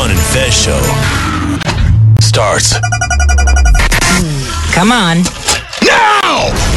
Ron and Fez show starts Come on. now.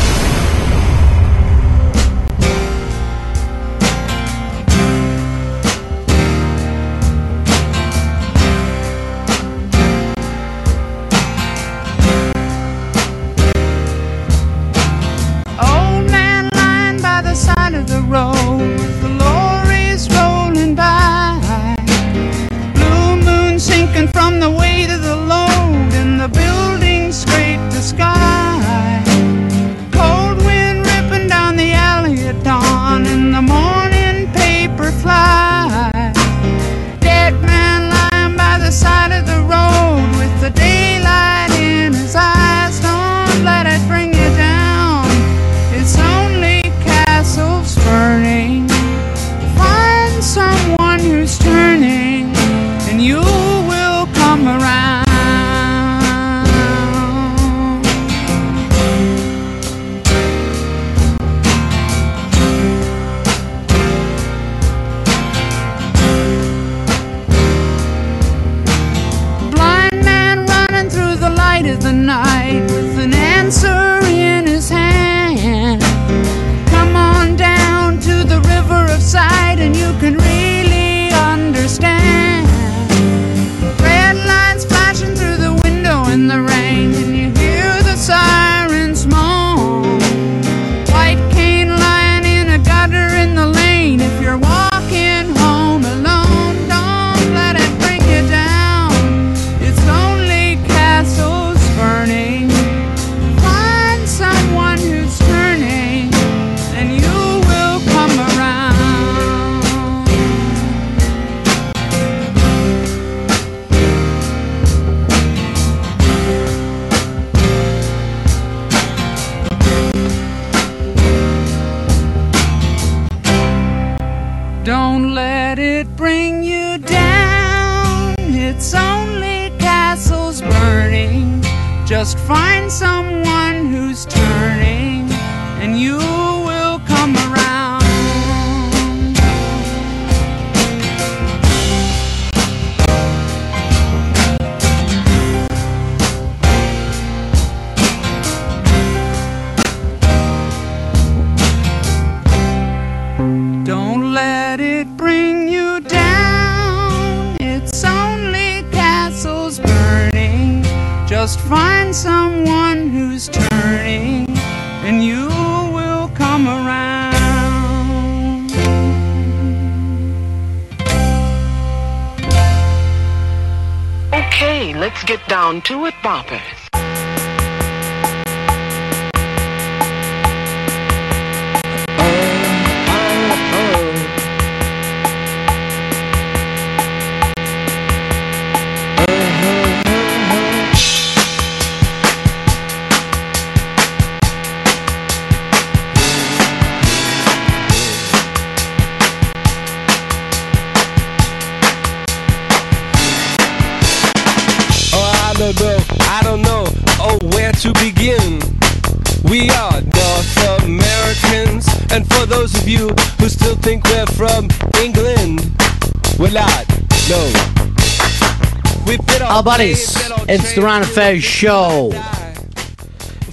Buddies, it's the Ron Fez show.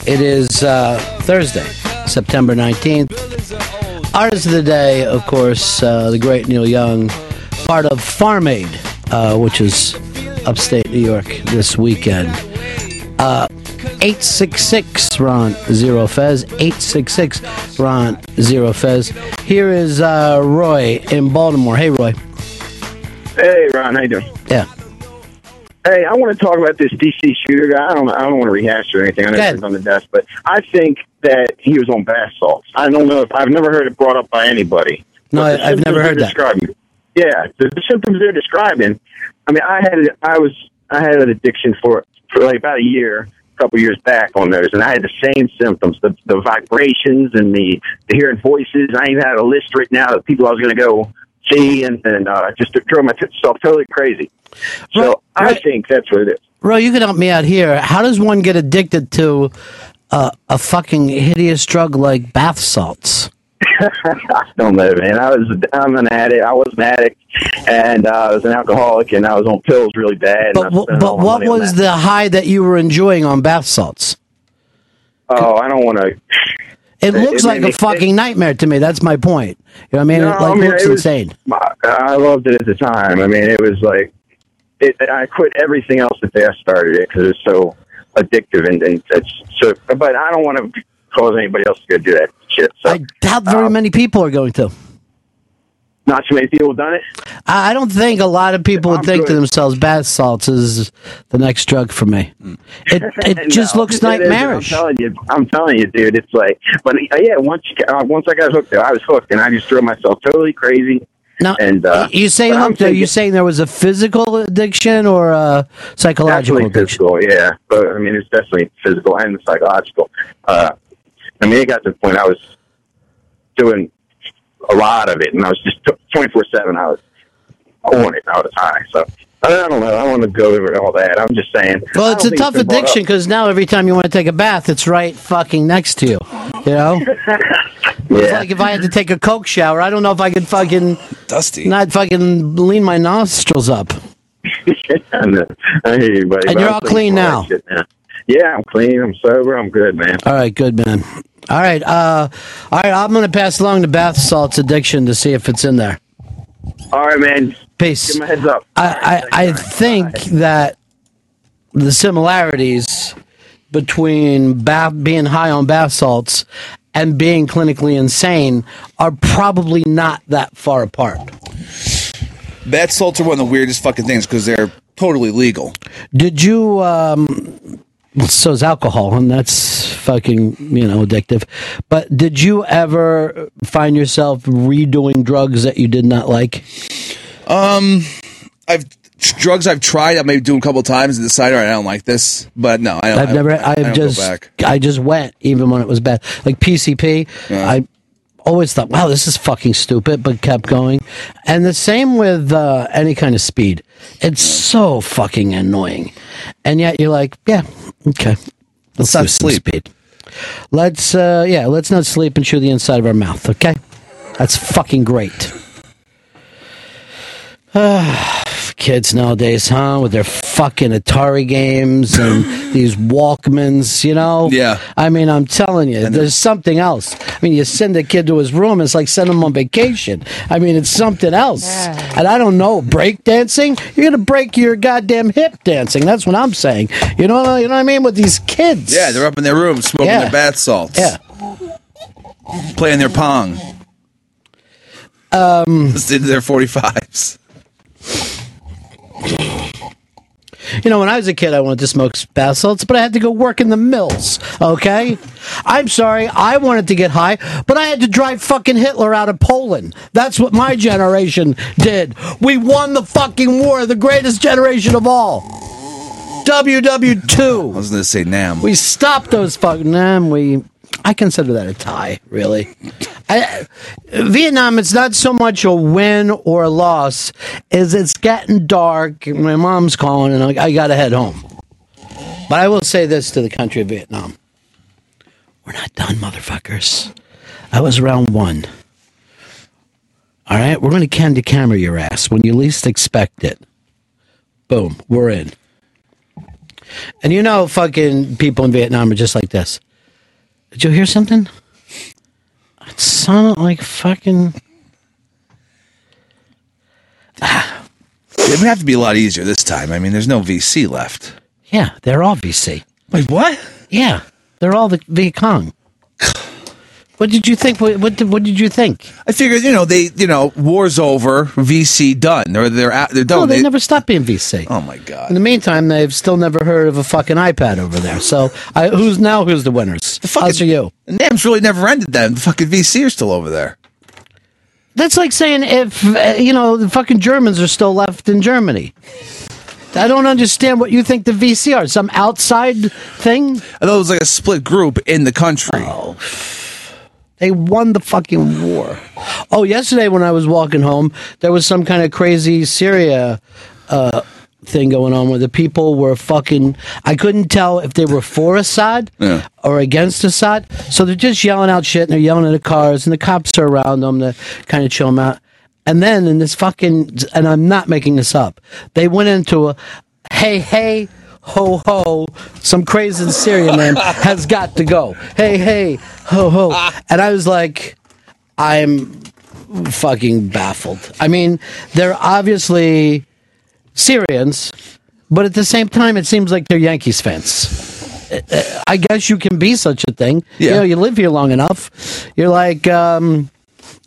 It is uh, Thursday, September 19th. Artist of the day, of course, uh, the great Neil Young, part of Farm Aid, uh, which is upstate New York this weekend. Uh, 866 Ron Zero Fez. 866 Ron Zero Fez. Here is uh, Roy in Baltimore. Hey, Roy. Hey, Ron, how you doing? I want to talk about this DC shooter guy. I don't, I don't want to rehash or anything. I know it's on the desk, but I think that he was on bath salts. I don't know if I've never heard it brought up by anybody. No, I- I've never heard that. Describing, yeah, the, the symptoms they're describing. I mean, I had I was I had an addiction for for like about a year, a couple years back on those, and I had the same symptoms: the the vibrations and the the hearing voices. I even had a list written out of people I was going to go see, and and uh, just drove myself totally crazy. So Right, I right. think that's what it is. Roy, you can help me out here. How does one get addicted to uh, a fucking hideous drug like bath salts? I don't know, man. I was I'm an addict. I was an addict, and uh, I was an alcoholic, and I was on pills really bad. But and I wh- spent but what was the high that you were enjoying on bath salts? Oh, I don't want to. It looks it like a fucking nightmare to me. That's my point. You know what I mean? No, it like I mean, looks it was- insane. I loved it at the time. I mean, it was like it, I quit everything else the day I started it because it's so addictive and, and it's so. But I don't want to cause anybody else to go do that shit. So I doubt very um, many people are going to. Not too many people have done it. I don't think a lot of people would I'm think to themselves, bath salts is the next drug for me. It it just No, looks it is. I'm telling you, I'm telling you, dude. It's like, but uh, yeah, once you, uh, once I got hooked, I was hooked, and I just drove myself totally crazy. Now, And, uh, you say hooked? Are you saying there was a physical addiction or a psychological addiction? physical, yeah. But I mean, it's definitely physical and psychological. Uh, I mean, it got to the point I was doing a lot of it, and I was just twenty four seven. I was on it all the time. So I don't know. I don't want to go over all that. I'm just saying. Well, it's a tough been brought addiction because now every time you want to take a bath, it's right fucking next to you. You know, it's like if I had to take a coke shower, I don't know if I could fucking Dusty. not fucking lean my nostrils up. and, uh, I hear you, buddy. And you're I'm all clean now? now. Yeah, I'm clean. I'm sober. I'm good, man. All right, good man. All right, uh, all right. I'm gonna pass along the bath salts addiction to see if it's in there. All right, man. Peace. Give me a heads up. I, I, I think that the similarities between bath, being high on bath salts and being clinically insane are probably not that far apart. Bath salts are one of the weirdest fucking things because they're totally legal. Did you? Um, well, so is alcohol, and that's fucking you know addictive. But did you ever find yourself redoing drugs that you did not like? Um, I've drugs I've tried. I may do a couple times and decide, all right, I don't like this. But no, I don't. I've I never. I I've don't just. go back. I just went even when it was bad. Like PCP, I always thought, wow, this is fucking stupid, but kept going. And the same with uh, any kind of speed. It's so fucking annoying, and yet you're like, yeah, okay, let's not do some sleep. speed. Let's uh, yeah, let's not sleep and chew the inside of our mouth. Okay, that's fucking great. kids nowadays, huh? With their fucking Atari games and these Walkmans, you know? Yeah. I mean, I'm telling you, there's something else. I mean, you send a kid to his room, it's like send him on vacation. I mean, it's something else. And I don't know, break dancing? You're going to break your goddamn hip dancing. That's what I'm saying. You know, you know what I mean? With these kids. Yeah, they're up in their room smoking Yeah. their bath salts. Yeah. playing their pong. Um, Listening to their forty fives. You know, when I was a kid, I wanted to smoke bath salts, but I had to go work in the mills. Okay, I'm sorry, I wanted to get high, but I had to drive fucking Hitler out of Poland. That's what my generation did. We won the fucking war, the greatest generation of all. WW2. I was going to say Nam. We stopped those fucking. NAM. we. I consider that a tie, really. I, Vietnam, it's not so much a win or a loss, as it's getting dark. My mom's calling, and I, I got to head home. But I will say this to the country of Vietnam: We're not done, motherfuckers. I was round one. All right, we're going to Candid Camera your ass when you least expect it. Boom, we're in. And you know, fucking people in Vietnam are just like this. Did you hear something? It sounded like fucking. It would have to be a lot easier this time. I mean, there's no VC left. Yeah, they're all VC. Wait, what? Yeah, they're all the Viet Cong. What did you think? What, what, did, what did you think? I figured, you know, they, you know, war's over, VC done. They're they're out, they're done. No, they never stopped being VC. Oh my god. In the meantime, they've still never heard of a fucking iPad over there. So, I, who's now? Who's the winners? The fucking- Us or you? The Nam's really never ended then. The fucking VC are still over there. That's like saying if uh, you know the fucking Germans are still left in Germany. I don't understand what you think the VC are. Some outside thing? I thought it was like a split group in the country. Oh. They won the fucking war. Oh, yesterday when I was walking home, there was some kind of crazy Syria uh, thing going on where the people were fucking. I couldn't tell if they were for Assad Yeah. or against Assad. So they're just yelling out shit and they're yelling at the cars and the cops are around them to kind of chill them out. And then in this fucking, and I'm not making this up, they went into a hey, hey, ho, ho, some crazy Syrian name has got to go. Hey, hey, ho, ho. And I was like, I'm fucking baffled. I mean, they're obviously Syrians, but at the same time, it seems like they're Yankees fans. I guess you can be such a thing. You Yeah. know, you live here long enough. You're like, um,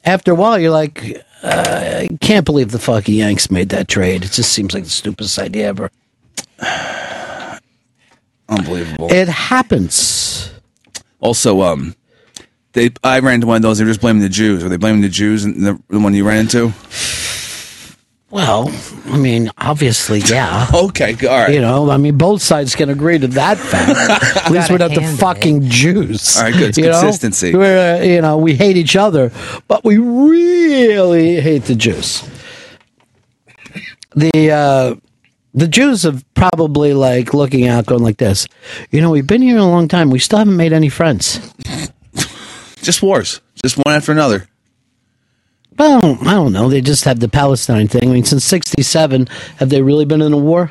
after a while, you're like, uh, I can't believe the fucking Yanks made that trade. It just seems like the stupidest idea ever. Unbelievable. It happens. also, um, they I ran into one of those. They're just blaming the Jews. Are they blaming the Jews and the, the one you ran into? Well, I mean, obviously, yeah. Okay, all right. You know, I mean, both sides can agree to that fact. At least we're not the hand fucking Jews. All right, good. It's you know? consistency. We're, uh, you know, we hate each other, but we really hate the Jews. The uh, the Jews have probably like looking out, going like this. You know, we've been here a long time. We still haven't made any friends. Just wars, just one after another. Well, I don't know. They just have the Palestine thing. I mean, since '67, have they really been in a war?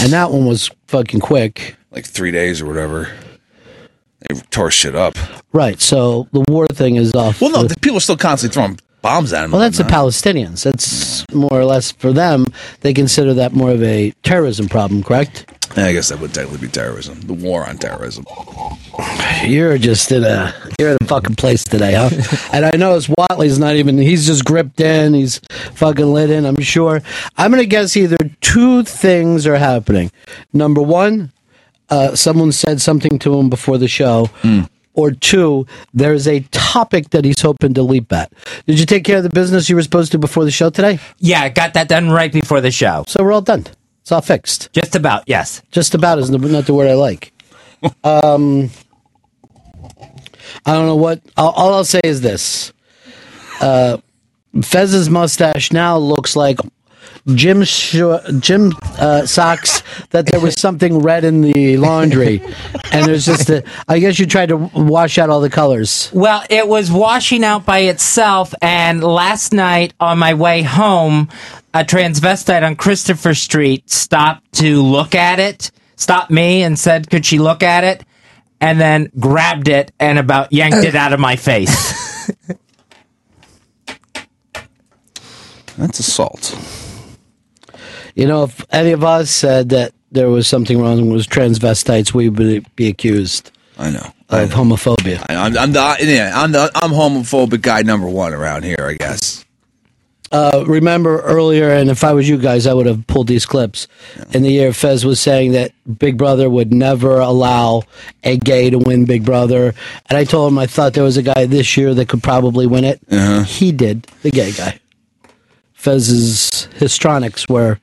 And that one was fucking quick. Like three days or whatever. They tore shit up. Right. So the war thing is off. Well, no, the- the people are still constantly throwing bombs at them. well, that's the Palestinians. That's more or less for them. They consider that more of a terrorism problem, correct? Yeah, I guess that would technically be terrorism. The war on terrorism. You're just in a you're in a fucking place today, huh? and I know it's Watley's not even. He's just gripped in. He's fucking lit in. I'm sure. I'm gonna guess either two things are happening. Number one, uh, someone said something to him before the show. Or two, there's a topic that he's hoping to leap at. Did you take care of the business you were supposed to before the show today? Yeah, I got that done right before the show. So we're all done. It's all fixed. Just about, yes. Just about is not the word I like. Um, I don't know what. All, all I'll say is this: uh, Fez's mustache now looks like Jim Sh- Jim uh, socks that there was something red in the laundry, and there's just a. I guess you tried to wash out all the colors. Well, it was washing out by itself, and last night on my way home, a transvestite on Christopher Street stopped to look at it, stopped me, and said, Could she look at it? And then grabbed it and about yanked it out of my face. That's assault. You know, if any of us said that there was something wrong with transvestites, we would be accused I know. of homophobia. I, I'm, I'm the yeah. I'm the I'm homophobic guy number one around here. I guess. Uh, remember earlier, and if I was you guys, I would have pulled these clips. In the year, Fez was saying that Big Brother would never allow a gay to win Big Brother, and I told him I thought there was a guy this year that could probably win it. He did, the gay guy. Fez's histrionics were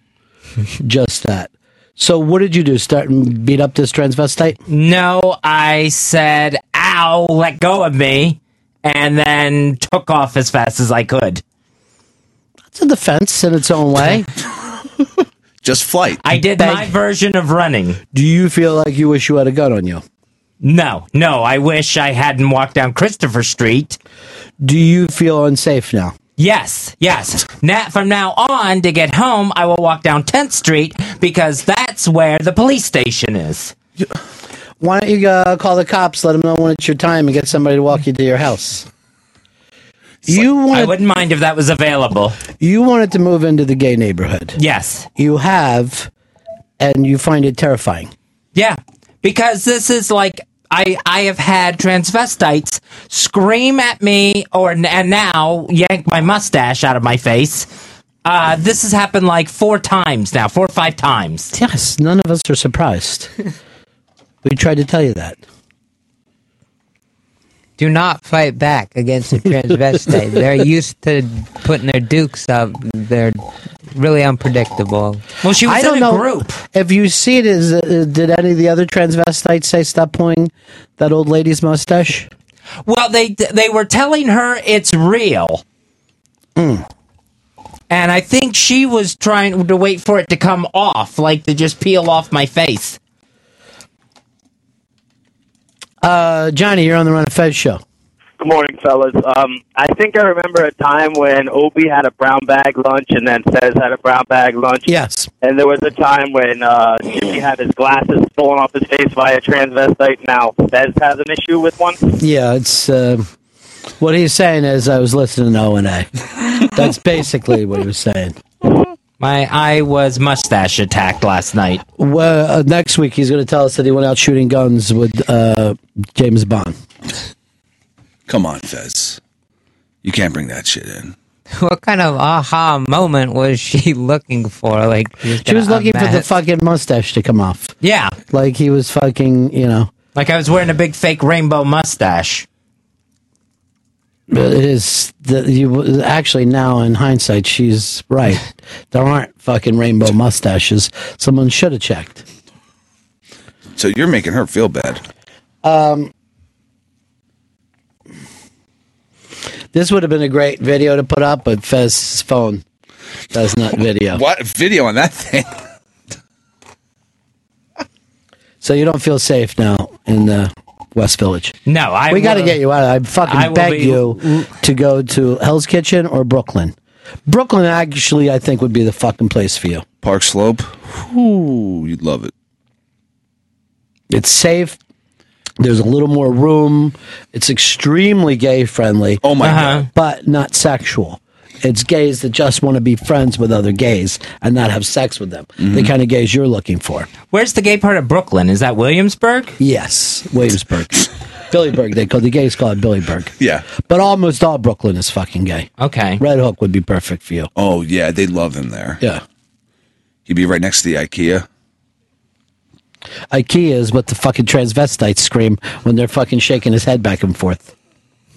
just that. So, what did you do? Start and beat up this transvestite? no, I said, Ow, let go of me, and then took off as fast as I could. That's a defense in its own way. Just flight. I did Beg- my version of running. do you feel like you wish you had a gun on you? No, no, I wish I hadn't walked down Christopher Street. Do you feel unsafe now? Yes, yes. Now, from now on, to get home, I will walk down 10th Street because that's where the police station is. Why don't you uh, call the cops, let them know when it's your time, and get somebody to walk you to your house? You I wanted, wouldn't mind if that was available. you wanted to move into the gay neighborhood. Yes. You have, and you find it terrifying. Yeah. Because this is like I I have had transvestites scream at me or and now yank my mustache out of my face. Uh, this has happened like four times now, four or five times. Yes, none of us are surprised. we tried to tell you that. Do not fight back against a transvestite. They're used to putting their dukes up. They're really unpredictable. Well, she was I don't in a know group. if you see it. Is uh, did any of the other transvestites say stop pulling that old lady's mustache? Well, they they were telling her it's real. and I think she was trying to wait for it to come off, like to just peel off my face. Uh, Johnny, you're on the Ron and Fez show. Good morning, fellas. Um, I think I remember a time when Opie had a brown bag lunch and then Fez had a brown bag lunch. Yes. And there was a time when uh, Jimmy had his glasses stolen off his face by a transvestite. Now Fez has an issue with one. Yeah, it's uh, what he's saying is I was listening to O and A. That's basically what he was saying. My eye was mustache attacked last night. Well, uh, next week he's going to tell us that he went out shooting guns with uh, James Bond. Come on, Fez. You can't bring that shit in. What kind of aha moment was she looking for? Like She was looking for the fucking mustache to come off. Yeah, Like he was fucking, you know. like I was wearing a big fake rainbow mustache. But it is that you actually now in hindsight she's right. there aren't fucking rainbow mustaches. Someone should have checked. So you're making her feel bad. Um, this would have been a great video to put up, but Fez's phone does not video. What video on that thing? So you don't feel safe now in the West Village. No, I. we got to get you out. I fucking I beg be- you to go to Hell's Kitchen or Brooklyn. Brooklyn actually, I think, would be the fucking place for you. Park Slope. Ooh, you'd love it. It's safe. There's a little more room. It's extremely gay friendly. Oh my Uh-huh. god. but not sexual. It's gays that just want to be friends with other gays and not have sex with them. Mm-hmm. The kind of gays you're looking for. Where's the gay part of Brooklyn? Is that Williamsburg? Yes, Williamsburg. Billyburg, they call the gays call it Billyburg. Yeah. But almost all Brooklyn is fucking gay. Okay. Red Hook would be perfect for you. Oh yeah, they'd love him there. Yeah. He'd be right next to the IKEA. IKEA is what the fucking transvestites scream when they're fucking shaking his head back and forth.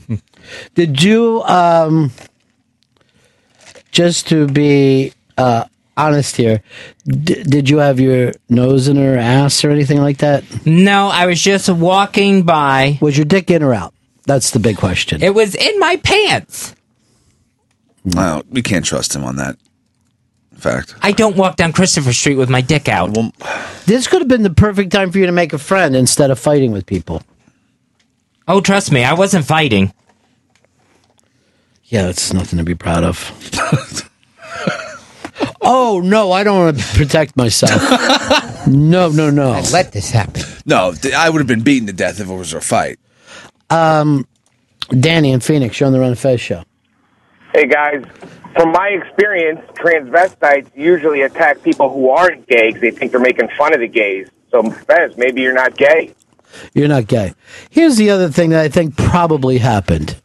Did you, um, just to be uh, honest here, d- did you have your nose in her ass or anything like that? No, I was just walking by. Was your dick in or out? That's the big question. It was in my pants. Wow, we can't trust him on that fact. I don't walk down Christopher Street with my dick out. Well, this could have been the perfect time for you to make a friend instead of fighting with people. Oh, trust me, I wasn't fighting. Yeah, that's nothing to be proud of. oh no, I don't want to protect myself. no, no, no. Let this happen. no, th- I would have been beaten to death if it was a fight. Um, Danny and Phoenix, you're on the Ron Fez show. Hey guys, from my experience, transvestites usually attack people who aren't gay because they think they're making fun of the gays. So, Fez, maybe you're not gay. You're not gay. Here's the other thing that I think probably happened.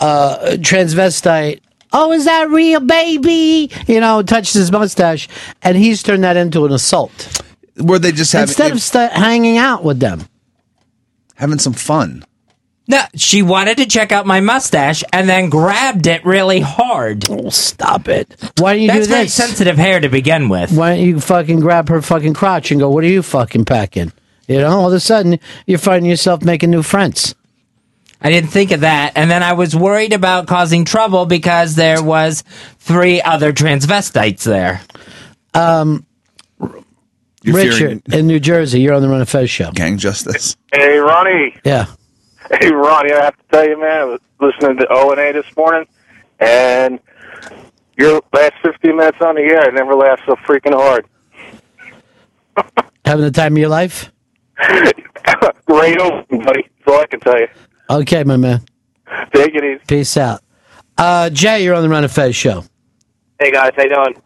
Uh, transvestite. Oh, is that real, baby? You know, touched his mustache, and he's turned that into an assault. Where they just have Instead of st- hanging out with them. having some fun. No, she wanted to check out my mustache and then grabbed it really hard. Oh, stop it. Why don't you That's do very this? sensitive hair to begin with. Why don't you fucking grab her fucking crotch and go, what are you fucking packing? You know, all of a sudden, you're finding yourself making new friends. I didn't think of that, and then I was worried about causing trouble because there was three other transvestites there. Um, You're Richard in New Jersey, you're on the Ron and Fez show. Gang justice. Hey, Ronnie. Yeah. Hey, Ronnie, I have to tell you, man, I was listening to O and A this morning, and your last 15 minutes on the air, I never laughed so freaking hard. Having the time of your life? Great open, buddy. That's all I can tell you. Okay, my man. Take it easy. Peace out. Uh, Jay, you're on the Ron and Fez show. Hey guys, how you doing?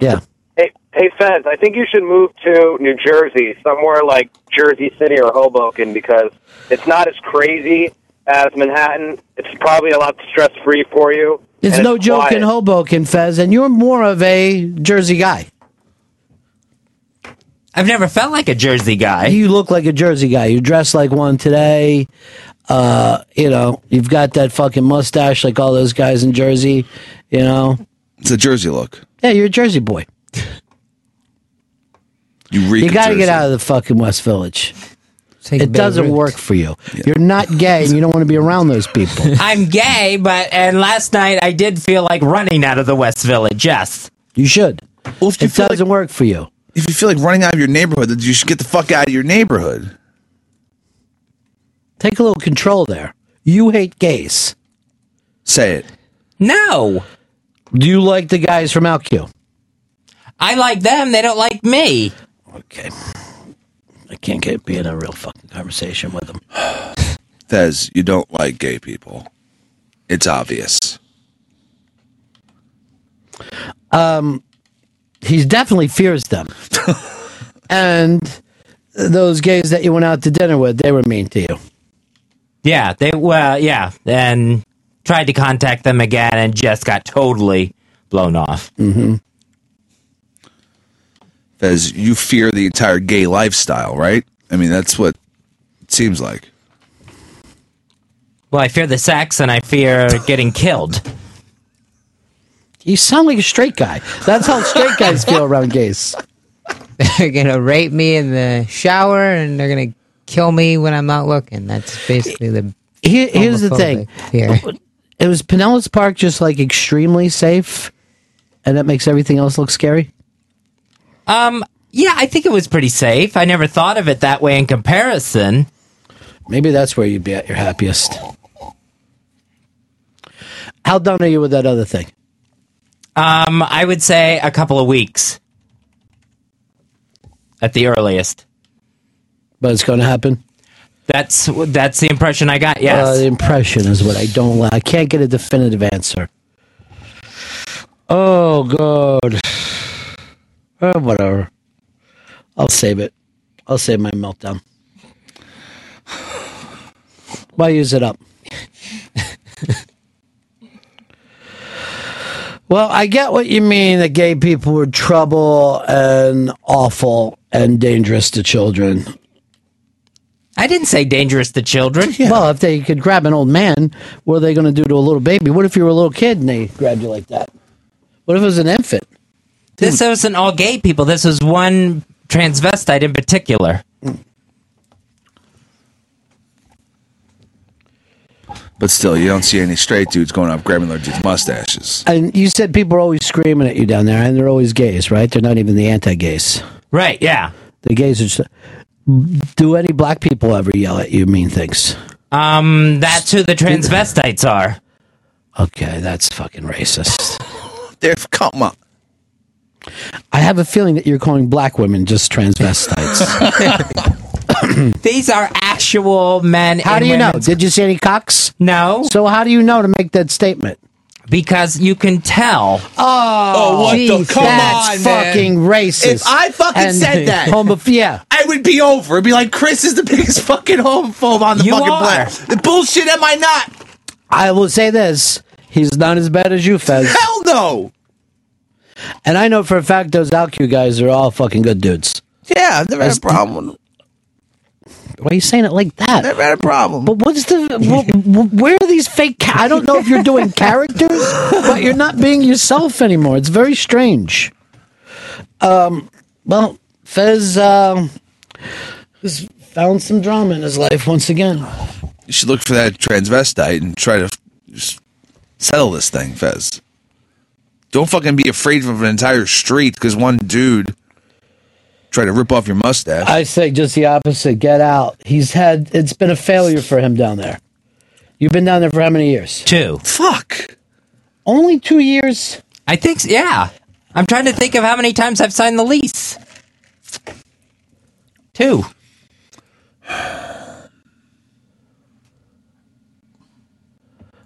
Yeah. Hey, hey Fez, I think you should move to New Jersey, somewhere like Jersey City or Hoboken, because it's not as crazy as Manhattan. It's probably a lot stress free for you. It's no joke quiet. in Hoboken, Fez, and you're more of a Jersey guy. I've never felt like a Jersey guy. You look like a Jersey guy. You dress like one today. Uh, you know, you've got that fucking mustache like all those guys in Jersey. You know, It's a Jersey look. yeah, you're a Jersey boy. You reek you got to get out of the fucking West Village. Take It doesn't Beirut. work for you. You're not gay, and you don't want to be around those people. I'm gay, but and last night I did feel like running out of the West Village. Yes. You should. Well, you It doesn't work for you. If you feel like running out of your neighborhood, then you should get the fuck out of your neighborhood. Take a little control there. You hate gays. Say it. No. Do you like the guys from OutQ? I like them. They don't like me. Okay. I can't get be in a real fucking conversation with them. Fez, you don't like gay people. It's obvious. Um, he definitely fears them. and those gays that you went out to dinner with, they were mean to you. Yeah. They well, yeah, and tried to contact them again and just got totally blown off. Mm-hmm. Fez, you fear the entire gay lifestyle, right? I mean, that's what it seems like. Well, I fear the sex and I fear getting killed. You sound like a straight guy. That's how straight guys feel around gays. They're gonna rape me in the shower, and they're gonna kill me when I'm not looking. That's basically the. Here, here's the thing. Here. It was Pinellas Park just like extremely safe, and that makes everything else look scary. Um, yeah, I think it was pretty safe. I never thought of it that way in comparison. Maybe that's where you'd be at your happiest. How done are you with that other thing? Um, I would say a couple of weeks at the earliest. But it's going to happen. That's that's the impression I got. Uh, Yes. the impression is what I don't like. I can't get a definitive answer. Oh God. Oh, whatever. I'll save it. I'll save my meltdown. Why use it up? well, I get what you mean that gay people were trouble and awful and dangerous to children. I didn't say dangerous to children. Well, if they could grab an old man, what are they going to do to a little baby? What if you were a little kid and they grabbed you like that? What if it was an infant? This wasn't all gay people. This was one transvestite in particular. But still, you don't see any straight dudes going up grabbing their dudes' mustaches. And you said people are always screaming at you down there, and they're always gays, right? They're not even the anti-gays. Right? Yeah. The gays are. Just, do any black people ever yell at you mean things? Um, that's who the transvestites are. Okay, that's fucking racist. They're come up. I have a feeling that you're calling black women just transvestites. These are actual men. how in do you know? Did you see any cocks? No. So how do you know to make that statement? Because you can tell. Oh, oh what the- geez, come that's on, man. fucking racist. If I fucking And said that- homo- yeah. I would be over. It'd be like Chris is the biggest fucking homophobe on the You fucking are. planet. The bullshit am I not? I will say this: he's not as bad as you, Fez. Hell no. And I know for a fact those OutQ guys are all fucking good dudes. Yeah, I've never had a problem with them. Why are you saying it like that? Never had a problem. But what's the wh- wh- where are these fake? Ca- I don't know if you're doing characters, but you're not being yourself anymore. It's very strange. Um, well, Fez um, has found some drama in his life once again. You should look for that transvestite and try to just settle this thing, Fez. Don't fucking be afraid of an entire street because one dude tried to rip off your mustache. I say just the opposite. Get out. He's had. It's been a failure for him down there. You've been down there for how many years? Two. Fuck. Only two years. I think. s- Yeah. I'm trying to think of how many times I've signed the lease. Two.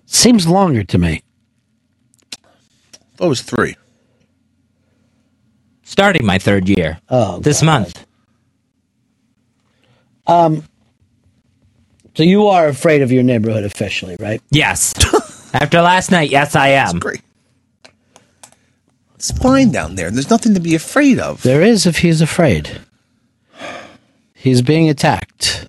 Seems longer to me. That was three. Starting my third year. Oh, this month. Um. So you are afraid of your neighborhood officially, right? Yes. After last night, yes, I am. great. It's fine down there. There's nothing to be afraid of. There is if he's afraid. He's being attacked.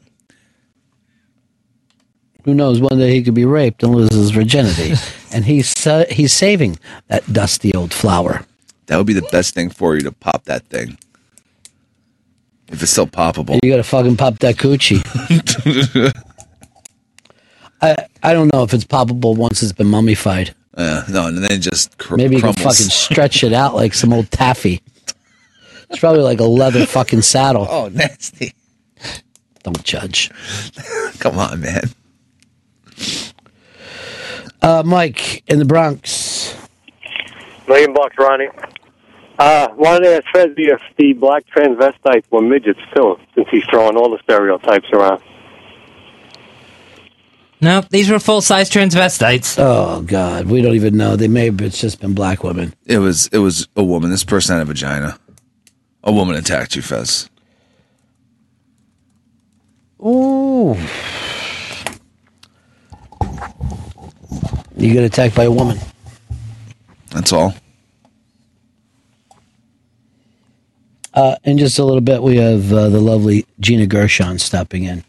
Who knows? One day he could be raped and lose his virginity, and he's sa- he's saving that dusty old flower. That would be the best thing for you to pop that thing. If it's still poppable. You gotta fucking pop that coochie. I I don't know if it's poppable once it's been mummified. Uh, no, and then it just cr- Maybe you can fucking stretch it out like some old taffy. It's probably like a leather fucking saddle. Oh, nasty. Don't judge. Come on, man. Uh, Mike in the Bronx. Million bucks, Ronnie. Uh, wanted to ask Fezzy if the black transvestites were midgets too, since he's throwing all the stereotypes around. No, these were full size transvestites. Oh God, we don't even know. They may have it's just been black women. It was it was a woman. This person had a vagina. A woman attacked you, Fez. Ooh. You get attacked by a woman. That's all. Uh, in just a little bit, we have uh, the lovely Gina Gershon stopping in.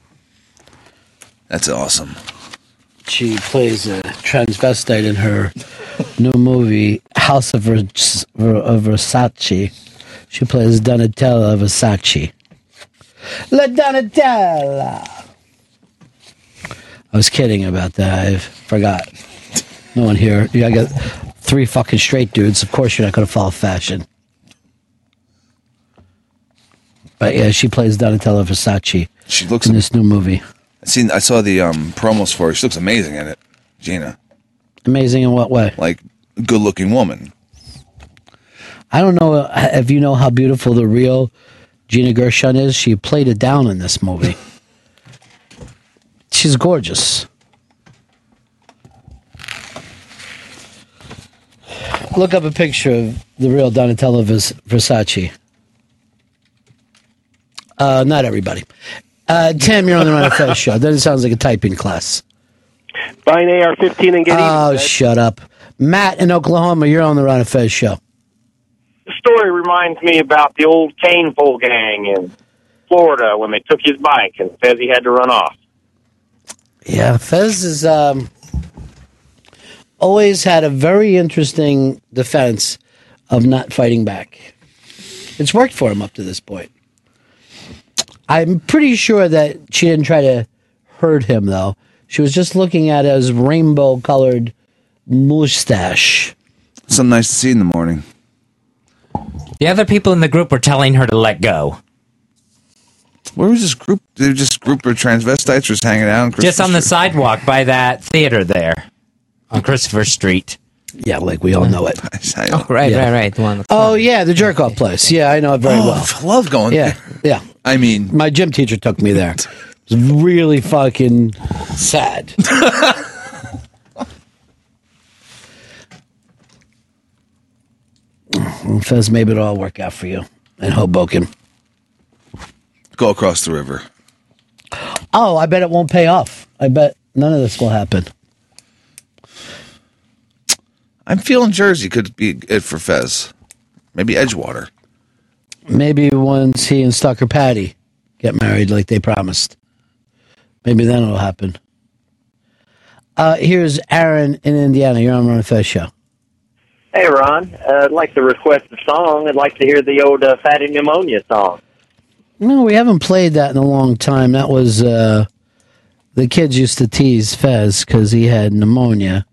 That's awesome. She plays a transvestite in her new movie House of, Vers- of Versace. She plays Donatella Versace. La Donatella. I was kidding about that. I forgot. No one here. Yeah, I got three fucking straight dudes. Of course, you're not going to follow fashion. But yeah, she plays Donatella Versace. She looks in this new movie. I seen. I saw the um, promos for her. She looks amazing in it, Gina. Amazing in what way? Like good looking woman. I don't know uh, if you know how beautiful the real Gina Gershon is. She played it down in this movie. She's gorgeous. Look up a picture of the real Donatella Versace. Uh, not everybody. Uh, Tim, you're on the Ron and Fez show. That sounds like a typing class. Buy an AR-15 and get Oh, even. shut up. Matt in Oklahoma, you're on the Ron and Fez show. The story reminds me about the old cane pole gang in Florida when they took his bike and says he had to run off. Yeah, Fez is um, always had a very interesting defense of not fighting back. It's worked for him up to this point. I'm pretty sure that she didn't try to hurt him, though. She was just looking at his rainbow colored mustache. Something nice to see in the morning. The other people in the group were telling her to let go. Where was this group? They were just group of transvestites just hanging out. on Just on the Christmas sidewalk by that theater there on Christopher Street. Yeah, like we all know it. Oh, right, right, right. The one. Oh yeah, the jerk off place. Yeah, I know it very Oh, well. I love going Yeah, yeah. I mean, my gym teacher took me there. It's really fucking sad. Fez, maybe it'll all work out for you in Hoboken. Go across the river. Oh, I bet it won't pay off. I bet none of this will happen. I'm feeling Jersey could be it for Fez. Maybe Edgewater. Maybe once he and Stalker Patty get married like they promised. Maybe then it'll happen. Uh, here's Aaron in Indiana. You're on Ron Fez show. Hey, Ron. Uh, I'd like to request a song. I'd like to hear the old uh, Fatty Pneumonia song. No, we haven't played that in a long time. That was uh, the kids used to tease Fez because he had pneumonia,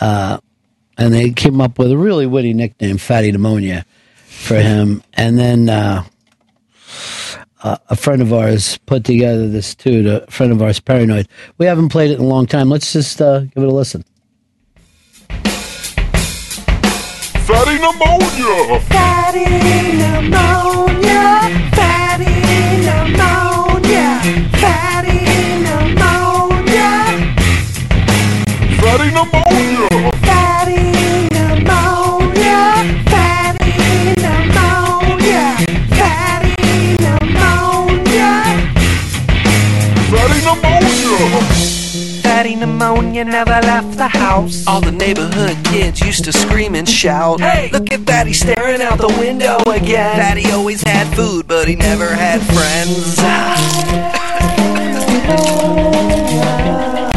uh, and they came up with a really witty nickname, Fatty Pneumonia, for him. And then uh, uh, a friend of ours put together this too. A friend of ours, Paranoid. We haven't played it in a long time. Let's just uh, give it a listen. Fatty pneumonia! Fatty pneumonia, fatty pneumonia, fatty pneumonia, Fatty pneumonia! Fatty pneumonia never left the house. All the neighborhood kids used to scream and shout. Hey, look at Fatty staring out the window again. Fatty always had food, but he never had friends.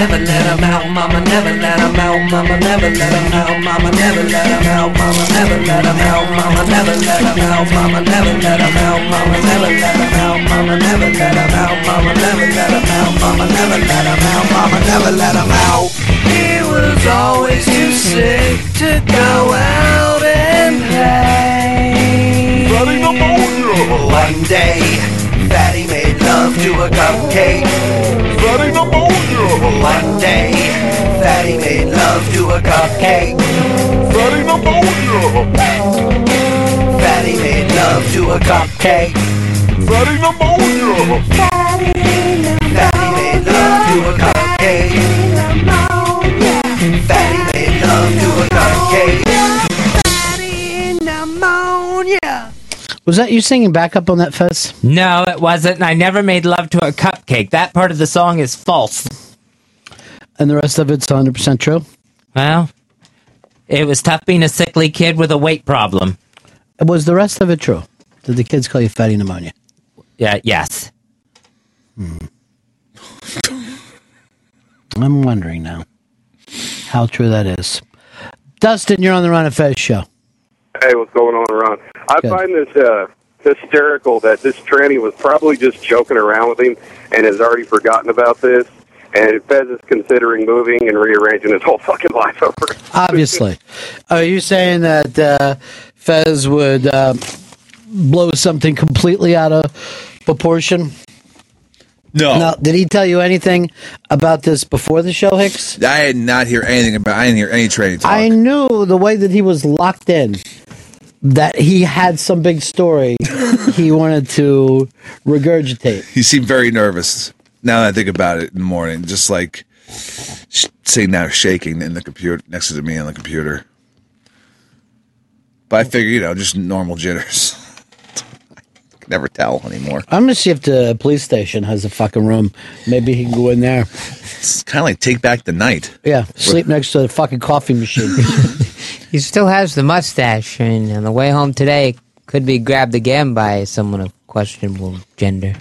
Never let him out. Mama never let him out. Mama never let him out. Mama never let him out. Mama never let him out. Mama never let him out. Mama never let him out. Mama never let him out. Mama never let him out. Mama never let him out. Mama never let him out. Mama never let him out. He was always too sick to go out and play. Fatty pneumonia. One day, Fatty made love to a cupcake. Fatty pneumonia. One day, Fatty made love to a cupcake. Fatty pneumonia. Fatty made love to a cupcake. Fatty pneumonia. Fatty made love to a cupcake. Fatty made love to a cupcake. Pneumonia. Was that you singing back up on that fuzz? No, it wasn't. I never made love to a cupcake. That part of the song is false. And the rest of it's 100% true? Well, it was tough being a sickly kid with a weight problem. Was the rest of it true? Did the kids call you fatty pneumonia? Yeah, yes. Hmm. I'm wondering now how true that is. Dustin, you're on the Ron and Fez show. Hey, what's going on, Ron? I Good. find this uh, hysterical that this tranny was probably just joking around with him and has already forgotten about this. And Fez is considering moving and rearranging his whole fucking life over. Obviously. Are you saying that uh, Fez would uh, blow something completely out of proportion? No. Now, did he tell you anything about this before the show, Hicks? I did not hear anything about. I didn't hear any training talk. I knew the way that he was locked in that he had some big story he wanted to regurgitate. He seemed very nervous. Now that I think about it in the morning, just like sitting there shaking in the computer next to me on the computer. But I figure, you know, just normal jitters. I can never tell anymore. I'm gonna see if the police station has a fucking room. Maybe he can go in there. It's kind of like take back the night. Yeah, sleep next to the fucking coffee machine. He still has the mustache, and on the way home today, could be grabbed again by someone of questionable gender.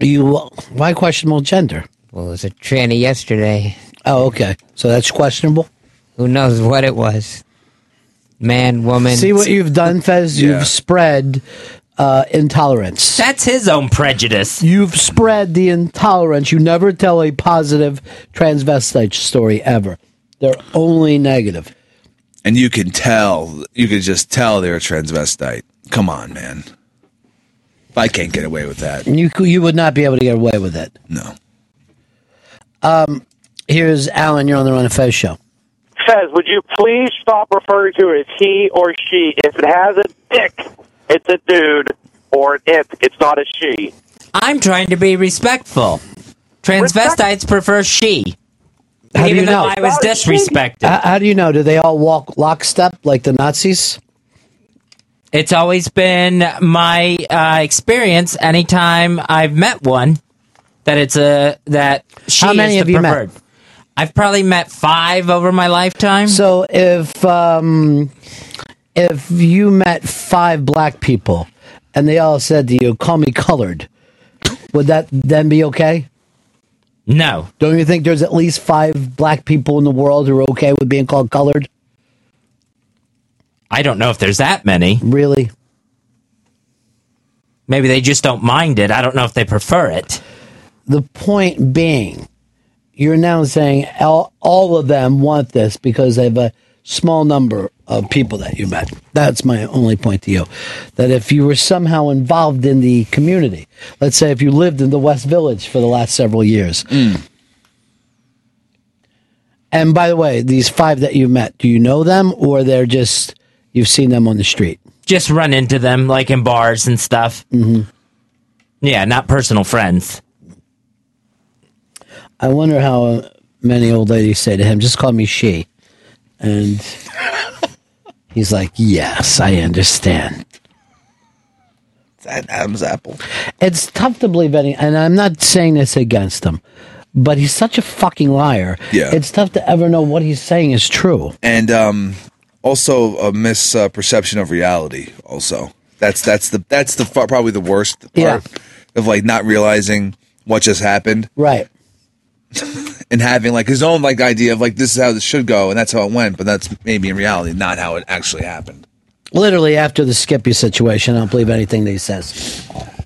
You why questionable gender? Well, it was a tranny yesterday. Oh, okay. So that's questionable. Who knows what it was? Man, woman. See what you've done, Fez? Yeah. You've spread uh, intolerance. That's his own prejudice. You've spread the intolerance. You never tell a positive transvestite story ever. They're only negative. And you can tell, you can just tell they're a transvestite. Come on, man. I can't get away with that. You you would not be able to get away with it. No. Um, here's Alan. You're on the Ron and Fez show. Says, would you please stop referring to it as he or she? If it has a dick, it's a dude, or an it, it's not a she. I'm trying to be respectful. Transvestites prefer she. How do Even you though know? I was disrespected. How, how do you know? Do they all walk lockstep like the Nazis? It's always been my uh, experience. Anytime I've met one, that it's a that she How many is have the you met? preferred. I've probably met five over my lifetime. So if um, if you met five black people and they all said to you, "Call me colored," would that then be okay? No. Don't you think there's at least five black people in the world who are okay with being called colored? I don't know if there's that many. Really? Maybe they just don't mind it. I don't know if they prefer it. The point being, you're now saying all, all of them want this because they have a small number of people that you met. That's my only point to you. That if you were somehow involved in the community, let's say if you lived in the West Village for the last several years. And by the way, these five that you met, do you know them or they're just, you've seen them on the street? Just run into them like in bars and stuff. Mm-hmm. Yeah, not personal friends. I wonder how many old ladies say to him, just call me she. And he's like, yes, I understand. That Adam's apple. It's tough to believe any, and I'm not saying this against him, but he's such a fucking liar. Yeah. It's tough to ever know what he's saying is true. and um, also a misperception of reality. Also, that's that's the that's the probably the worst part Yeah. of like not realizing what just happened. Right. and having like his own like idea of like this is how this should go and that's how it went, but that's maybe in reality not how it actually happened. Literally after the Skippy situation, I don't believe anything that he says.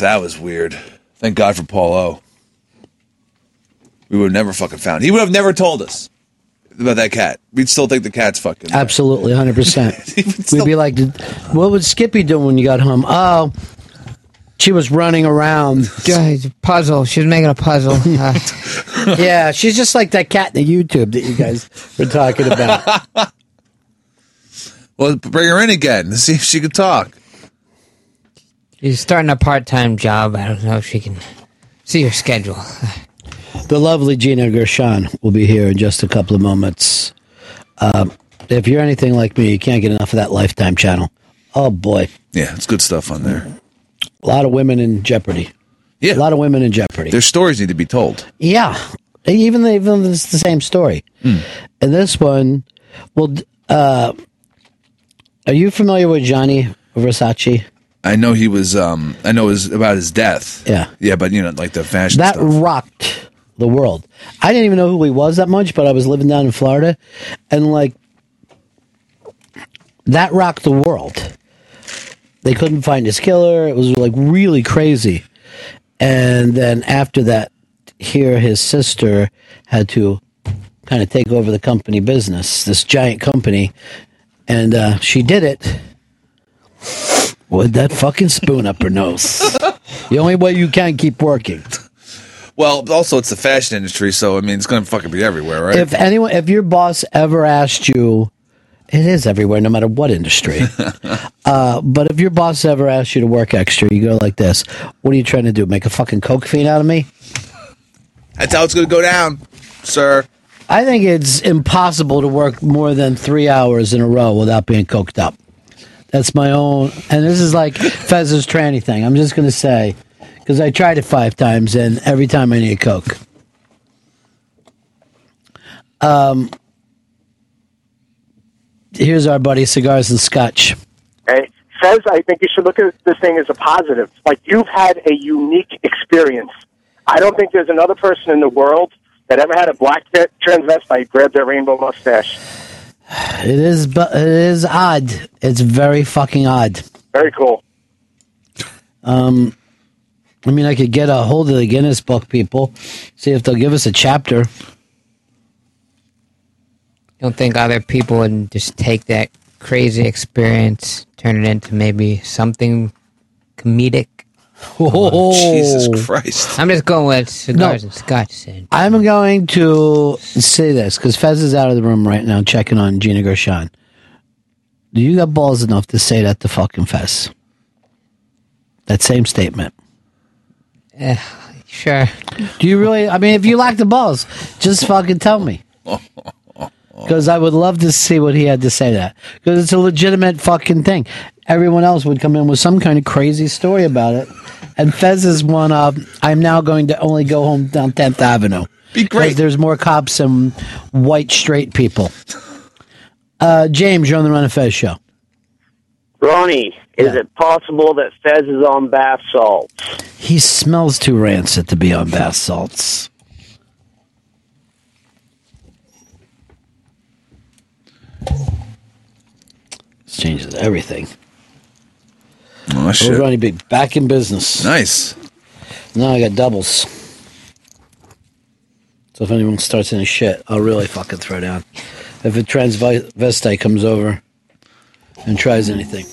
That was weird. Thank God for Paul O. We would have never fucking found. He would have never told us about that cat. We'd still think the cat's fucking. Absolutely, 100%. We'd be like, what was Skippy doing when you got home? Oh, she was running around. puzzle. She was making a puzzle. Uh, yeah, she's just like that cat in the YouTube that you guys were talking about. Well, bring her in again and see if she could talk. she's starting a part-time job. I don't know if she can see her schedule. The lovely Gina Gershon will be here in just a couple of moments. Um, if you're anything like me, you can't get enough of that Lifetime channel. Oh boy, Yeah, it's good stuff on there. A lot of women in jeopardy. Yeah, a lot of women in jeopardy. Their stories need to be told. Yeah, even even it's the same story. Hmm. And this one, well, uh, are you familiar with Gianni Versace? I know he was. um I know it was about his death. Yeah. yeah, but you know, like the fashion that stuff. rocked the world. I didn't even know who he was that much, but I was living down in Florida, and like that rocked the world. They couldn't find his killer. It was like really crazy. And then after that, here his sister had to kind of take over the company business, this giant company, and uh, she did it with that fucking spoon up her nose. the only way you can keep working. Well, also it's the fashion industry, so I mean, it's going to fucking be everywhere, right? If anyone, if your boss ever asked you, it is everywhere, no matter what industry. uh, but if your boss ever asks you to work extra, you go like this: What are you trying to do? Make a fucking coke fiend out of me? That's how it's going to go down, sir. I think it's impossible to work more than three hours in a row without being coked up. That's my own, and this is like Fez's tranny thing. I'm just going to say because I tried it five times, and every time I need a coke. Um, here's our buddy cigars and scotch. Hey, Fez, I think you should look at this thing as a positive. Like you've had a unique experience. I don't think there's another person in the world that ever had a black transvestite grab their rainbow mustache. It is, bu- it is odd. It's very fucking odd. Very cool. Um, I mean, I could get a hold of the Guinness Book people, see if they'll give us a chapter. Don't think other people would just take that crazy experience, turn it into maybe something comedic. Oh, Jesus Christ! I'm just going with cigars No. and scotch. Then. I'm going to say this because Fez is out of the room right now checking on Gina Gershon. Do you got balls enough to say that to fucking Fez? That same statement. Eh, sure. Do you really? I mean, if you lack the balls, just fucking tell me. Because I would love to see what he had to say to that. Because it's a legitimate fucking thing. Everyone else would come in with some kind of crazy story about it. And Fez is one of, I'm now going to only go home down 10th Avenue. Be great. There's more cops than white straight people. Uh, James, you're on the Ron and Fez show. Ronnie, is it possible that Fez is on bath salts? He smells too rancid to be on bath salts. This changes everything. Oh, We're shit. going to be back in business. Nice. Now I got doubles. So if anyone starts any shit, I'll really fucking throw down. If a transvestite comes over and tries anything.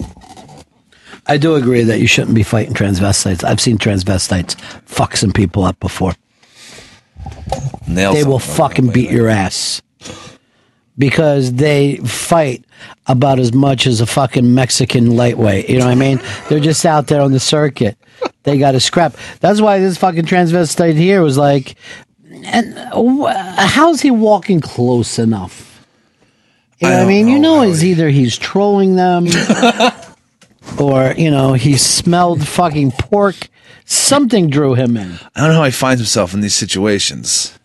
I do agree that you shouldn't be fighting transvestites. I've seen transvestites fuck some people up before. Nails they will fucking beat your ass. Because they fight about as much as a fucking Mexican lightweight. You know what I mean? They're just out there on the circuit. They got to scrap. That's why this fucking transvestite here was like, and how's he walking close enough? You know what I mean? You know, it's either he's trolling them or, you know, he smelled fucking pork. Something drew him in. I don't know how he finds himself in these situations.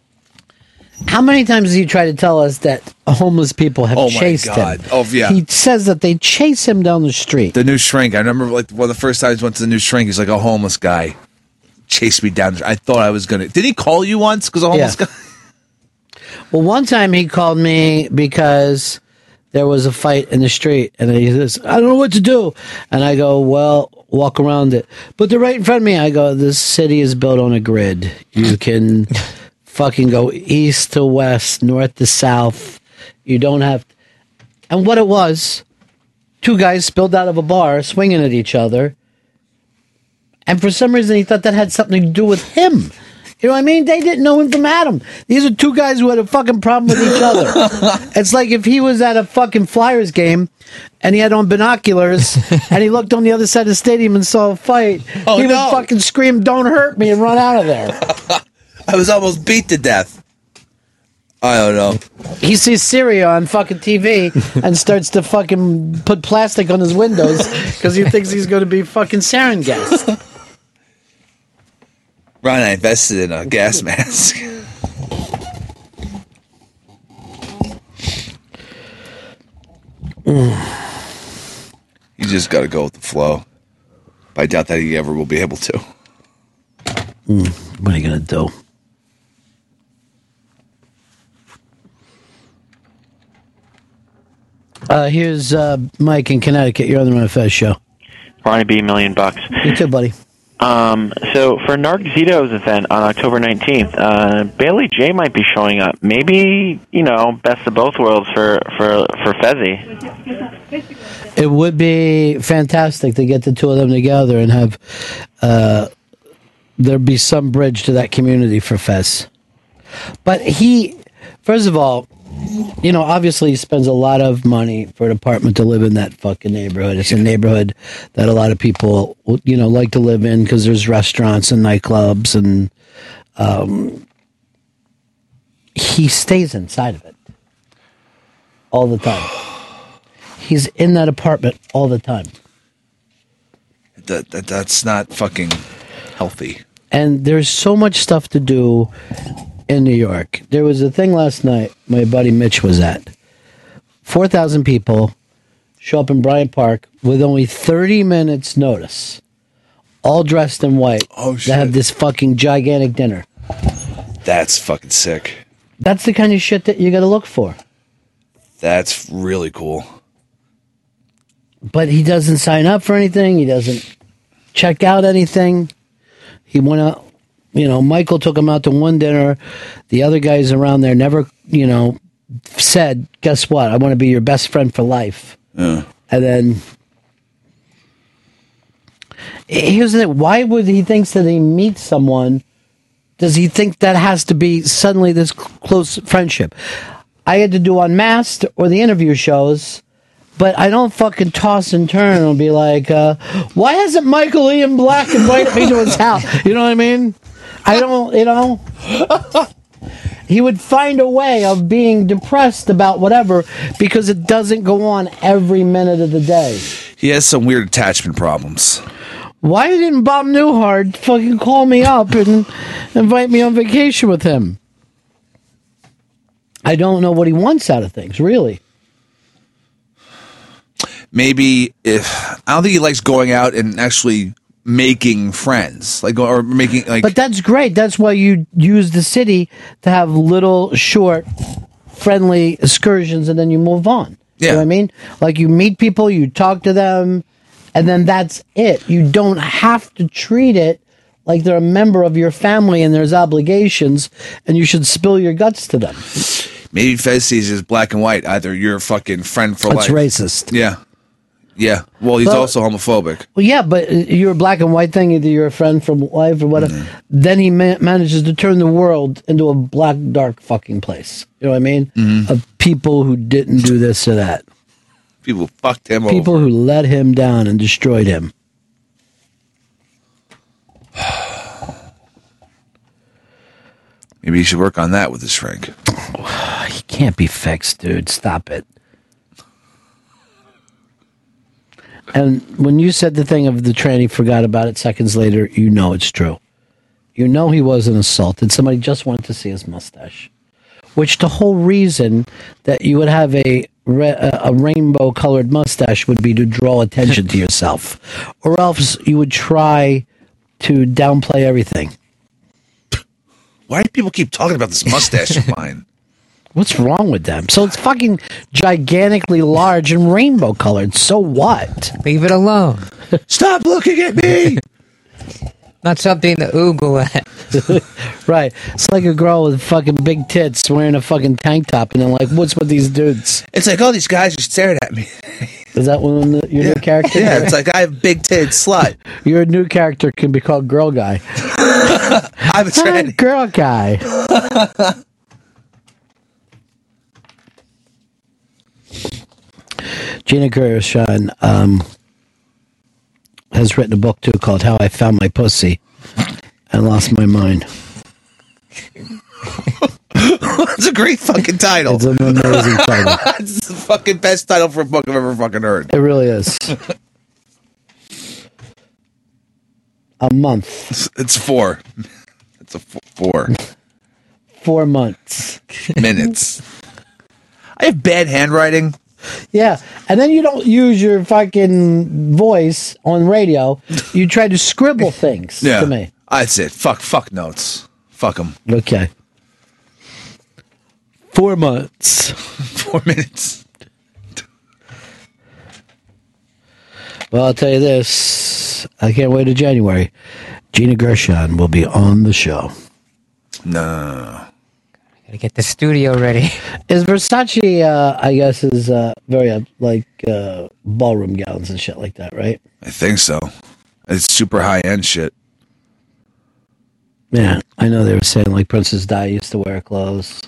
How many times has he try to tell us that homeless people have Oh my chased God. him? Oh, yeah. He says that they chase him down the street. The new shrink. I remember like one of the first times I went to the new shrink. He's like a homeless guy. chased me down. I thought I was gonna. Did he call you once? Because I almost Yeah. got. Well, one time he called me because there was a fight in the street, and he says, "I don't know what to do," and I go, "Well, walk around it." But they're right in front of me. I go, "This city is built on a grid. You can fucking go east to west, north to south. You don't have." And what it was, two guys spilled out of a bar, swinging at each other, and for some reason he thought that had something to do with him. You know what I mean? They didn't know him from Adam. These are two guys who had a fucking problem with each other. it's like if he was at a fucking Flyers game and he had on binoculars and he looked on the other side of the stadium and saw a fight. Oh, he would no. fucking scream, "Don't hurt me!" and run out of there. I was almost beat to death. I don't know. He sees Syria on fucking TV and starts to fucking put plastic on his windows because he thinks he's going to be fucking sarin gas. Ron, I invested in a gas mask. you just got to go with the flow. I doubt that he ever will be able to. Hmm, what are you going to do? Uh, here's uh, Mike in Connecticut. You're on the Ron Fez show. Ronnie B, million bucks. You too, buddy. Um, so for Nargzito's event on October 19th, uh, Bailey Jay might be showing up. Maybe, you know, best of both worlds for, for, for Fezzi. It would be fantastic to get the two of them together and have uh, there be some bridge to that community for Fez. But he, first of all, you know, obviously he spends a lot of money for an apartment to live in that fucking neighborhood. It's a neighborhood that a lot of people, you know, like to live in because there's restaurants and nightclubs and um, he stays inside of it all the time. He's in that apartment all the time. That, that That's not fucking healthy. and there's so much stuff to do in New York. There was a thing last night my buddy Mitch was at. 4,000 people show up in Bryant Park with only 30 minutes notice. All dressed in white. Oh, shit. To have this fucking gigantic dinner. That's fucking sick. That's the kind of shit that you got to look for. That's really cool. But he doesn't sign up for anything. He doesn't check out anything. He went out, you know, Michael took him out to one dinner. The other guys around there never, you know, said, guess what? I want to be your best friend for life. Yeah. And then here's the thing. Why would he thinks that he meets someone? Does he think that has to be suddenly this close friendship? I had to do Unmasked or the interview shows, but I don't fucking toss and turn and be like, uh, why hasn't Michael Ian Black invited me to his house? You know what I mean? I don't, you know. he would find a way of being depressed about whatever because it doesn't go on every minute of the day. He has some weird attachment problems. Why didn't Bob Newhart fucking call me up and invite me on vacation with him? I don't know what he wants out of things, really. Maybe if I don't think he likes going out and actually making friends, like or making like. but that's great. That's why you use the city to have little, short, friendly excursions, and then you move on. You know what I mean? Like you meet people, you talk to them, and then that's it. You don't have to treat it like they're a member of your family and there's obligations, and you should spill your guts to them. Maybe Fez sees it as black and white. Either you're a fucking friend for That's life. racist. Yeah, yeah. Well, he's Well- also homophobic. Well, yeah, but uh, you're a black and white thing. Either you're a friend from life or whatever. Then he ma- manages to turn the world into a black, dark fucking place. You know what I mean? Mhm. Of people who didn't do this or that. People fucked him off. People over. who let him down and destroyed him. Maybe he should work on that with his shrink. He can't be fixed, dude. Stop it. And when you said the thing of the tranny forgot about it seconds later, you know it's true. You know he wasn't assaulted. Somebody just wanted to see his mustache. Which the whole reason that you would have a a rainbow colored mustache would be to draw attention to yourself, or else you would try to downplay everything. Why do people keep talking about this mustache of mine? What's wrong with them? So it's fucking gigantically large and rainbow colored. So what? Leave it alone. Stop looking at me. Not something to oogle at. right. It's like a girl with fucking big tits wearing a fucking tank top, and then like, what's with these dudes? It's like all these guys are staring at me. Is that one of the, your new character? Yeah, it's like I have big tits, slut. Your new character can be called Girl Guy. I'm a tranny. Girl Guy. Gina Gershon um, has written a book too called "How I Found My Pussy and Lost My Mind." It's a great fucking title. It's an amazing title. it's the fucking best title for a book I've ever fucking heard. It really is. A month, It's, it's four. It's a f- four four months. minutes. I have bad handwriting. Yeah, and then you don't use your fucking voice on radio. You try to scribble things Yeah, to me. That's it. Fuck. Fuck notes. Fuck them. Okay. Four months. Four minutes. Well, I'll tell you this. I can't wait to January. Gina Gershon will be on the show. No. Gotta get the studio ready. Is Versace, uh, I guess, is uh, very uh, like uh, ballroom gowns and shit like that, right? I think so. It's super high end shit. Yeah, I know they were saying like Princess Di used to wear clothes.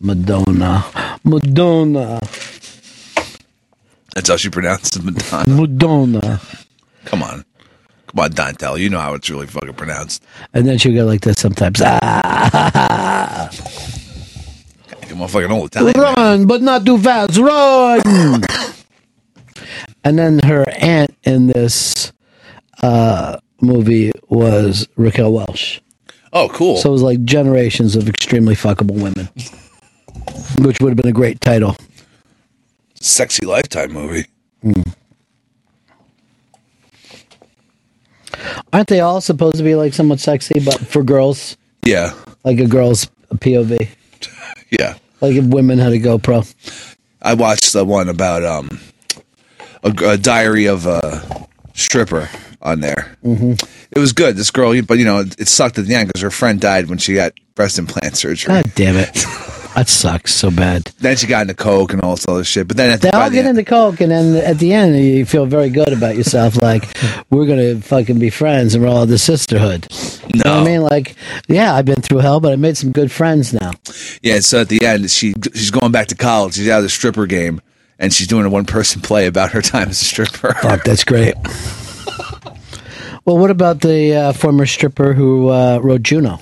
Madonna, Madonna, That's how she pronounces Madonna. Madonna, Come on. Come on, Dantel. You know how it's really fucking pronounced. and then she'll go like this sometimes. Ah, Come on, fucking all the time. run, but not too fast. Run. and then her aunt in this uh, movie was Raquel Welch. Oh, cool. So it was like generations of extremely fuckable women, which would have been a great title. Sexy Lifetime movie. Aren't they all supposed to be like somewhat sexy, but for girls, Yeah. like a girl's POV, Yeah. like if women had a GoPro? I watched the one about um a, a diary of a stripper on there. Mm-hmm. It was good. This girl, but you know, it, it sucked at the end because her friend died when she got breast implant surgery. God damn it, that sucks so bad. Then she got into coke and all this other shit. But then at They the, all the get end- into coke, and then at the end, you feel very good about yourself. Like we're gonna fucking be friends, and we're all the sisterhood. You know what I mean? Like, yeah, I've been through hell, but I made some good friends now. yeah. So at the end, she she's going back to college. She's out of the stripper game, and she's doing a one person play about her time as a stripper. Fuck, that's great. well, what about the uh, former stripper who uh, wrote Juno?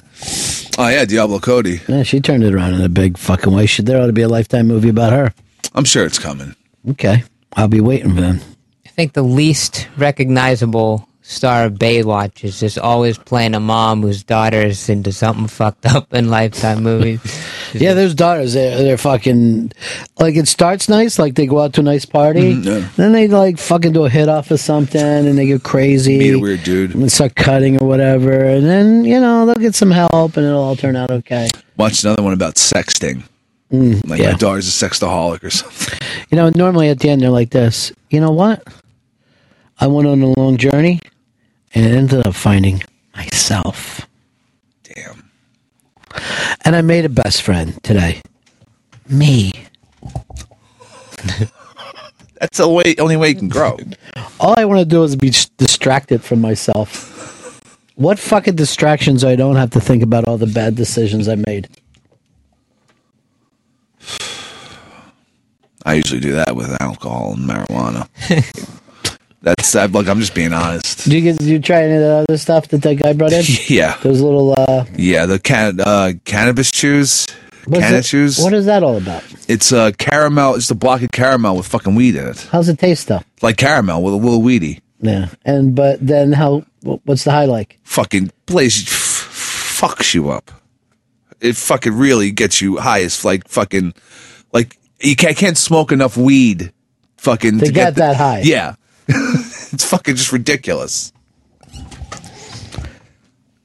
Oh yeah, Diablo Cody. Yeah, she turned it around in a big fucking way. Should there ought to be a lifetime movie about her? I'm sure it's coming. Okay, I'll be waiting for them. I think the least recognizable star of Baywatch is just always playing a mom whose daughter is into something fucked up in Lifetime movies. Yeah, those daughters, they're, they're fucking like it starts nice, like they go out to a nice party, Mhm, yeah. then they like fucking do a hit off of something, and they get crazy, Meet a weird dude. and start cutting or whatever, and then you know they'll get some help, and it'll all turn out okay. Watch another one about sexting. Mm, Like yeah. my daughter's a sexaholic or something. You know, normally at the end they're like this. You know what? I went on a long journey and ended up finding myself. Damn. And I made a best friend today. Me. That's the way only way you can grow. All I want to do is be distracted from myself. What fucking distractions I don't have to think about all the bad decisions I made. I usually do that with alcohol and marijuana. That's I, look. I'm just being honest. Did you get? Did you try any of the other stuff that that guy brought in? Yeah, Those little. uh yeah. The can uh, cannabis chews, cannabis chews. What is that all about? It's uh, caramel. It's a block of caramel with fucking weed in it, How's it taste though? like caramel with a little weedy. Yeah, and but then how? What's the high like? Fucking plays f- fucks you up. It fucking really gets you high as like fucking like you can't, can't smoke enough weed. Fucking To get the- that high. Yeah, it's fucking just ridiculous.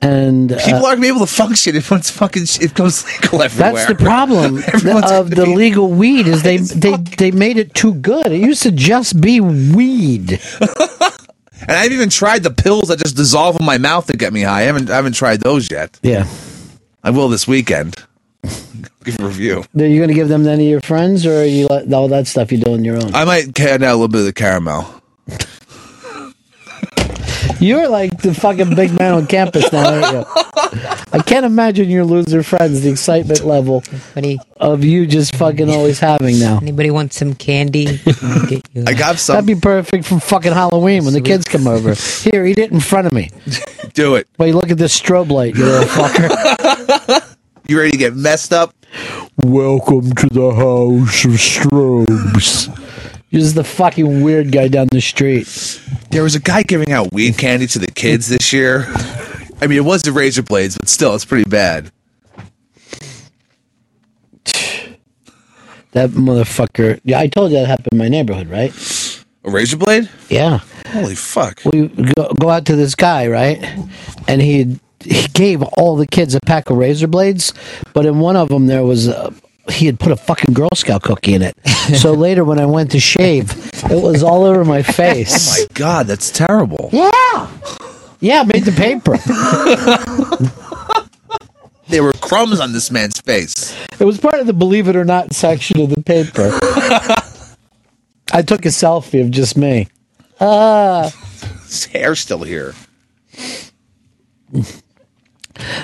And uh, People aren't gonna be able to function if it's fucking it goes legal everywhere. That's the problem of the legal weed is they they they made it too good. It used to just be weed. And I've even tried the pills that just dissolve in my mouth to get me high. I haven't I haven't tried those yet. Yeah. I will this weekend. Give a review. Are you going to give them to any of your friends, or are you all that stuff you do on your own? I might cut out a little bit of the caramel. You're like the fucking big man on campus now, aren't you? I can't imagine your loser friends, the excitement level of you just fucking always having now. Anybody want some candy? Get you- I got some. That'd be perfect for fucking Halloween when the kids come over. Here, eat it in front of me. Do it. Wait, look at this strobe light, you little fucker. You ready to get messed up? Welcome to the house of strobes. You're just the fucking weird guy down the street. There was a guy giving out weed candy to the kids this year. I mean, it was the razor blades, but still, it's pretty bad. That motherfucker. Yeah, I told you that happened in my neighborhood, right? A razor blade? Yeah. Holy fuck. We go, go out to this guy, right? And he he gave all the kids a pack of razor blades, but in one of them there was a, he had put a fucking Girl Scout cookie in it. so later when I went to shave, it was all over my face. Oh my god, that's terrible. Yeah. Yeah, made the paper. There were crumbs on this man's face. It was part of the believe it or not section of the paper. I took a selfie of just me. Ah. His hair's still here.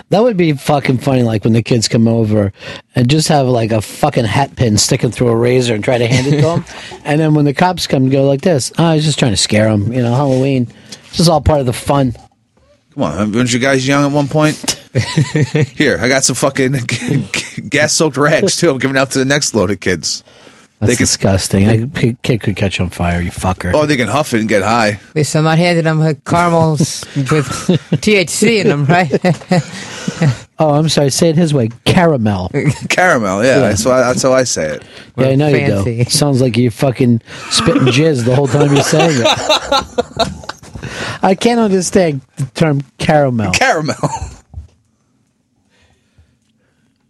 That would be fucking funny, like when the kids come over and just have like a fucking hat pin sticking through a razor and try to hand it to them. and then when the cops come, go like this. Oh, I was just trying to scare them, you know, Halloween. This is all part of the fun. Come on, weren't you guys young at one point? Here, I got some fucking gas soaked rags too. I'm giving out to the next load of kids. That's They can- disgusting. A p- kid could catch on fire, you fucker. Oh, they can huff it and get high. Wait, so I'm not handing them uh, caramels with THC in them, right? Oh, I'm sorry. Say it his way. Caramel. Caramel, yeah. That's, why, that's how I say it. Yeah, I know fancy. you do. Sounds like you're fucking spitting jizz the whole time you're saying it. I can't understand the term caramel. Caramel.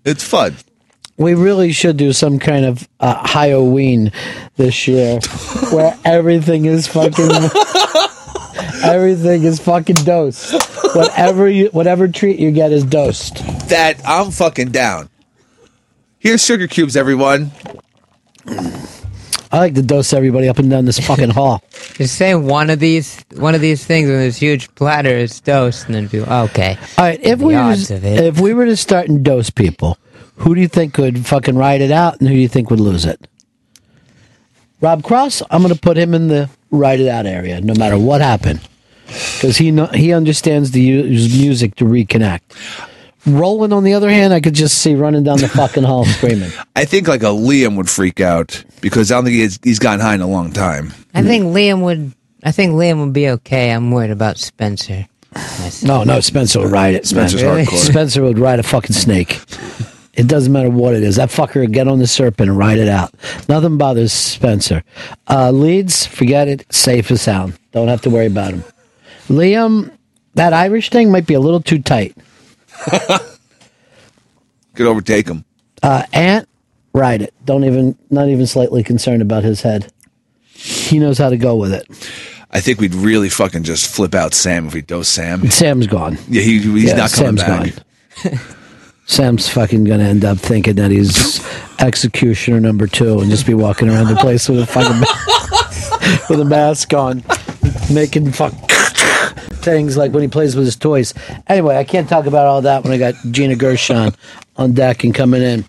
It's fun. We really should do some kind of uh, Halloween this year, where everything is fucking, everything is fucking dosed. Whatever you, whatever treat you get is dosed. That I'm fucking down. Here's sugar cubes, everyone. I like to dose everybody up and down this fucking hall. Just say one of these, one of these things on this huge platter is dosed, and then people, okay. All right, if The we were odds to, of it. if we were to start and dose people, who do you think could fucking ride it out, and who do you think would lose it? Rob Cross, I'm going to put him in the ride it out area, no matter what happened, because he know, he understands to use music to reconnect. Roland, on the other hand, I could just see running down the fucking hall screaming. I think like a Liam would freak out because I don't think he's, he's gotten high in a long time. I think Liam would. I think Liam would be okay. I'm worried about Spencer. No, no, Spencer would ride it. Spencer's man. hardcore. Spencer would ride a fucking snake. It doesn't matter what it is. That fucker get on the serpent and ride it out. Nothing bothers Spencer. Uh, leads, forget it. Safe as sound. Don't have to worry about him. Liam, that Irish thing might be a little too tight. Could overtake him. Uh, Ant, ride it. Don't even, not even slightly concerned about his head. He knows how to go with it. I think we'd really fucking just flip out Sam if we dose Sam. Sam's gone. Yeah, he, he's Yeah, not coming Sam's back. gone. Sam's fucking gonna end up thinking that he's executioner number two and just be walking around the place with a fucking with a mask on, making fuck things like when he plays with his toys. Anyway, I can't talk about all that when I got Gina Gershon on deck and coming in.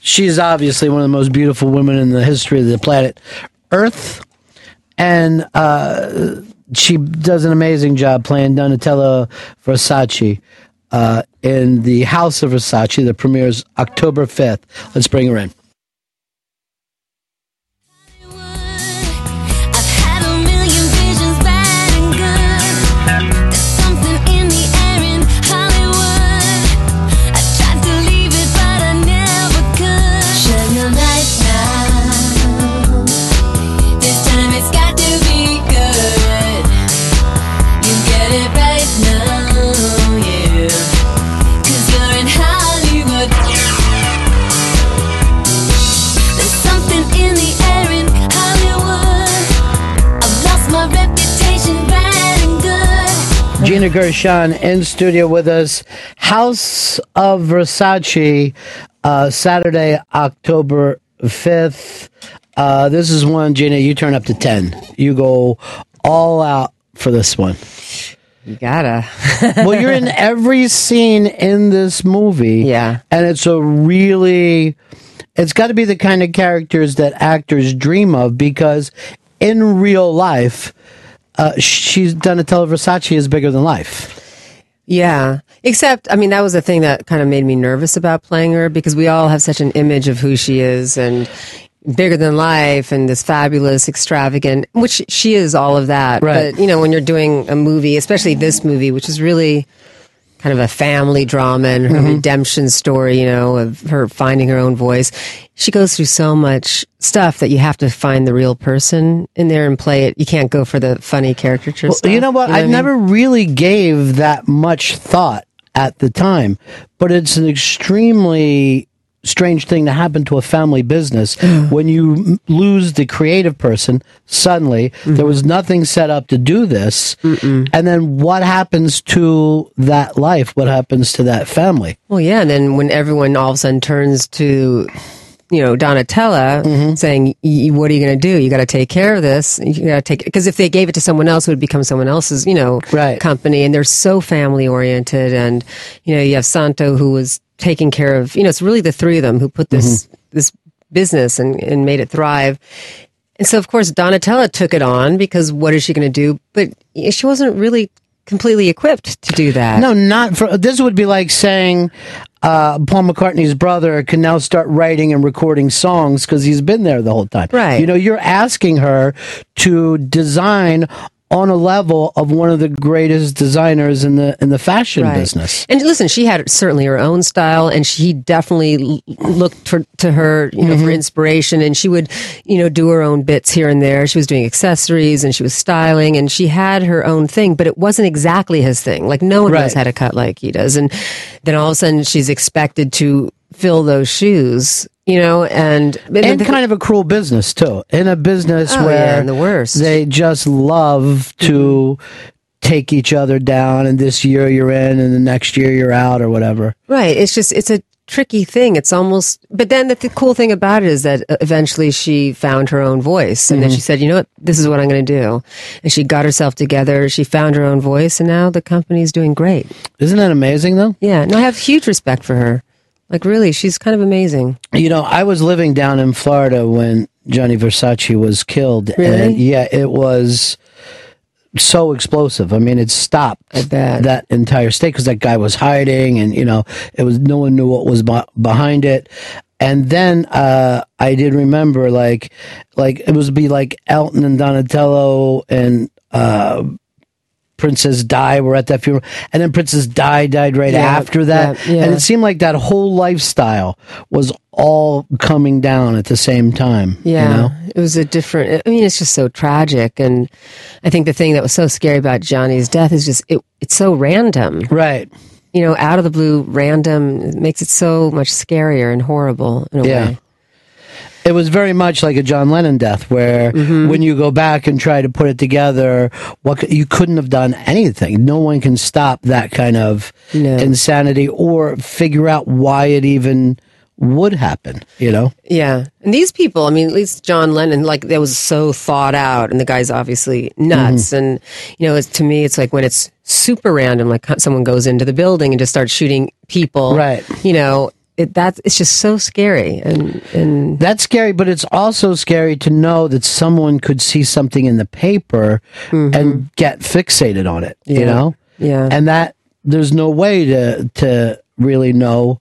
She's obviously one of the most beautiful women in the history of the planet Earth, and uh, she does an amazing job playing Donatella Versace uh, in the House of Versace that premieres October 5th. Let's bring her in. Gina Gershon in studio with us. House of Versace, uh, Saturday, October 5th. Uh, this is one, Gina, you turn up to 10. You go all out for this one. You gotta. well, you're in every scene in this movie. Yeah. And it's a really, it's got to be the kind of characters that actors dream of because in real life, uh, she's Donatella Versace is bigger than life. Yeah. Except, I mean, that was the thing that kind of made me nervous about playing her because we all have such an image of who she is and bigger than life and this fabulous, extravagant, which she is all of that. Right. But, you know, when you're doing a movie, especially this movie, which is really kind of a family drama and her Mhm. redemption story, you know, of her finding her own voice. She goes through so much stuff that you have to find the real person in there and play it. You can't go for the funny caricature Well, stuff. you know what? I I mean? never really gave that much thought at the time, but it's an extremely strange thing to happen to a family business when you lose the creative person suddenly. There was nothing set up to do this. And then what happens to that life? What happens to that family? Well, yeah, and then when everyone all of a sudden turns to, you know, Donatella Mm-hmm. saying, "Y- "What are you going to do? You got to take care of this. You got to take because if they gave it to someone else, it would become someone else's, you know, company." And they're so family oriented, and you know, you have Santo who was taking care of. You know, it's really the three of them who put this Mm-hmm. this business and and made it thrive. And so, of course, Donatella took it on because what is she going to do? But she wasn't really completely equipped to do that. No, not for this would be like saying uh, Paul McCartney's brother can now start writing and recording songs because he's been there the whole time. Right. You know, you're asking her to design on a level of one of the greatest designers in the in the fashion Right. business. And listen, she had certainly her own style, and she definitely looked to, to her, you know, for Mhm. inspiration. And she would, you know, do her own bits here and there. She was doing accessories and she was styling, and she had her own thing, but it wasn't exactly his thing. Like no one knows how to cut like he does. And then all of a sudden, she's expected to fill those shoes, you know, and And kind of a cruel business too. In a business Oh, yeah, where and the worst. they just love to take each other down and this year you're in and the next year you're out or whatever. Right. It's just, it's a tricky thing. It's almost, but then the, the cool thing about it is that uh, eventually she found her own voice. And then Mhm. she said, you know what? This is what I'm going to do. And she got herself together. She found her own voice. And now the company's doing great. Isn't that amazing though? Yeah. And I have huge respect for her. Like, really, she's kind of amazing. You know, I was living down in Florida when Gianni Versace was killed. Really? And yeah, it was so explosive. I mean, it stopped that entire state because that guy was hiding and, you know, it was no one knew what was be- behind it. And then uh, I did remember, like, like it was be like Elton and Donatello and uh, Princess Di were at that funeral, and then Princess Di died right Yeah, after that, yeah, yeah. and it seemed like that whole lifestyle was all coming down at the same time. Yeah. you know? It was a different, I mean, it's just so tragic. And I think the thing that was so scary about Gianni's death is just, it, it's so random. Right. You know, out of the blue, random, makes it so much scarier and horrible in a Yeah. way. It was very much like a John Lennon death, where Mm-hmm. when you go back and try to put it together, what you couldn't have done anything. No one can stop that kind of insanity or figure out why it even would happen. You know. Yeah. And these people, I mean, at least John Lennon, like, that was so thought out, and the guy's obviously nuts. Mm-hmm. And, you know, it's, to me, it's like when it's super random, like someone goes into the building and just starts shooting people. Right. You know, it, that's, it's just so scary. And, and That's scary, but it's also scary to know that someone could see something in the paper and get fixated on it. You Mm-hmm. Know. Yeah. And that there's no way to to really know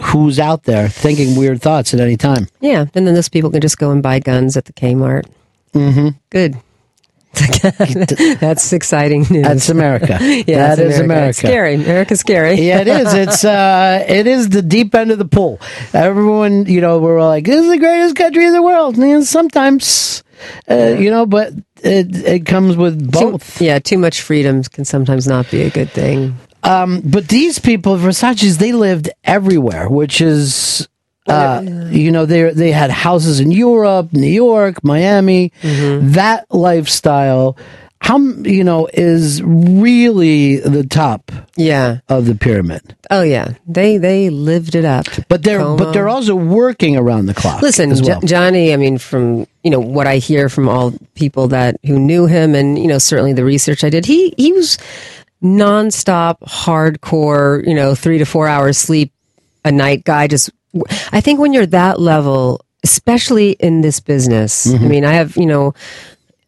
who's out there thinking weird thoughts at any time. yeah. And then those people can just go and buy guns at the Kmart. Mm-hmm. Good. That's exciting news. That's America. yeah, That is America. It's scary. America's scary. yeah, it is. It's uh, it is the deep end of the pool. Everyone, you know, we're all like, "This is the greatest country in the world." And sometimes, uh, you know, but it it comes with both. yeah, too much freedom can sometimes not be a good thing. Um, but these people, Versace's, they lived everywhere, which is, uh, you know, they they had houses in Europe, New York, Miami. Mm-hmm. That lifestyle, how you know is really the top yeah of the pyramid. Oh yeah, they they lived it up. But they're Como. but they're also working around the clock. Listen, well. Jo- Gianni. I mean, from you know what I hear from all people that who knew him, and you know certainly the research I did, he he was nonstop, hardcore. You know, three to four hours sleep a night guy. Just, I think when you're that level, especially in this business, I Mhm. mean, I have you know.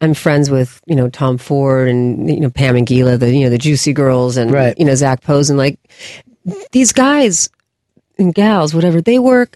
I'm friends with you know Tom Ford and you know Pam and Gela, the you know the Juicy Girls, and Right. you know Zac Posen. Like these guys and gals, whatever, they work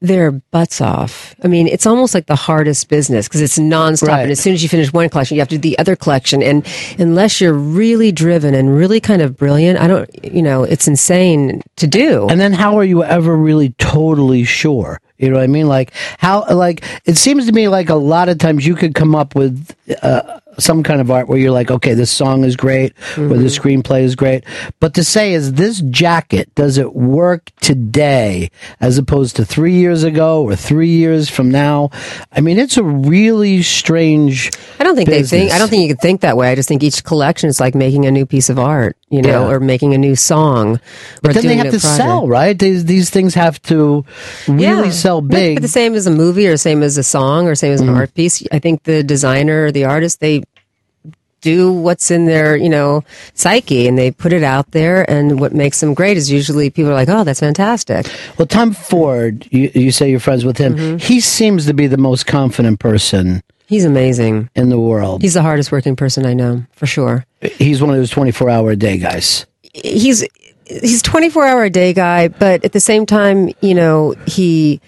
their butts off. I mean, it's almost like the hardest business because it's nonstop. Right. And as soon as you finish one collection, you have to do the other collection. And unless you're really driven and really kind of brilliant, I don't, you know, it's insane to do. And then how are you ever really totally sure? You know what I mean? Like how like it seems to me like a lot of times you could come up with uh, some kind of art where you're like, okay, this song is great, or the screenplay is great, but to say is this jacket does it work today as opposed to three years ago or three years from now? I mean, it's a really strange. I don't think they think. I don't think you could think that way. I just think each collection is like making a new piece of art, you know, Yeah. or making a new song. But then they have to sell, right? These these things have to really Yeah. sell big. But the same as a movie or same as a song or same as an Mhm. art piece. I think the designer or the artist, they do what's in their, you know, psyche and they put it out there. And what makes them great is usually people are like, oh, that's fantastic. Well, Tom Ford, you, you say you're friends with him. Mm-hmm. He seems to be the most confident person He's amazing in the world. He's the hardest working person I know, for sure. He's one of those 24 hour a day guys. he's he's 24 hour a day guy but at the same time you know he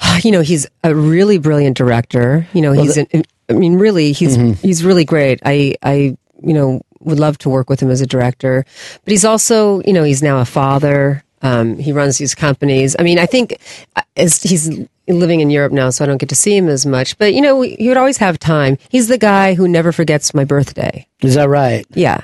you know he's a really brilliant director you know Well, he's an, i mean really he's Mhm. he's really great. I i you know would love to work with him as a director. But he's also you know he's now a father. Um, he runs these companies. I mean i think uh, as he's living in europe now so i don't get to see him as much. But you know he would always have time. He's the guy who never forgets my birthday. Is that right? yeah.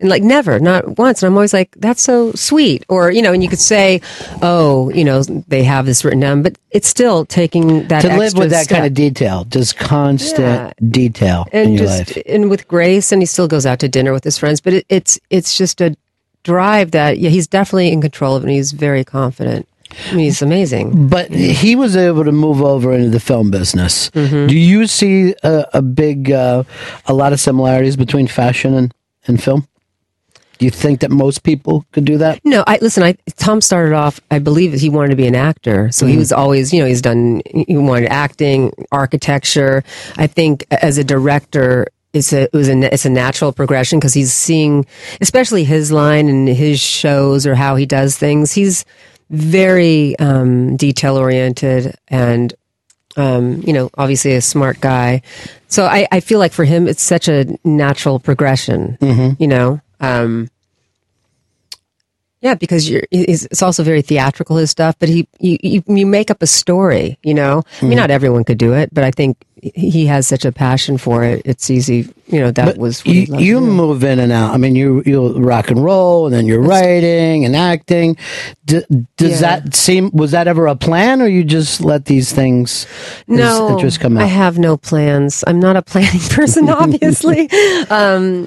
And like never, not once. And I'm always like, that's so sweet. Or, you know, and you could say, oh, you know, they have this written down, but it's still taking that to live with that step. kind of detail, just constant Yeah. detail in and your just life. and with grace and he still goes out to dinner with his friends but it, it's it's just a drive that yeah he's definitely in control of it and he's very confident I mean, he's amazing But he was able to move over into the film business. Mm-hmm. Do you see a, a big, uh, a lot of similarities between fashion and, and film? Do you think that most people could do that? No, I listen. I Tom started off. I believe he wanted to be an actor, so he Mhm. was always, you know, he's done. He wanted acting, architecture. I think as a director, it's a it was a it's a natural progression because he's seeing, especially his line and his shows or how he does things. He's very um, detail oriented and um, you know, obviously a smart guy. So I, I feel like for him, it's such a natural progression, Mhm. you know? Um, yeah, because you're, it's it's also very theatrical, his stuff, but he, you, you, make up a story, you know? I mean, Mhm. not everyone could do it, but I think he has such a passion for it. It's easy, you know, that But was you, you move in and out. I mean, you you rock and roll, and then you're writing and acting. D- does Yeah. that seem? Was that ever a plan, or you just let these things, no, interests come out? I have no plans. I'm not a planning person, obviously. um,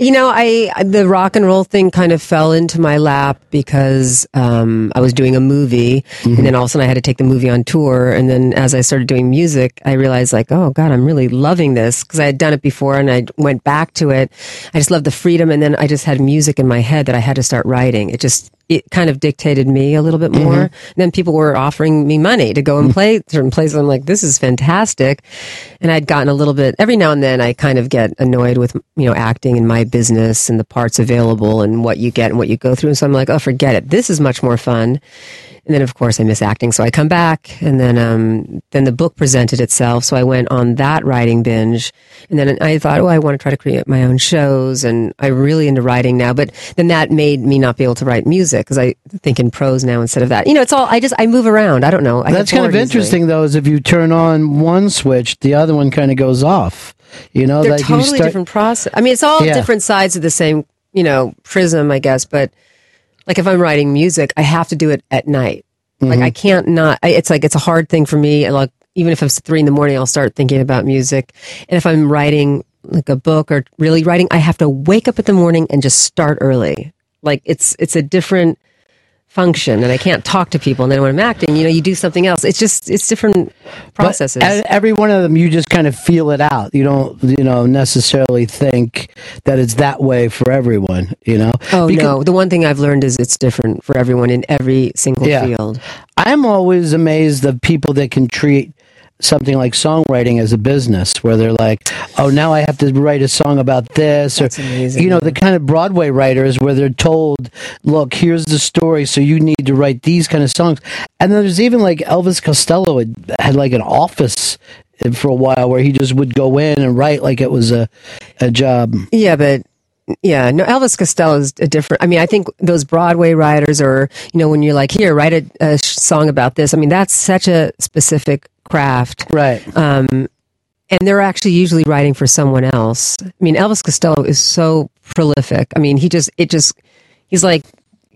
you know, I the rock and roll thing kind of fell into my lap because um, I was doing a movie, Mm-hmm. and then all of a sudden I had to take the movie on tour. And then as I started doing music, I realized like, oh God, I'm really loving this because I had done it before, and I went back to it. I just loved the freedom, and then I just had music in my head that I had to start writing. It just it kind of dictated me a little bit more. Mhm. And then people were offering me money to go and play certain places. I'm like, this is fantastic. And I'd gotten a little bit, every now and then I kind of get annoyed with, you know, acting in my business and the parts available and what you get and what you go through. And so I'm like, oh, forget it. This is much more fun. And then of course I miss acting. So I come back and then, um, then the book presented itself. So I went on that writing binge. And then I thought, oh, I want to try to create my own shows. And I'm really into writing now. But then that made me not be able to write music because I think in prose now instead of that. You know, it's all, I just, I move around. I don't know. I That's kind of bored easily. interesting, though, is if you turn on one switch, the other one kind of goes off. You know, They're like totally start- different process. I mean, it's all Yeah. different sides of the same, you know, prism, I guess. But like if I'm writing music, I have to do it at night. Like Mhm. I can't not. I, it's like it's a hard thing for me. and, Like even if it's three in the morning, I'll start thinking about music. And if I'm writing like a book or really writing, I have to wake up in the morning and just start early. Like it's it's a different function, and I can't talk to people. And then when I'm acting, you know, you do something else. It's just it's different processes. But every one of them, you just kind of feel it out. You don't, you know, necessarily think that it's that way for everyone. You know. Oh Because- no! The one thing I've learned is it's different for everyone in every single Yeah. field. I'm always amazed of people that can treat something like songwriting as a business where they're like, oh, now I have to write a song about this. or, you know, the kind of Broadway writers where they're told, look, here's the story, so you need to write these kind of songs. And then there's even like Elvis Costello had, had like an office for a while where he just would go in and write like it was a, a job. Yeah, but yeah, no, Elvis Costello is a different. I mean, I think those Broadway writers, or you know, when you're like, here, write a, a song about this. I mean, that's such a specific craft, right? Um, and they're actually usually writing for someone else. I mean, Elvis Costello is so prolific. I mean, he just, it just, he's like,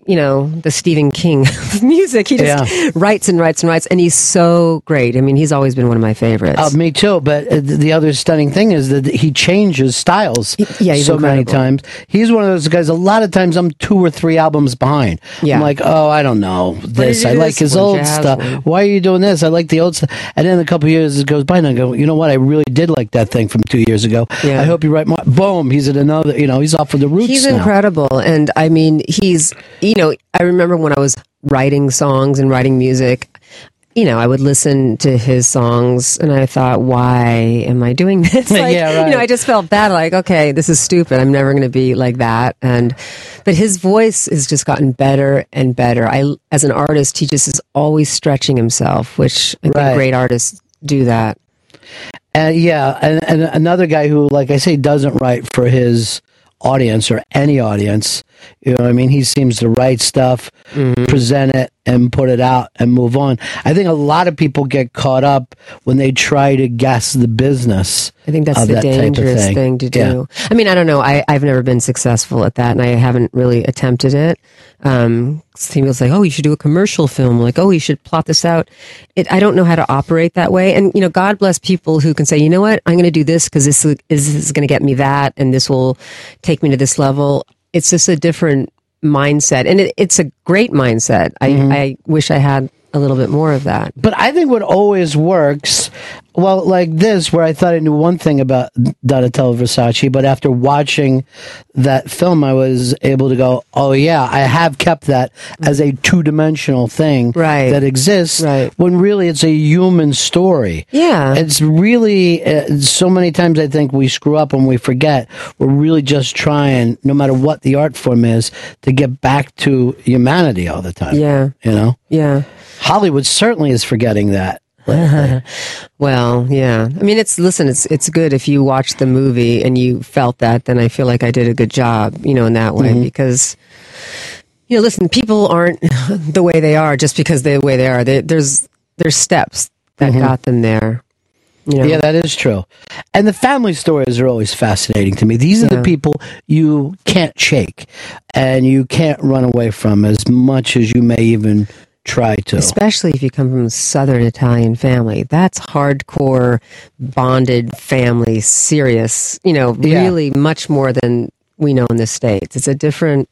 you know, the Stephen King of music. He just writes and writes and writes, and he's so great. I mean, he's always been one of my favorites. Uh, me too. But uh, the other stunning thing is that he changes styles yeah, he's so many times. He's one of those guys. A lot of times, I'm two or three albums behind. Yeah. I'm like, oh, I don't know this. I like is his old stuff. one. Why are you doing this? I like the old stuff. And then a couple years it goes by, and I go, you know what? I really did like that thing from two years ago. Yeah. I hope you write more. Boom. He's at another. You know, he's off of the roots. He's now. incredible. And I mean, he's, you know, I remember when I was writing songs and writing music, you know, I would listen to his songs and I thought, why am I doing this? Like, Yeah, right. You know, I just felt bad. Like, okay, this is stupid. I'm never going to be like that. And, but his voice has just gotten better and better. I, as an artist, he just is always stretching himself, which I Right. think great artists do that. And yeah, and, and another guy who, like I say, doesn't write for his audience or any audience. You know what I mean? He seems to write stuff, Mm-hmm. present it, and put it out and move on. I think a lot of people get caught up when they try to guess the business. I think that's the that dangerous thing. thing. to Yeah. do. I mean, I don't know. I, I've never been successful at that, and I haven't really attempted it. Um, people say, "Oh, you should do a commercial film." Like, "Oh, you should plot this out." It, I don't know how to operate that way. And you know, God bless people who can say, "You know what? I'm going to do this because this is, this is going to get me that, and this will take me to this level." It's just a different mindset, and it, it's a great mindset. I, Mm-hmm. I wish I had a little bit more of that. But I think what always works, well, like this, where I thought I knew one thing about Donatella Versace, but after watching that film, I was able to go, oh, yeah, I have kept that as a two dimensional thing Right. that exists when really it's a human story. Yeah. It's really, uh, so many times I think we screw up and we forget. We're really just trying, no matter what the art form is, to get back to humanity all the time. Yeah. You know? Yeah. Hollywood certainly is forgetting that. well, yeah. I mean, it's listen. It's it's good if you watch the movie and you felt that. Then I feel like I did a good job, you know, in that way Mhm. because. You know, listen. People aren't the way they are just because they're the way they are. They, there's there's steps that Mhm. got them there. You know? Yeah, that is true. And the family stories are always fascinating to me. These are the people you can't shake and you can't run away from as much as you may even try to. Especially if you come from a Southern Italian family. That's hardcore, bonded family, serious, you know, Yeah. really much more than we know in the States. It's a different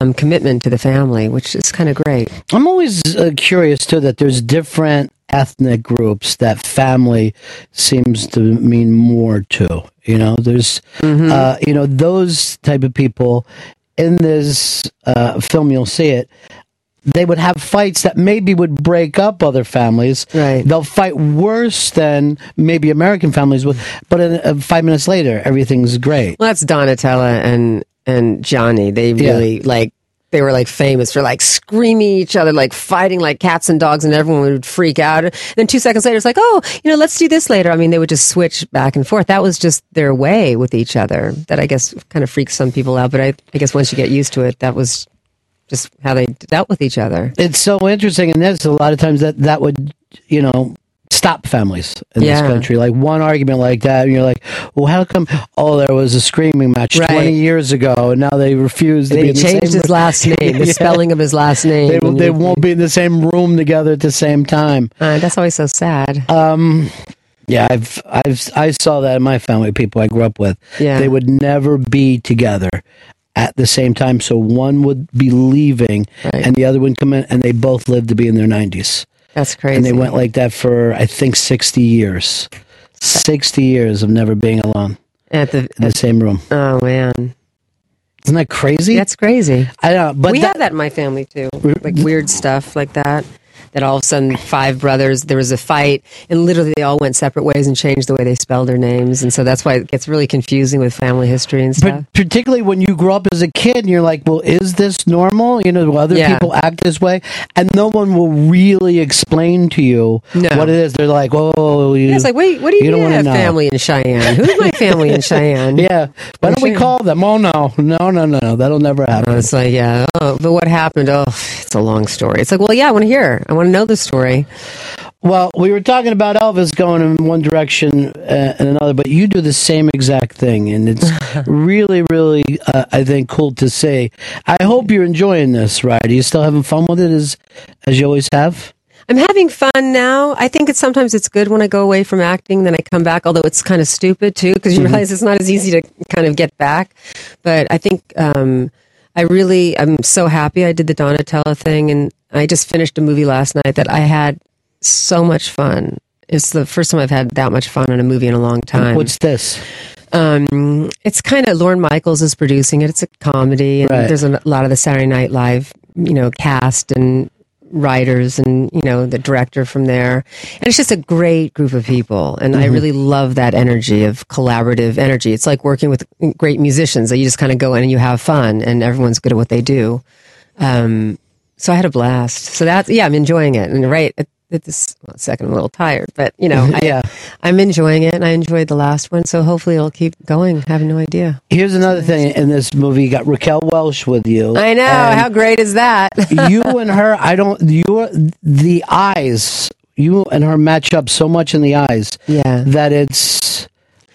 um, commitment to the family, which is kind of great. I'm always uh, curious too that there's different ethnic groups that family seems to mean more to. You know, there's, Mm-hmm. uh, you know, those type of people in this uh, film. You'll see it. They would have fights that maybe would break up other families. Right. They'll fight worse than maybe American families would, but in, uh, five minutes later, everything's great. Well, that's Donatella and and Gianni. They Yeah. really like they were like famous for like screaming at each other, like fighting like cats and dogs, and everyone would freak out. And then two seconds later, it's like, oh, you know, let's do this later. I mean, they would just switch back and forth. That was just their way with each other. That I guess kind of freaks some people out. But I, I guess once you get used to it, that was just how they dealt with each other. It's so interesting in this. A lot of times that that would, you know, stop families in Yeah. this country. Like one argument like that, and you're like, well, how come? Oh, there was a screaming match Right. 20 years ago, and now they refuse to And be he the changed his last name, the Yeah. spelling of his last name. They, they won't be in the same room together at the same time. Uh, that's always so sad. Um, Yeah, I've I've I saw that in my family, people I grew up with. Yeah. They would never be together at the same time. So one would be leaving and the other would come in and they both lived to be in their nineties. That's crazy. And they went like that for I think sixty years. Sixty years of never being alone. At the in the same room. Oh man. Isn't that crazy? That's crazy. I know, but we that- have that in my family too, like weird stuff like that. That all of a sudden, five brothers, there was a fight, and literally they all went separate ways and changed the way they spelled their names, and so that's why it gets really confusing with family history and stuff. But particularly when you grow up as a kid and you're like, well, is this normal? You know, do other Yeah. people act this way? And no one will really explain to you No. what it is. They're like, oh, you, it's like, wait, what do you, don't mean know. family in Cheyenne? Who's my family in Cheyenne? Yeah. Why don't we call them? Oh, no. No, no, no, no. That'll never oh, happen. It's like, yeah, oh, but what happened? Oh, it's a long story. It's like, well, yeah, I want to hear. I want to know the story. Well, we were talking about Elvis going in one direction uh, and another, but you do the same exact thing, and it's really, really, uh, I think, cool to see. I hope you're enjoying this ride. Are you still having fun with it as as you always have? I'm having fun now. I think it's sometimes it's good when I go away from acting, then I come back. Although it's kind of stupid too, because you Mhm. realize it's not as easy to kind of get back. But I think um, I really, I'm so happy I did the Donatella thing, and I just finished a movie last night that I had so much fun. It's the first time I've had that much fun in a movie in a long time. What's this? Um, it's kind of Lorne Michaels is producing it. It's a comedy, and Right. there's a lot of the Saturday Night Live, you know, cast and writers, and you know, the director from there. And it's just a great group of people, and I Mhm. really love that energy of collaborative energy. It's like working with great musicians that you just kind of go in and you have fun, and everyone's good at what they do. Um, so I had a blast. So that's yeah, I'm enjoying it. And right at, at this well, second, I'm a little tired, but you know, I, Yeah. I'm enjoying it, and I enjoyed the last one. So hopefully, it'll keep going. I have no idea. Here's another thing in this movie. You got Raquel Welch with you. I know how great is that? you and her, I don't. You the eyes. You and her match up so much in the eyes. Yeah. That it's.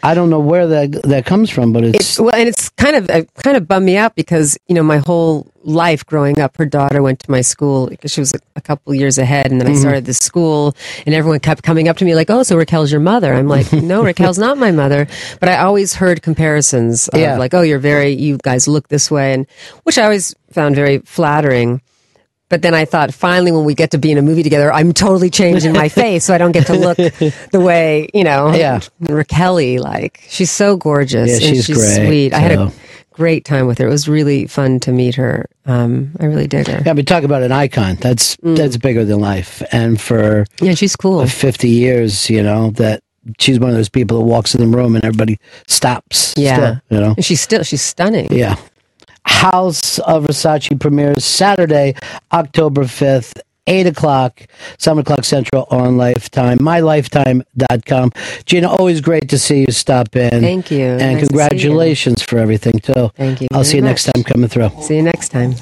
I don't know where that that comes from, but it's. It's, well, and it's kind of it kind of bummed me out because you know my whole life growing up, her daughter went to my school because she was a, a couple years ahead, and then I Mhm. started this school, and everyone kept coming up to me like, "Oh, so Raquel's your mother?" I'm like, "No, Raquel's not my mother," but I always heard comparisons of Yeah. like, "Oh, you're very, you guys look this way," and which I always found very flattering. But then I thought, finally, when we get to be in a movie together, I'm totally changing my face, so I don't get to look the way you know, Yeah. Raquel like. She's so gorgeous. Yeah, and she's she's great, sweet. I had a great time with her. It was really fun to meet her. Um, I really dig her. Yeah, we talk about an icon. That's that's bigger than life, and for Mm. yeah, she's cool. Fifty years, you know that she's one of those people that walks in the room and everybody stops. Yeah. still, you know. And she's still she's stunning. Yeah. House of Versace premieres Saturday, October 5th, 8 o'clock, 7 o'clock Central on Lifetime, mylifetime.com. Gina, always great to see you stop in. Thank you. And Nice see you. congratulations for everything, too. Thank you. I'll see you next time coming through. See you next time.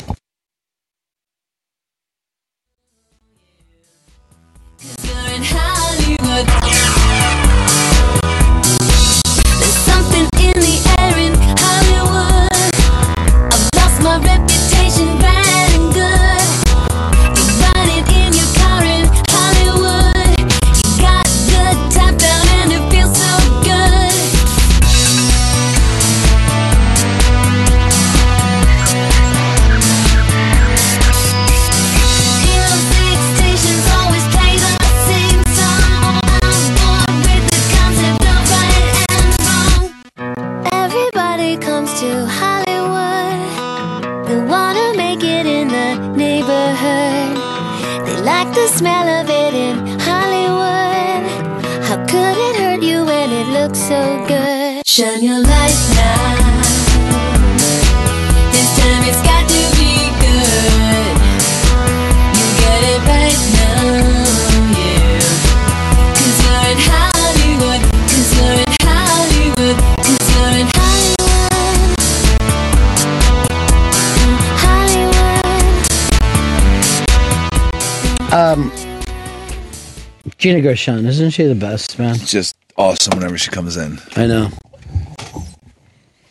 Gina Gershon, isn't she the best, man? Just awesome whenever she comes in. I know.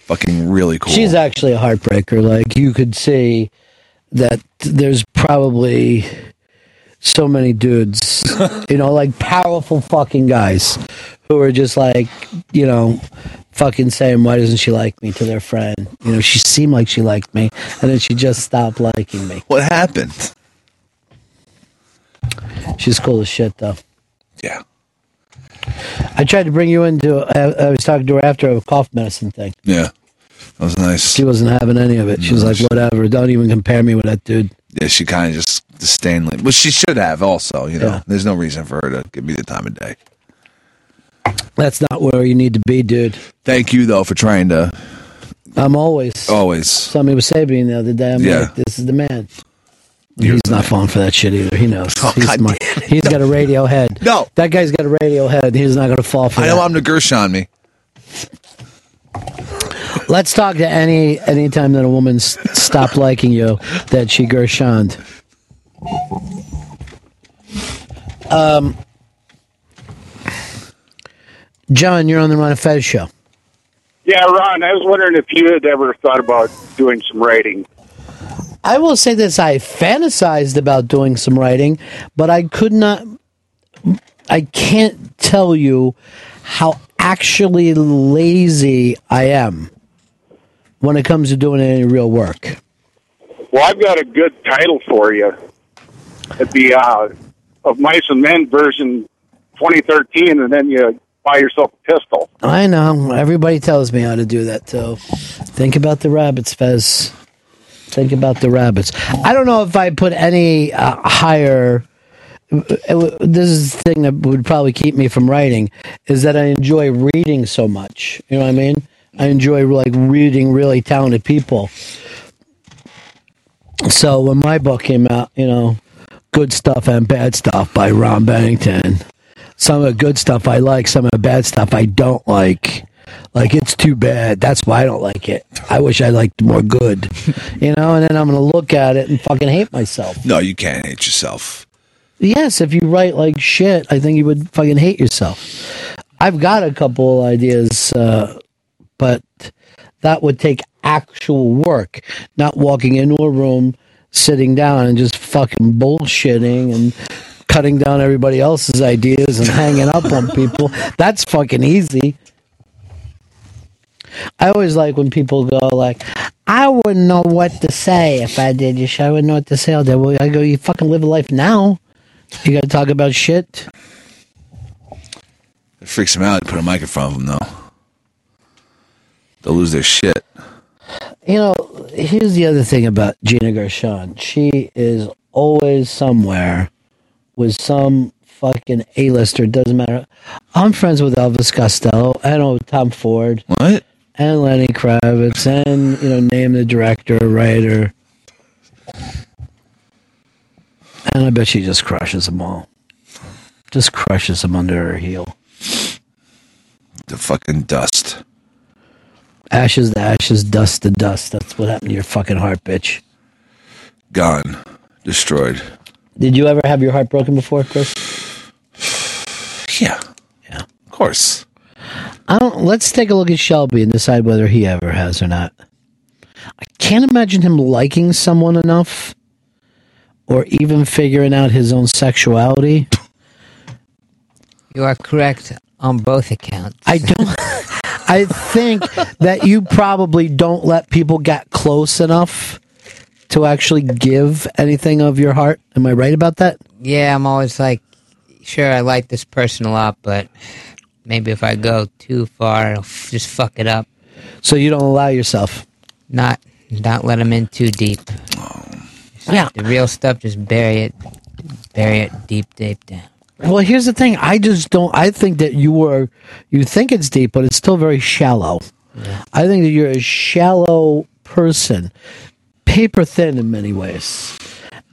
Fucking really cool. She's actually a heartbreaker. Like you could see that there's probably so many dudes, you know, like powerful fucking guys who are just like, you know, fucking saying, why doesn't she like me to their friend? You know, she seemed like she liked me, and then she just stopped liking me. What happened? She's cool as shit, though. Yeah. I tried to bring you into. I, uh, I was talking to her after a cough medicine thing. Yeah. That was nice. She wasn't having any of it. She was like, whatever. Don't even compare me with that dude. Yeah, she kind of just disdainly, Well, she should have also. You know, Yeah. there's no reason for her to give me the time of day. That's not where you need to be, dude. Thank you though for trying to I'm always. always. Somebody was saving me the other day, I'm Yeah. like, this is the man. He's not falling for that shit either. He knows. Oh, he's, God smart. he's got a radio head. No. That guy's got a radio head. He's not going to fall for I that. know I'm the Gershon me. Let's talk to any anytime that a woman s- stopped liking you that she Gershoned. Um, John, you're on the Ron and Fez show. Yeah, Ron, I was wondering if you had ever thought about doing some writing. I will say this: I fantasized about doing some writing, but I could not. I can't tell you how actually lazy I am when it comes to doing any real work. Well, I've got a good title for you. It'd be uh, of Mice and Men version 2013, and then you buy yourself a pistol. I know. Everybody tells me how to do that too. Think about the rabbits, Fez. Think about the rabbits. I don't know if I put any uh, higher. This is the thing that would probably keep me from writing is that I enjoy reading so much. You know what I mean? I enjoy like reading really talented people. So when my book came out, you know, Good Stuff and Bad Stuff by Ron Bennington. Some of the good stuff I like, some of the bad stuff I don't like. Like it's too bad. That's why I don't like it. I wish I liked more good. You know, and then I'm gonna look at it and fucking hate myself. No, you can't hate yourself. Yes, if you write like shit, I think you would fucking hate yourself. I've got a couple ideas, uh, but that would take actual work, not walking into a room, sitting down, and just fucking bullshitting and cutting down everybody else's ideas and hanging up on people. That's fucking easy. I always like when people go like, "I wouldn't know what to say if I did your show. I wouldn't know what to say all day." Well, I go, "You fucking live a life now. You got to talk about shit." It freaks them out. You put a mic in front of them, though. They'll lose their shit. You know, here's the other thing about Gina Gershon. She is always somewhere with some fucking A-lister. Doesn't matter. I'm friends with Elvis Costello. I know Tom Ford. What? And Lenny Kravitz. And, you know, name the director, writer. And I bet she just crushes them all. Just crushes them under her heel. The fucking dust. Ashes to ashes, dust to dust. That's what happened to your fucking heart, bitch. Gone. Destroyed. Did you ever have your heart broken before, Chris? Yeah. Yeah. Of course. I don't. Let's take a look at Shelby and decide whether he ever has or not. I can't imagine him liking someone enough, or even figuring out his own sexuality. You are correct on both accounts. I don't. I think that you probably don't let people get close enough to actually give anything of your heart. Am I right about that? Yeah, I'm always like, sure, I like this person a lot, but maybe if I go too far, I'll f- just fuck it up. So you don't allow yourself. Not, not let them in too deep. Oh. Yeah. The real stuff, just bury it, bury it deep, deep down. Well, here's the thing. I just don't. I think that you are. You think it's deep, but it's still very shallow. I think that you're a shallow person, paper thin in many ways,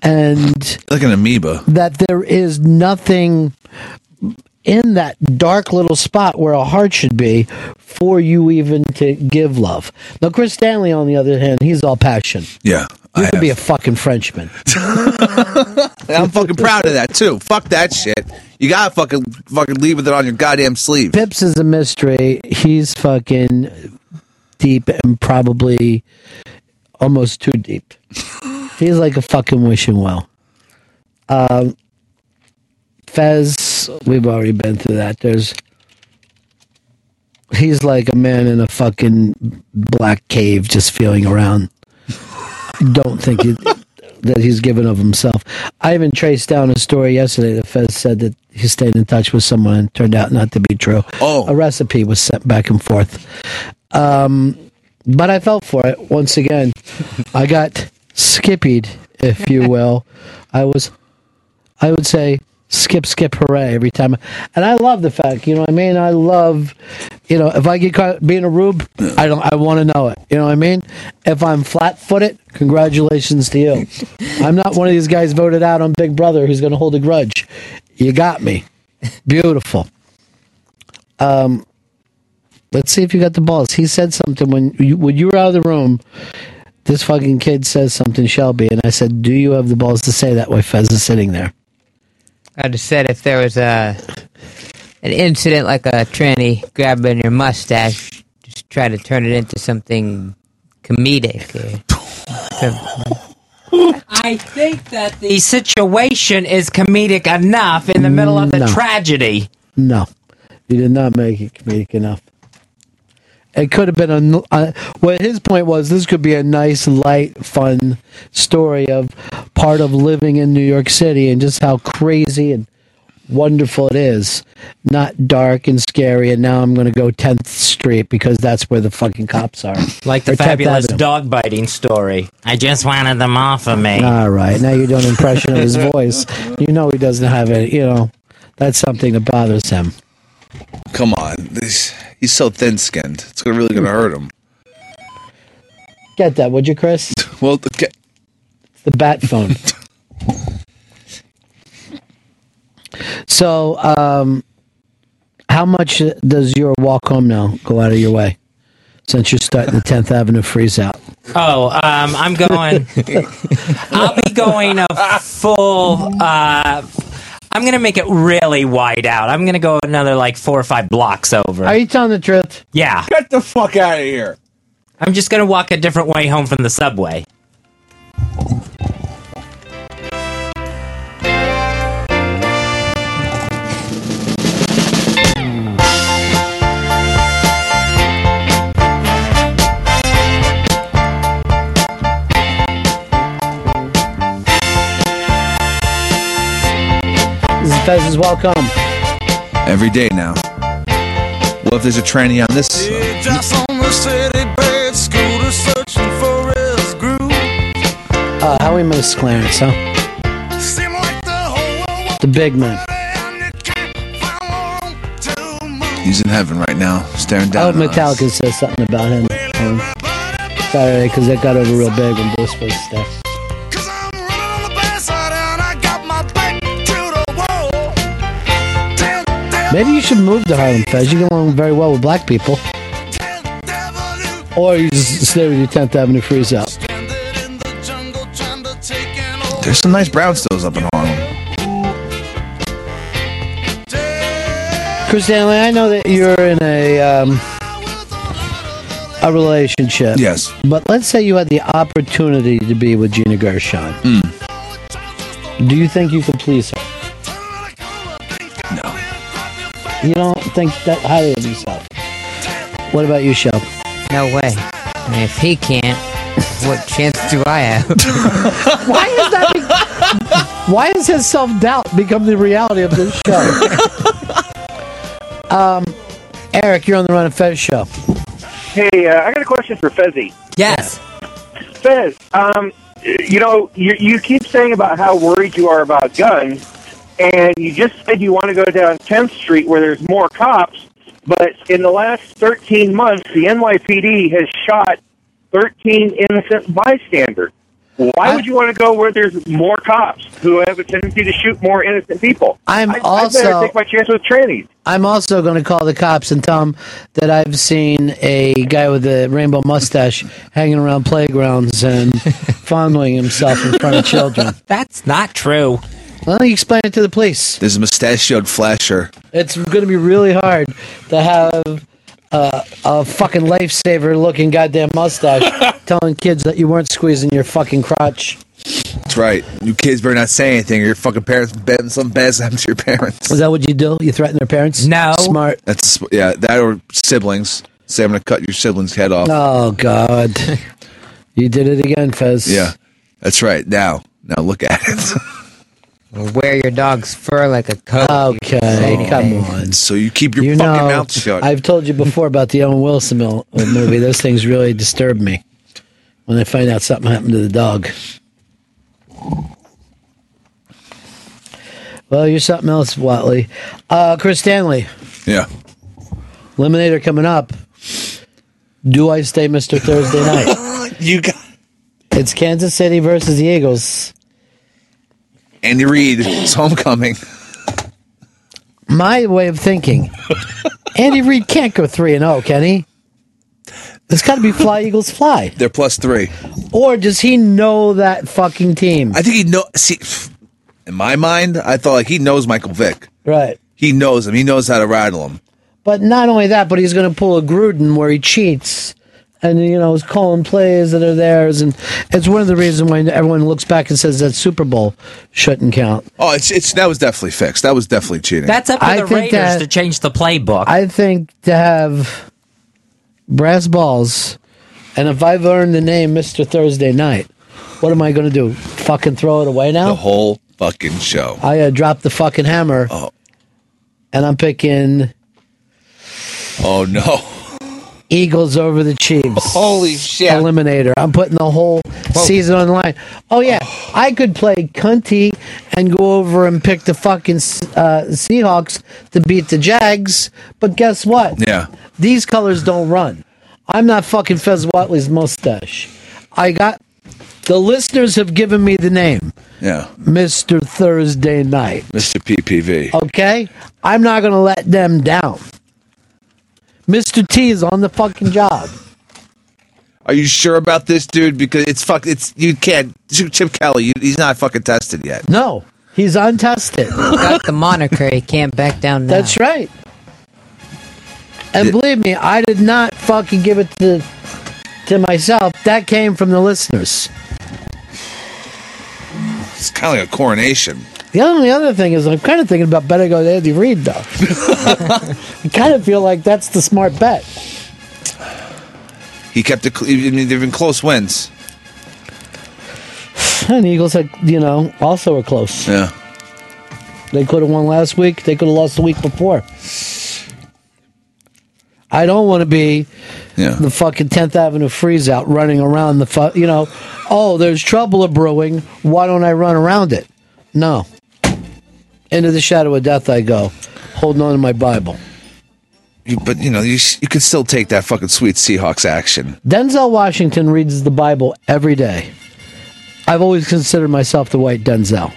and Like an amoeba. that there is nothing in that dark little spot where a heart should be for you even to give love. Now, Chris Stanley, on the other hand, he's all passion. Yeah. You could be a fucking Frenchman. I'm fucking proud of that too. Fuck that shit. You gotta fucking fucking leave with it on your goddamn sleeve. Pips is a mystery. He's fucking deep and probably almost too deep. He's like a fucking wishing well. Um, Fez, we've already been through that. There's He's like a man in a fucking black cave just feeling around. Don't think he, that he's given of himself. I even traced down a story yesterday that Fez said that he stayed in touch with someone and turned out not to be true. Oh. A recipe was sent back and forth. Um, but I felt for it once again. I got skippied, if you will. I was, I would say, skip, skip, hooray every time. And I love the fact, you know what I mean? I love, you know, if I get caught being a rube, I don't, I want to know it. You know what I mean? If I'm flat footed, congratulations to you. I'm not one of these guys voted out on Big Brother who's going to hold a grudge. You got me. Beautiful. Um, let's see if you got the balls. He said something when you, when you were out of the room. This fucking kid says something, Shelby, and I said, "Do you have the balls to say that?" While Fez is sitting there. I just said if there was a an incident like a tranny grabbing your mustache, just try to turn it into something comedic. I think that the situation is comedic enough in the middle of the No. tragedy. No, you did not make it comedic enough. It could have been a. Uh, what his point was, this could be a nice, light, fun story of part of living in New York City and just how crazy and wonderful it is. Not dark and scary. And now I'm going to go 10th Street because that's where the fucking cops are. Like the Or fabulous dog biting story. I just wanted them off of me. All right, now you're doing an impression of his voice. You know he doesn't have it. You know that's something that bothers him. Come on, this, he's so thin-skinned. It's gonna really gonna hurt him. Get that, would you, Chris? Well, the, get, It's the bat phone. so, um, how much does your walk home now go out of your way? Since you're starting the 10th Avenue freeze out. Oh, um, I'm going. I'll be going a full. Uh, I'm going to make it really wide out. I'm going to go another like four or five blocks over. Are you telling the truth? Yeah. Get the fuck out of here. I'm just going to walk a different way home from the subway. This is welcome. every day now. What if there's a tranny on this? Just on the city bed, scooter searching for his groove. Uh, how we miss Clarence, huh? The big man. He's in heaven right now, staring I down. hope on us. Metallica says something about him. Um, Saturday, because it got over real big when Bliss was there. Maybe you should move to Harlem, Fez. You get along very well with black people. Or you just stay with your 10th Avenue freeze out. There's some nice brownstones up in Harlem. Chris Stanley, I know that you're in a um, a relationship. Yes. But let's say you had the opportunity to be with Gina Gershon. Hmm. Do you think you could please her? You don't think that highly of yourself? What about you, Shel? no way. I mean, if he can't, what chance do I have? Why is that? Be- why has his self doubt become the reality of this show? um, Eric, you're on the Ron and Fez show. Hey, uh, I got a question for Fezzy. Yes. Fez, um, you know, you, you keep saying about how worried you are about guns, and you just said you want to go down 10th Street where there's more cops, but in the last 13 months, the NYPD has shot 13 innocent bystanders. Why would you want to go where there's more cops who have a tendency to shoot more innocent people? I'm I, I also- better take my chance with trannies. I'm also going to call the cops and tell them that I've seen a guy with a rainbow mustache hanging around playgrounds and fondling himself in front of children. That's not true. Well, you explain it to the police. There's a mustachioed flasher. It's going to be really hard to have uh, a fucking lifesaver looking goddamn mustache telling kids that you weren't squeezing your fucking crotch. That's right. You kids better not say anything, or your fucking parents betting some bad happens to your parents. Is that what you do? You threaten their parents? No. Smart. That's yeah, that or siblings. Say I'm gonna cut your sibling's head off. Oh God. you did it again, Fez. Yeah, that's right. Now, now look at it. Or wear your dog's fur like a coat. Okay, come on. So you keep your You fucking know, mouth shut. I've told you before about the Owen Wilson mil- uh, movie. Those things really disturb me when I find out something happened to the dog. Well, you're something else, Whatley. Uh, Chris Stanley, yeah. Eliminator coming up. Do I stay Mr. Thursday night? you got. It's Kansas City versus the Eagles. Andy Reid, it's homecoming. My way of thinking, Andy Reid can't go three and zero, can he? There's got to be fly Eagles fly. They're plus three. Or does he know that fucking team? I think he know. See, in my mind, I thought like he knows Michael Vick. Right. He knows him. He knows how to rattle him. But not only that, but he's going to pull a Gruden where he cheats and, you know, is calling plays that are theirs. And it's one of the reasons why everyone looks back and says that Super Bowl shouldn't count. Oh, it's it's that was definitely fixed. That was definitely cheating. That's up to I the think Raiders that- to change the playbook. I think to have brass balls, and if I've earned the name Mr. Thursday Night, what am I going to do? Fucking throw it away now? the whole fucking show. I uh, dropped the fucking hammer. Oh. And I'm picking Oh no! Eagles over the Chiefs. Holy shit! Eliminator. I'm putting the whole season on the line. Oh yeah, I could play cunty and go over and pick the fucking uh, Seahawks to beat the Jags. But guess what? Yeah. These colors don't run. I'm not fucking Fez Whatley's mustache. I got the listeners have given me the name, Yeah, Mr. Thursday Night. Mr. PPV. Okay? I'm not going to let them down. Mr. T is on the fucking job. Are you sure about this, dude? Because it's fuck. It's you can't. Chip Kelly, you, he's not fucking tested yet. No, he's untested. Got the moniker. He can't back down now. That's right. And believe me, I did not fucking give it to to myself. That came from the listeners. It's kind of like a coronation. The only other thing is, I'm kind of thinking about betting on Andy Reid, though. I kind of feel like that's the smart bet. He kept it. cl- I mean, they've been close wins. And the Eagles had, you know, also were close. Yeah. They could have won last week. They could have lost the week before. I don't want to be Yeah. the fucking 10th Avenue freeze out running around the, fu- you know, oh, there's trouble brewing. Why don't I run around it? No. Into the shadow of death I go, holding on to my Bible. You, but you know, you s- you could still take that fucking sweet Seahawks action. Denzel Washington reads the Bible every day. I've always considered myself the white Denzel.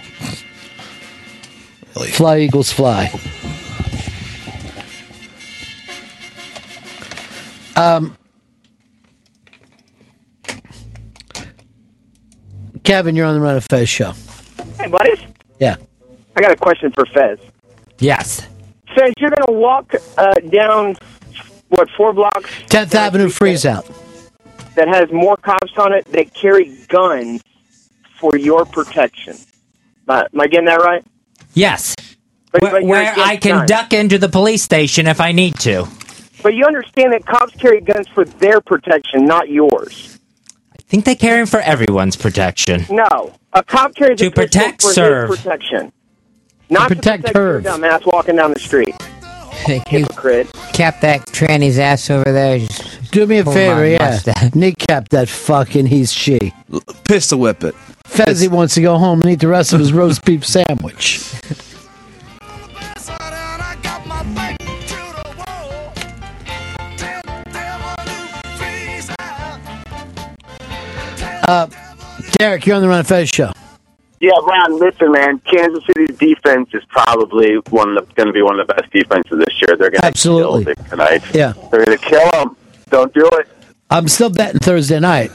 Fly, Eagles, fly. Um, Kevin, you're on the Ron and Fez show. Hey, buddies. Yeah. I got a question for Fez. Yes. Fez, you're going to walk uh, down, what, four blocks 10th Avenue freeze out. that has more cops on it that carry guns for your protection. Uh, am I getting that right? Yes. But, Where, but where I can guns. duck into the police station if I need to. But you understand that cops carry guns for their protection, not yours. I think they carry 'em for everyone's protection. No, a cop carries To protect, for his serve. protection, not to protect protect your Herb. dumbass walking down the street. Hypocrite. cap that tranny's ass over there. Just Do me a favor, yeah. mustache. Kneecap that fucking he's she. Pistol whip it. Fezzy wants to go home and eat the rest of his roast beef sandwich. Uh, Derek, you're on the Ron and Fez show. Yeah, Ron, listen, man. Kansas City's defense is probably one of going to be one of the best defenses this year. They're going to Absolutely. kill it tonight. Yeah. They're going to kill them. Don't do it. I'm still betting Thursday night.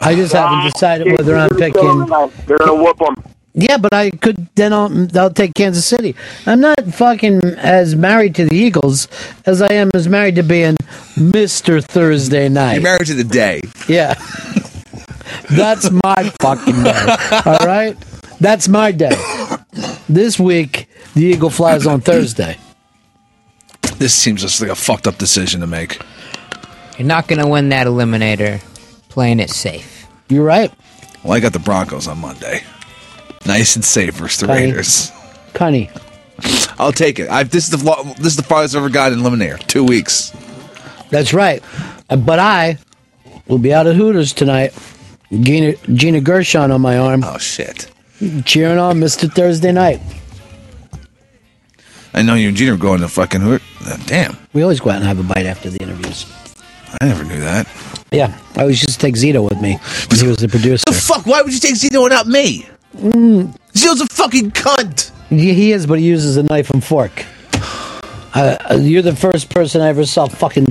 I just haven't ah, decided whether I'm picking. They're picking. going to whoop them. Yeah, but I could then I'll, I'll take Kansas City. I'm not fucking as married to the Eagles as I am as married to being Mister Thursday night. You're married to the day. Yeah. That's my fucking day. All right? That's my day. This week, the Eagle flies on Thursday. This seems just like a fucked up decision to make. You're not going to win that eliminator playing it safe. You're right. Well, I got the Broncos on Monday. Nice and safe versus the Connie. Raiders. Connie. I'll take it. I've, this is the this is the farthest I've ever gotten in Eliminator. Two weeks. That's right. Uh, But I will be out at Hooters tonight. Gina, Gina Gershon on my arm. Oh, shit. Cheering on Mr. Thursday night. I know you and Gina are going to fucking hoot. uh, Damn, We always go out and have a bite after the interviews. I never knew that. Yeah, I always used to take Zito with me. Because he was the producer. The fuck? Why would you take Zito and not me? Mm. Zito's a fucking cunt. He he is, but he uses a knife and fork. Uh, uh, you're the first person I ever saw fucking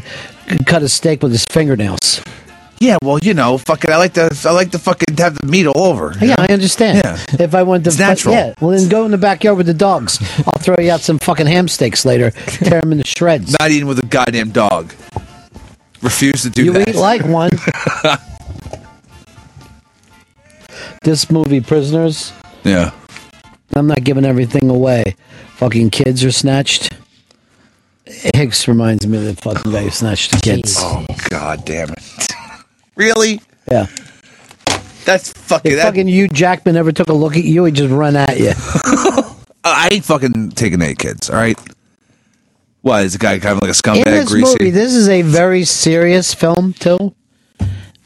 cut a steak with his fingernails. Yeah, well, you know, fucking, I like to, I like to fucking have the meat all over. Yeah, know? I understand. Yeah. If I went to It's natural. yeah, well then go in the backyard with the dogs. I'll throw you out some fucking ham steaks later. Tear them into shreds. Not eating with a goddamn dog. Refuse to do you that. eat like one. this movie, Prisoners. yeah. I'm not giving everything away. Fucking kids are snatched. Hicks reminds me of the fucking guy who snatched the kids. Oh god damn it! Really? Yeah. That's fucking. If That, fucking Hugh Jackman ever took a look at you, he'd just run at you. I ain't fucking taking eight kids. All right. What is the guy kind of like a In scumbag, this greasy? movie, this is a very serious film too,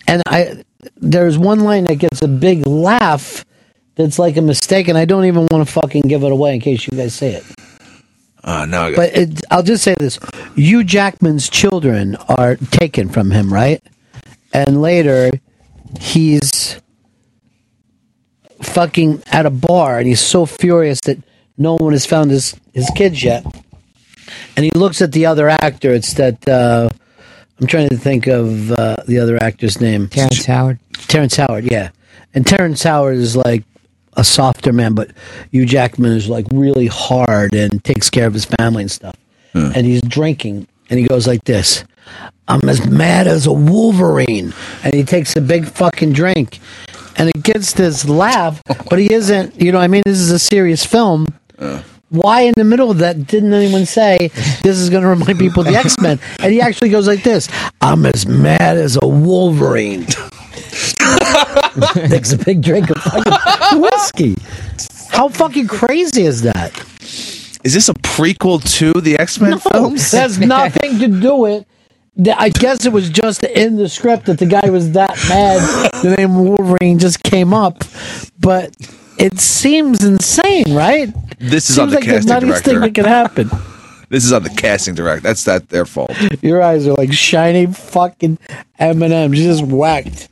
and I there's one line that gets a big laugh. That's like a mistake, and I don't even want to fucking give it away in case you guys say it. Uh, no, I got- But it, I'll just say this: Hugh Jackman's children are taken from him, right? And later, he's fucking at a bar, and he's so furious that no one has found his his kids yet. And he looks at the other actor. It's that uh, I'm trying to think of uh, the other actor's name. Terrence Howard. Terrence Howard, yeah. And Terrence Howard is like a softer man, but Hugh Jackman is like really hard and takes care of his family and stuff. And he's drinking, and he goes like this. I'm as mad as a wolverine, and he takes a big fucking drink, and it gets this laugh, but he isn't. You know, I mean, this is a serious film. Why in the middle of that didn't anyone say this is going to remind people of the X Men? And he actually goes like this: "I'm as mad as a wolverine." Takes a big drink of fucking whiskey. How fucking crazy is that? Is this a prequel to the X Men films? That has nothing to do with. The- I guess it was just in the script that the guy was that mad. The name Wolverine just came up, but it seems insane, right? This is Seems on the like the casting nuttiest thing director. that could happen. This is on the casting director. That's not their fault. Your eyes are like shiny fucking M and M's, just whacked.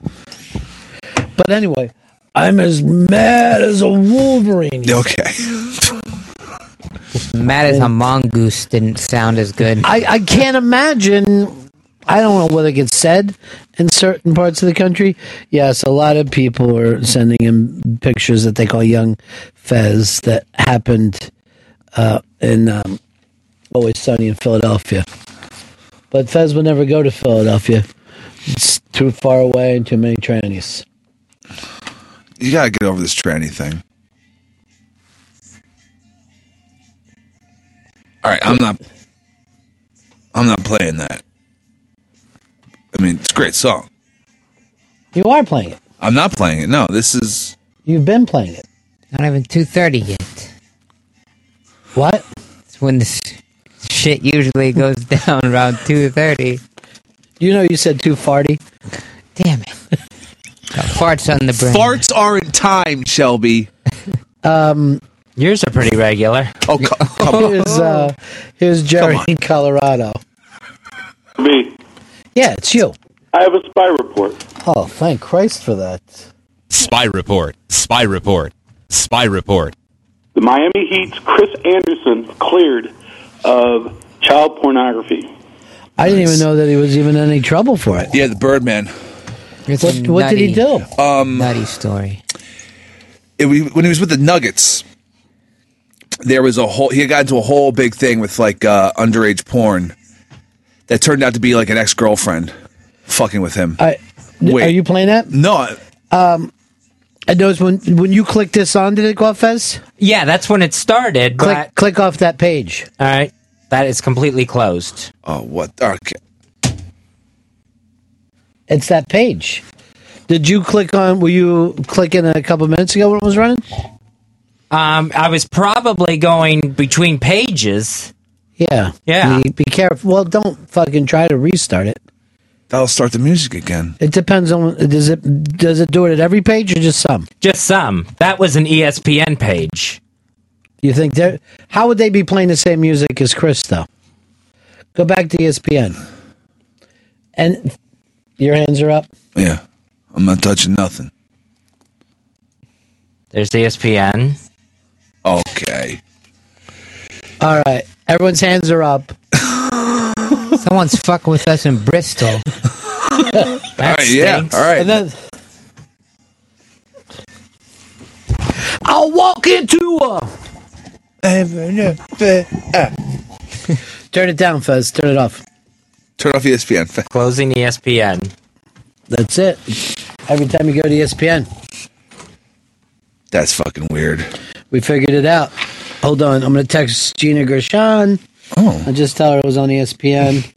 But anyway, I'm as mad as a Wolverine. Okay. Mad as a mongoose didn't sound as good. I, I can't imagine. I don't know whether it gets said in certain parts of the country. Yes, a lot of people are sending him pictures that they call young Fez that happened uh, in um, Always Sunny in Philadelphia. But Fez would never go to Philadelphia. It's too far away and too many trannies. You gotta get over this tranny thing. All right, I'm not. I'm not playing that. I mean, it's a great song. You are playing it. I'm not playing it. No, this is. You've been playing it. Not even two thirty yet. What? It's when this shit usually goes down around two thirty. You know, you said too farty. Damn it! Got farts on the brain. Farts are in time, Shelby. Um, Yours are pretty regular. Oh, co- come on. here's, uh, here's Jerry in Colorado. Me. Yeah, it's you. I have a spy report. Oh, thank Christ for that. Spy report. Spy report. Spy report. The Miami Heat's Chris Anderson cleared of child pornography. I didn't even know that he was even in any trouble for it. Yeah, the Birdman. It's What, a what did he nutty- do? Um, Nutty story. it, when he was with the Nuggets, there was a whole. He got into a whole big thing with like uh, underage porn that turned out to be like an ex girlfriend fucking with him. I, Wait. Are you playing that? No, I- Um, and those when when you clicked this on, did it go off, Fez? Yeah, that's when it started. Click But click off that page. all right, that is completely closed. Oh, what? Okay. It's that page. Did you click on? Were you clicking a couple minutes ago when it was running? Um, I was probably going between pages. Yeah. Yeah. Be, be careful. Well, don't fucking try to restart it. That'll start the music again. It depends on does it does it do it at every page or just some? Just some. That was an ESPN page. You think they how would they be playing the same music as Chris though? Go back to ESPN. And your hands are up. Yeah. I'm not touching nothing. There's ESPN. Okay. All right. Everyone's hands are up. Someone's fucking with us in Bristol. All right, yeah. All right. And then I'll walk into a Turn it down, Fez. Turn it off. Turn off ESPN. Closing ESPN. That's it. Every time you go to E ESPN, That's fucking weird. we figured it out. Hold on. I'm going to text Gina Gershon. Oh. I just tell her it was on ESPN.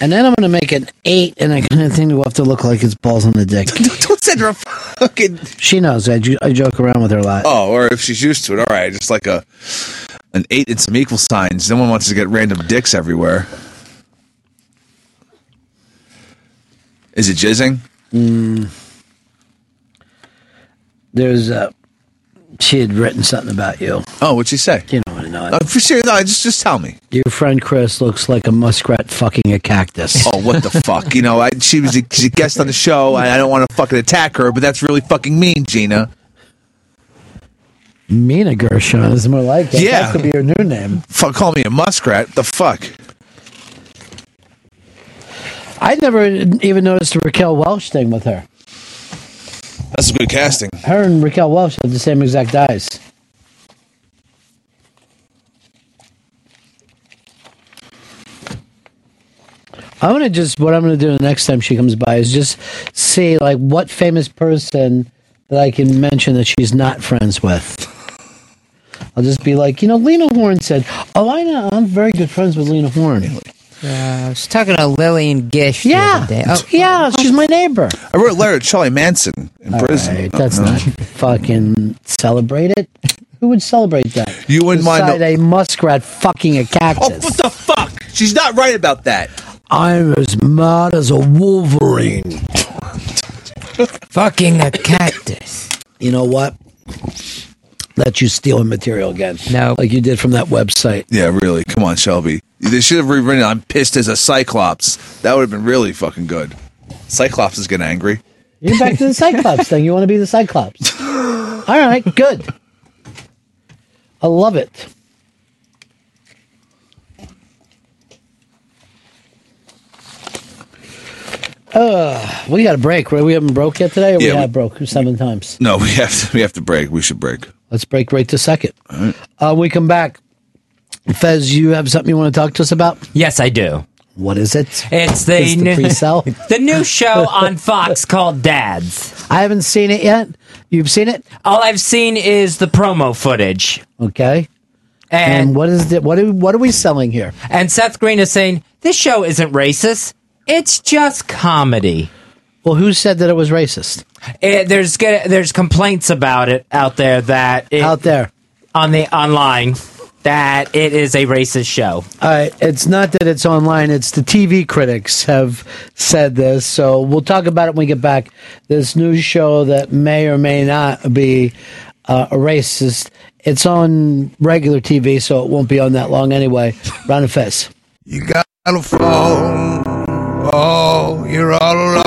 And then I'm going to make an eight, and I kind of think will have to look like it's balls on the dick. Don't send her a fucking. She knows. I, I joke around with her a lot. Oh, or if she's used to it, all right. Just like a an eight and some equal signs. No one wants to get random dicks everywhere. Is it jizzing? Mm. There's uh she had written something about you. Oh, what'd she say? You don't want to know it. Uh, for sure, no, just just tell me. Your friend Chris looks like a muskrat fucking a cactus. Oh, what the fuck? You know, I, she was a, she's a guest on the show, and I don't want to fucking attack her, but that's really fucking mean, Gina. Mina Gershon is more like it. Yeah. That could be her new name. Fuck, call me a muskrat. The fuck? I never even noticed the Raquel Welch thing with her. That's a good casting. Her and Raquel Welch have the same exact eyes. I want to just what I'm to do the next time she comes by is just see like what famous person that I can mention that she's not friends with. I'll just be like, you know, Lena Horne said, "Oh, I know, I'm very good friends with Lena Horne." Uh, I was talking to Lillian Gish the Yeah, other day. Oh, yeah, she's my neighbor. I wrote a letter to Charlie Manson in prison. Right, that's No, no. not fucking celebrate it. Who would celebrate that? You wouldn't mind Beside a muskrat fucking a cactus. Oh, what the fuck? She's not right about that. I'm as mad as a wolverine. fucking a cactus. You know what? Let you stealing material again. No. Like you did from that website. Yeah, really. Come on, Shelby. They should have rewritten it. I'm pissed as a Cyclops. That would have been really fucking good. Cyclops is getting angry. You're back to the Cyclops thing. You want to be the Cyclops. All right, good. I love it. Uh, we got a break. right? We haven't broke yet today, or we Yeah, we- have broke seven times. No, we have to. We have to break. We should break. Let's break right to second. Uh, we come back. Fez, you have something you want to talk to us about? Yes, I do. What is it? It's the, It's the new, pre-sell? the new show on Fox called Dads. I haven't seen it yet. You've seen it? All I've seen is the promo footage. Okay. And, And what is it? What are, what are we selling here? and Seth Green is saying this show isn't racist. It's just comedy. Well, who said that it was racist? It, there's get- there's complaints about it out there that it, Out there. on the online that it is a racist show. All right, it's not that it's online; it's the TV critics have said this. So we'll talk about it when we get back. This new show that may or may not be uh, a racist. It's on regular TV, so it won't be on that long anyway. Round of Fez. You got a phone. Oh, you're all alone.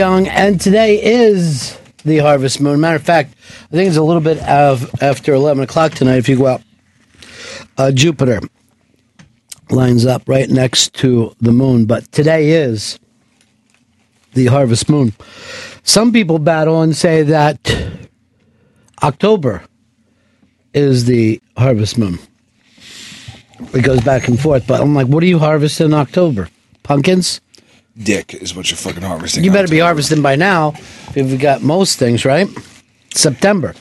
Young, and today is the harvest moon. Matter of fact, I think it's a little bit of after eleven o'clock tonight. If you go out, uh, Jupiter lines up right next to the moon, but today is the harvest moon. Some people battle and say that October is the harvest moon. It goes back and forth, but I'm like, what do you harvest in October? Pumpkins? Dick is what you're fucking harvesting. You better be harvesting by now if we got most things, right? September.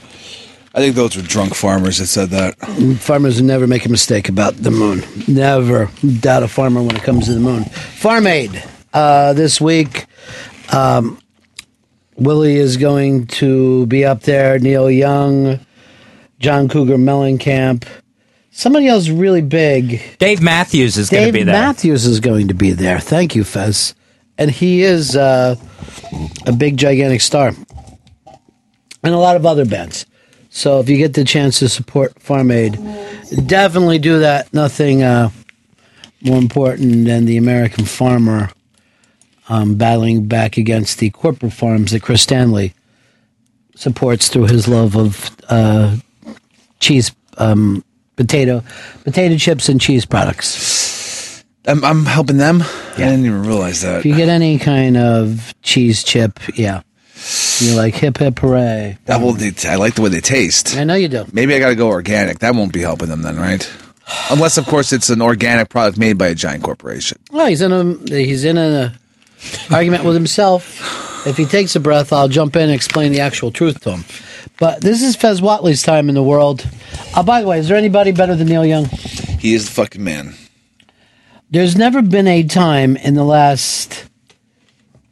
I think those were drunk farmers that said that. Farmers never make a mistake about the moon. Never doubt a farmer when it comes to the moon. Farm Aid uh, this week. Um, Willie is going to be up there. Neil Young, John Cougar Mellencamp. Somebody else really big. Dave Matthews is going to be there. Dave Matthews is going to be there. Thank you, Fez. And he is uh, a big, gigantic star. And a lot of other bands. So if you get the chance to support Farm Aid, definitely do that. Nothing uh, more important than the American farmer um, battling back against the corporate farms that Chris Stanley supports through his love of uh, cheese, um, potato, potato chips, and cheese products. I'm, I'm helping them. I didn't even realize that. If you get any kind of cheese chip, yeah, you're like hip hip hooray. That will, I like the way they taste. I know you do. Maybe I got to go organic. That won't be helping them then, right? Unless, of course, it's an organic product made by a giant corporation. Well, he's in a he's in a argument with himself. If he takes a breath, I'll jump in and explain the actual truth to him. But this is Fez Whatley's time in the world. Uh, by the way, is there anybody better than Neil Young? He is the fucking man. There's never been a time in the last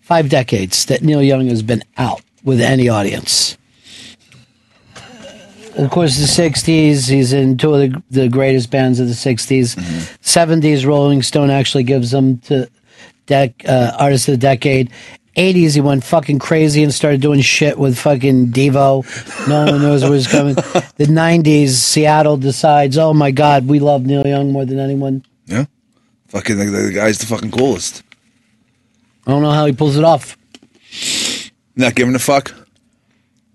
five decades that Neil Young has been out with any audience. Of course, the 60s, he's in two of the, the greatest bands of the 60s. 70s, Rolling Stone actually gives him to dec- uh, Artist of the Decade. 80s, he went fucking crazy and started doing shit with fucking Devo. No one knows where he's coming. The 90s, Seattle decides, oh my God, we love Neil Young more than anyone. Yeah. Fucking, the, the guy's the fucking coolest. I don't know how he pulls it off. Not giving a fuck.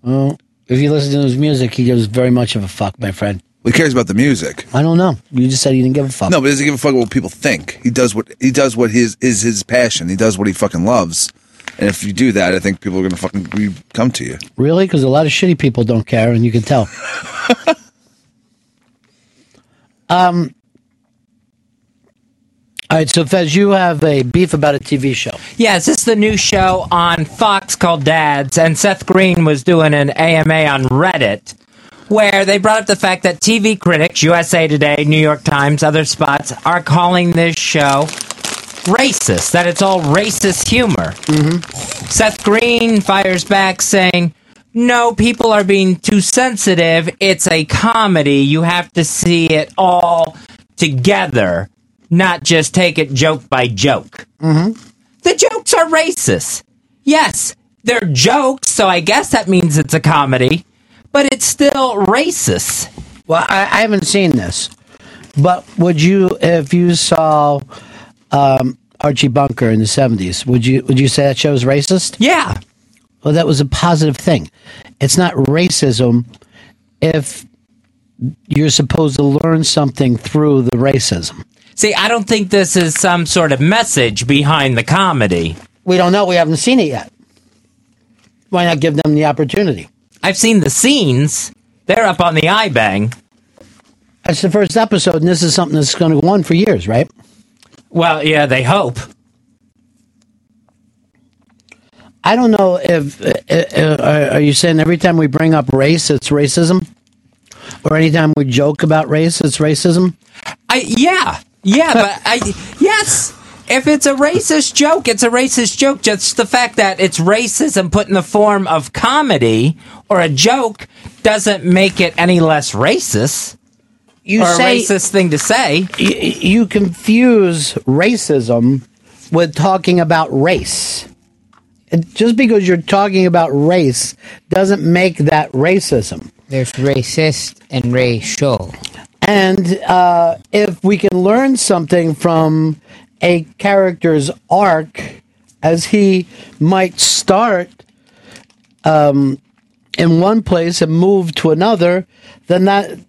Well, if you listen to his music, he gives very much of a fuck, my friend. He cares about the music. I don't know. You just said he didn't give a fuck. No, but he doesn't give a fuck what people think. He does what he does. What his is his passion. He does what he fucking loves. And if you do that, I think people are gonna fucking re- come to you. Really? Because a lot of shitty people don't care, and you can tell. um. All right, so Fez, you have a beef about a TV show. Yes, this is the new show on Fox called Dads, and Seth Green was doing an AMA on Reddit where they brought up the fact that TV critics, USA Today, New York Times, other spots, are calling this show racist, that it's all racist humor. Mm-hmm. Seth Green fires back saying, no, people are being too sensitive. It's a comedy. You have to see it all together, not just take it joke by joke. Mm-hmm. The jokes are racist. Yes, they're jokes, so I guess that means it's a comedy, but it's still racist. Well, I, I haven't seen this, but would you, if you saw um, Archie Bunker in the seventies, would you would you say that show show's racist? Yeah. Well, that was a positive thing. It's not racism if you're supposed to learn something through the racism. See, I don't think this is some sort of message behind the comedy. We don't know. We haven't seen it yet. Why not give them the opportunity? I've seen the scenes. They're up on the iBang. That's the first episode, and this is something that's going to go on for years, right? Well, yeah, they hope. I don't know if uh, uh, uh, are you saying every time we bring up race, it's racism, or anytime we joke about race, it's racism. I yeah yeah, but I yes. If it's a racist joke, it's a racist joke. Just the fact that it's racism put in the form of comedy or a joke doesn't make it any less racist. You or say- a racist thing to say. Y- you confuse racism with talking about race. And just because you're talking about race doesn't make that racism. There's racist and racial. And uh, if we can learn something from a character's arc as he might start um, in one place and move to another, then that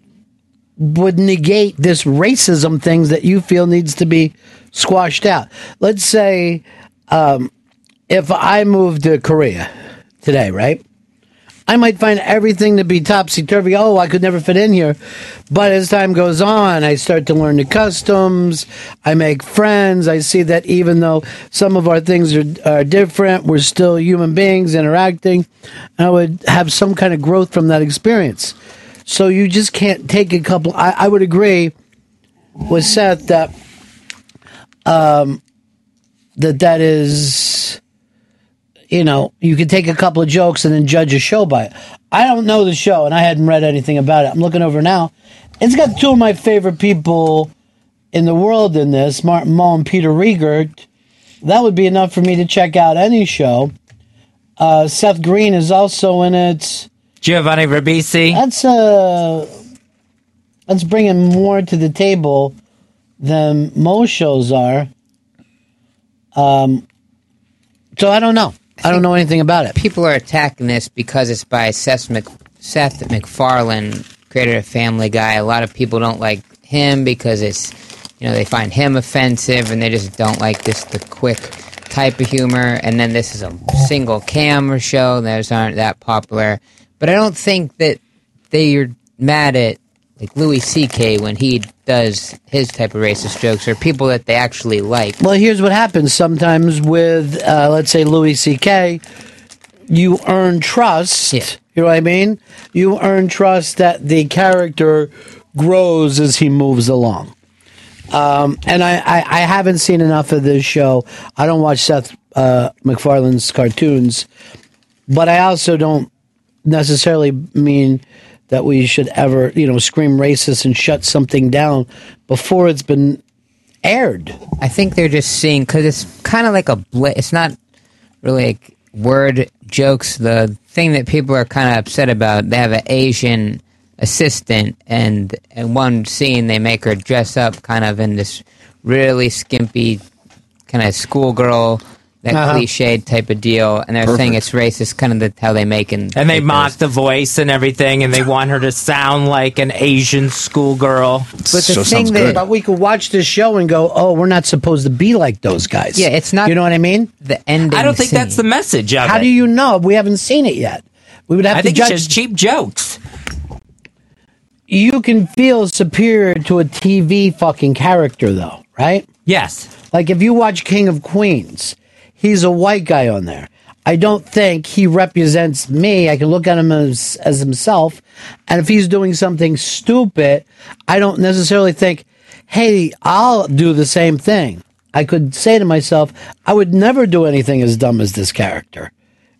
would negate this racism things that you feel needs to be squashed out. Let's say um, if I moved to Korea today, right? I might find everything to be topsy turvy. Oh, I could never fit in here. But as time goes on, I start to learn the customs. I make friends. I see that even though some of our things are, are different, we're still human beings interacting. I would have some kind of growth from that experience. So you just can't take a couple. I, I would agree with Seth that um, that that is you know, you could take a couple of jokes and then judge a show by it. I don't know the show and I hadn't read anything about it. I'm looking over now. It's got two of my favorite people in the world in this, Martin Mull and Peter Riegert. That would be enough for me to check out any show. Uh, Seth Green is also in it. Giovanni Ribisi. That's uh, that's bringing more to the table than most shows are. Um, so I don't know. I don't know anything about it. People are attacking this because it's by Seth, Mc, Seth MacFarlane, creator of Family Guy. A lot of people don't like him because it's, you know, they find him offensive and they just don't like this the quick type of humor. And then this is a single camera show; those aren't that popular. But I don't think that they are mad at like Louis C.K. when he does his type of racist jokes, or people that they actually like. Well, here's what happens sometimes with, uh, let's say, Louis C.K. You earn trust. You know what I mean? You earn trust that the character grows as he moves along. Um, and I, I, I haven't seen enough of this show. I don't watch Seth uh, MacFarlane's cartoons, but I also don't necessarily mean that we should ever, you know, scream racist and shut something down before it's been aired. I think they're just seeing because it's kind of like a bla- it's not really like word jokes. The thing that people are kind of upset about, they have an Asian assistant, and in one scene they make her dress up kind of in this really skimpy kind of schoolgirl. That Uh-huh. cliched type of deal, and they're saying it's racist, kind of the, how they make and And they mock the voice and everything, and they want her to sound like an Asian schoolgirl. But the thing that, but we could watch this show and go, "Oh, we're not supposed to be like those guys." Yeah, it's not. You know what I mean? The ending. I don't think that's the message of How it. do you know? We haven't seen it yet. We would have I to think judge. it's just cheap jokes. you can feel superior to a TV fucking character, though, right? Yes. Like if you watch King of Queens, he's a white guy on there. I don't think he represents me. I can look at him as, as himself. And if he's doing something stupid, I don't necessarily think, hey, I'll do the same thing. I could say to myself, I would never do anything as dumb as this character.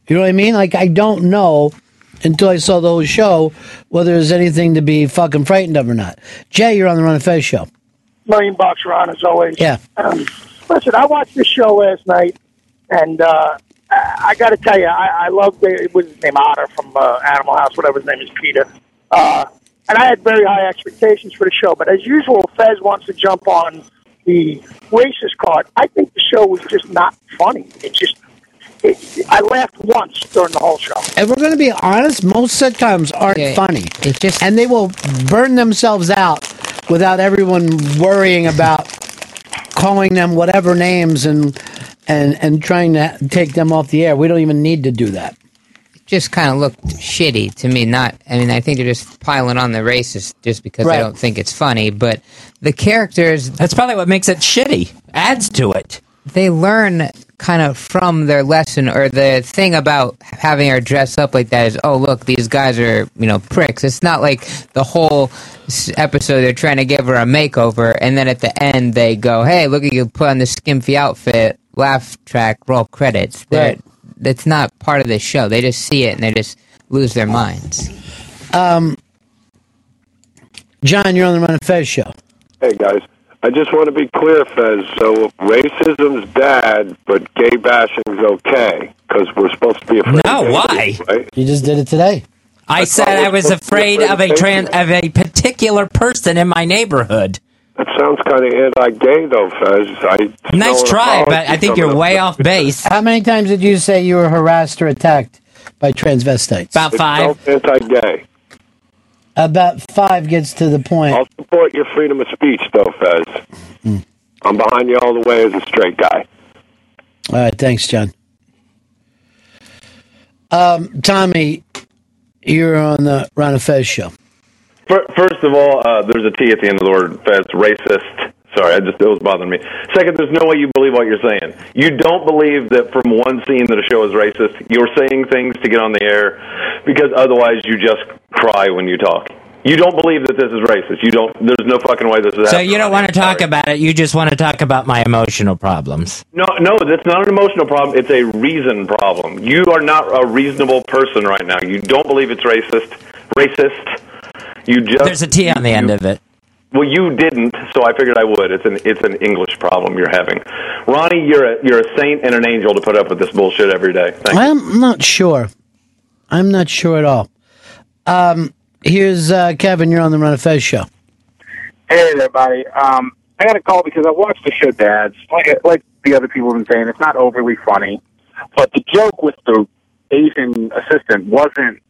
You know what I mean? Like, I don't know until I saw the whole show whether there's anything to be fucking frightened of or not. Jay, you're on the Ron and Fez show. million bucks, Ron, as always. Yeah. Um, listen, I watched the show last night, and uh, I, I got to tell you, I, I love the what's his name, Otter from uh, Animal House, whatever his name is, Peter. Uh, and I had very high expectations for the show, but as usual, Fez wants to jump on the racist card. I think the show was just not funny. It just, it, I laughed once during the whole show. And we're going to be honest, most sitcoms aren't funny. It's just, and they will burn themselves out without everyone worrying about calling them whatever names and and and trying to take them off the air. We don't even need to do that. It just kind of looked shitty to me. Not, I mean, I think they're just piling on the racist just because Right. they don't think it's funny. But the characters. That's probably what makes it shitty. Adds to it. They learn kind of from their lesson, or the thing about having her dress up like that is, oh, look, these guys are, you know, pricks. It's not like the whole episode they're trying to give her a makeover, and then at the end they go, hey, look at you put on this skimpy outfit, laugh track, roll credits. They're, Right. That's not part of the show. They just see it and they just lose their minds. Um, John, you're on the Ron and Fez show. Hey guys, I just want to be clear, Fez. So racism's bad, but gay bashing's okay because we're supposed to be afraid. No, of why? gays, Right? You just did it today. I said I was afraid of a trans of a particular person in my neighborhood. That sounds kind of anti-gay, though, Fez. I Nice try, but I think you're way off base. How many times did you say you were harassed or attacked by transvestites? About It smells anti-gay. About five gets to the point. I'll support your freedom of speech, though, Fez. Hmm. I'm behind you all the way as a straight guy. All right, thanks, John. Um, Tommy, you're on the Ron and Fez show. Fir- First of all, uh, there's a T at the end of the word. That's racist. Sorry, I just it was bothering me. Second, there's no way you believe what you're saying. You don't believe that from one scene that a show is racist. You're saying things to get on the air because otherwise you just cry when you talk. You don't believe that this is racist. You don't. There's no fucking way this is. So you don't want to talk about it. You just want to talk about my emotional problems. No, no, that's not an emotional problem. It's a reason problem. You are not a reasonable person right now. You don't believe it's racist. Racist. You just There's a T on the end of it. Well, you didn't, so I figured I would. It's an it's an English problem you're having. Ronnie, you're a you're a saint and an angel to put up with this bullshit every day. Thank. I'm not sure. I'm not sure at all. Um, here's uh, Kevin. You're on the Ron and Fez show. Hey everybody. Um, I got a call because I watched the show Dads. Like, like the other people have been saying, it's not overly funny. But the joke with the Asian assistant wasn't,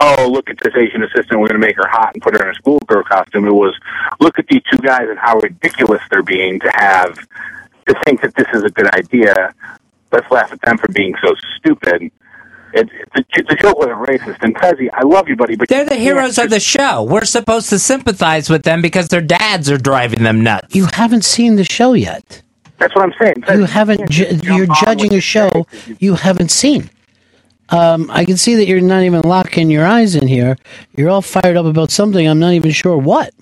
oh, look at this Asian assistant, we're going to make her hot and put her in a schoolgirl costume. It was, look at these two guys and how ridiculous they're being to have, to think that this is a good idea. Let's laugh at them for being so stupid. It, the, the joke wasn't racist. And Fezzi, I love you, buddy, but They're the heroes of the show. We're supposed to sympathize with them because their dads are driving them nuts. You haven't seen the show yet. That's what I'm saying. You haven't. Ju- you're judging a show you haven't seen. Um, I can see that you're not even locking your eyes in here. You're all fired up about something. I'm not even sure what.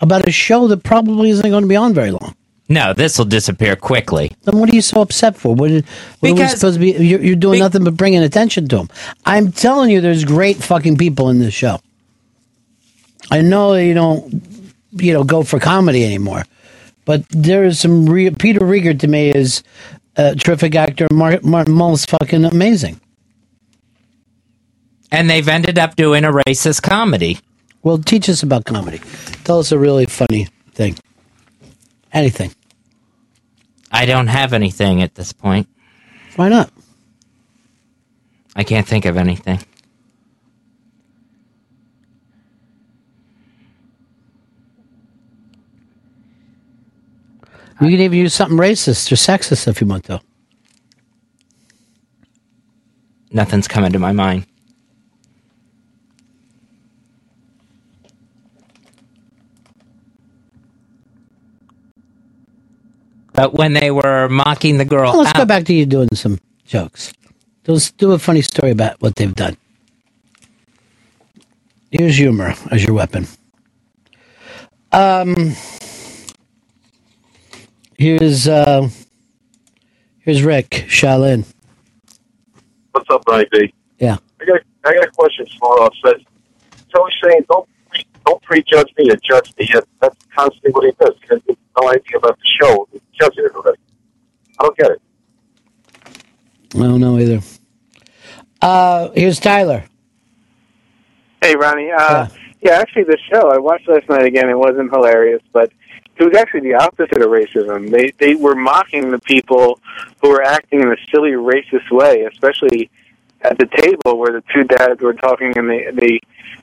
About a show that probably isn't going to be on very long. No, this will disappear quickly. Then what are you so upset for? What, what are we supposed to be? You're, you're doing nothing but bringing attention to them. I'm telling you, there's great fucking people in this show. I know you don't, you know, go for comedy anymore, but there is some. Re- Peter Riegert to me is a terrific actor. Martin Mull is fucking amazing. And they've ended up doing a racist comedy. Well, teach us about comedy. Tell us a really funny thing. Anything. I don't have anything at this point. Why not? I can't think of anything. You can even use something racist or sexist if you want to. Nothing's coming to my mind. But when they were mocking the girl, Well, let's go back to you doing some jokes. Let's do a funny story about what they've done. Use humor as your weapon. Um, here's uh, here's Rick Shaolin. What's up, Ronnie Yeah. I got I got a question for says he's saying don't pre- don't prejudge me or judge me. Yet that's constantly what he does. He has no idea about the show. He's judging it already. I don't get it. I don't know either. Uh, here's Tyler. Hey, Ronnie. Uh, yeah. actually, the show I watched last night again. It wasn't hilarious, but it was actually the opposite of racism. They they were mocking the people who were acting in a silly, racist way, especially at the table where the two dads were talking and they they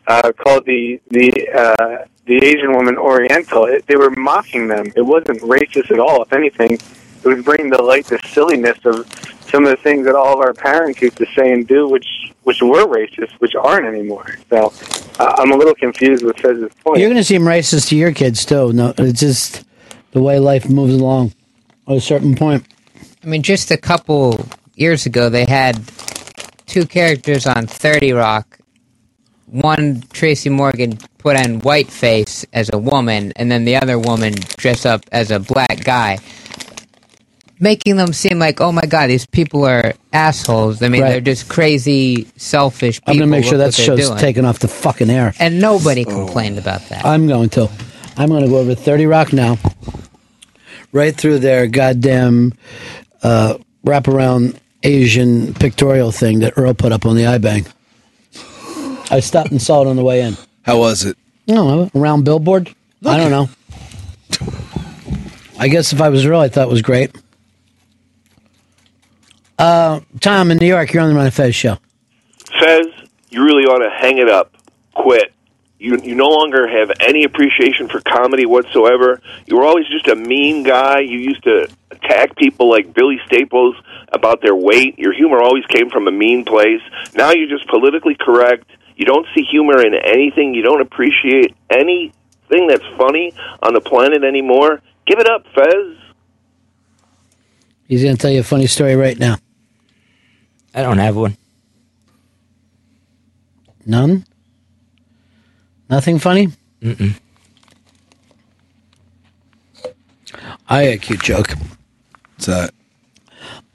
uh, called the the uh, the Asian woman Oriental. It, they were mocking them. It wasn't racist at all. If anything, it was bringing to light the silliness of some of the things that all of our parents used to say and do, which which were racist, which aren't anymore. So uh, I'm a little confused with Fez's point. You're going to seem racist to your kids too. No, it's just the way life moves along. At a certain point, I mean, just a couple years ago, they had two characters on 30 Rock. One, Tracy Morgan, put on whiteface as a woman, and then the other woman dressed up as a black guy. Making them seem like, oh my god, these people are assholes. I mean, Right. they're just crazy, selfish people. I'm going to make sure that what they're show's doing. taken off the fucking air. And nobody complained about that. I'm going to. I'm going to go over 30 Rock now, right through their goddamn uh, wraparound Asian pictorial thing that Earl put up on the iBang. I stopped and saw it on the way in. How was it? No, a round billboard. I don't know. I guess if I was real, I thought it was great. Uh, Tom in New York, you're on the and Fez show. Fez, you really ought to hang it up. Quit. You you no longer have any appreciation for comedy whatsoever. You were always just a mean guy. You used to attack people like Billy Staples about their weight. Your humor always came from a mean place. Now you're just politically correct. You don't see humor in anything. You don't appreciate anything that's funny on the planet anymore. Give it up, Fez. He's going to tell you a funny story right now. I don't have one. None? Nothing funny? Mm-mm. I got a cute joke. What's that?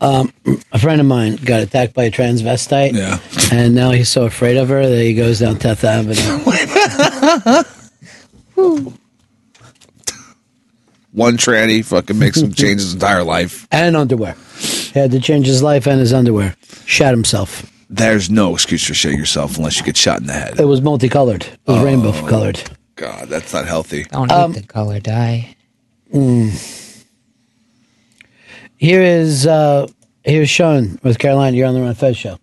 Um, a friend of mine got attacked by a transvestite. Yeah. And now he's so afraid of her that he goes down 10th Avenue. One tranny fucking makes him change his entire life. and underwear. He had to change his life and his underwear. Shot himself. There's no excuse for shitting yourself unless you get shot in the head. It was multicolored. It was rainbow colored. God, that's not healthy. I don't Um, eat the color dye. Mm. Here is uh here's Sean with Carolina. You're on the Ron Fez show.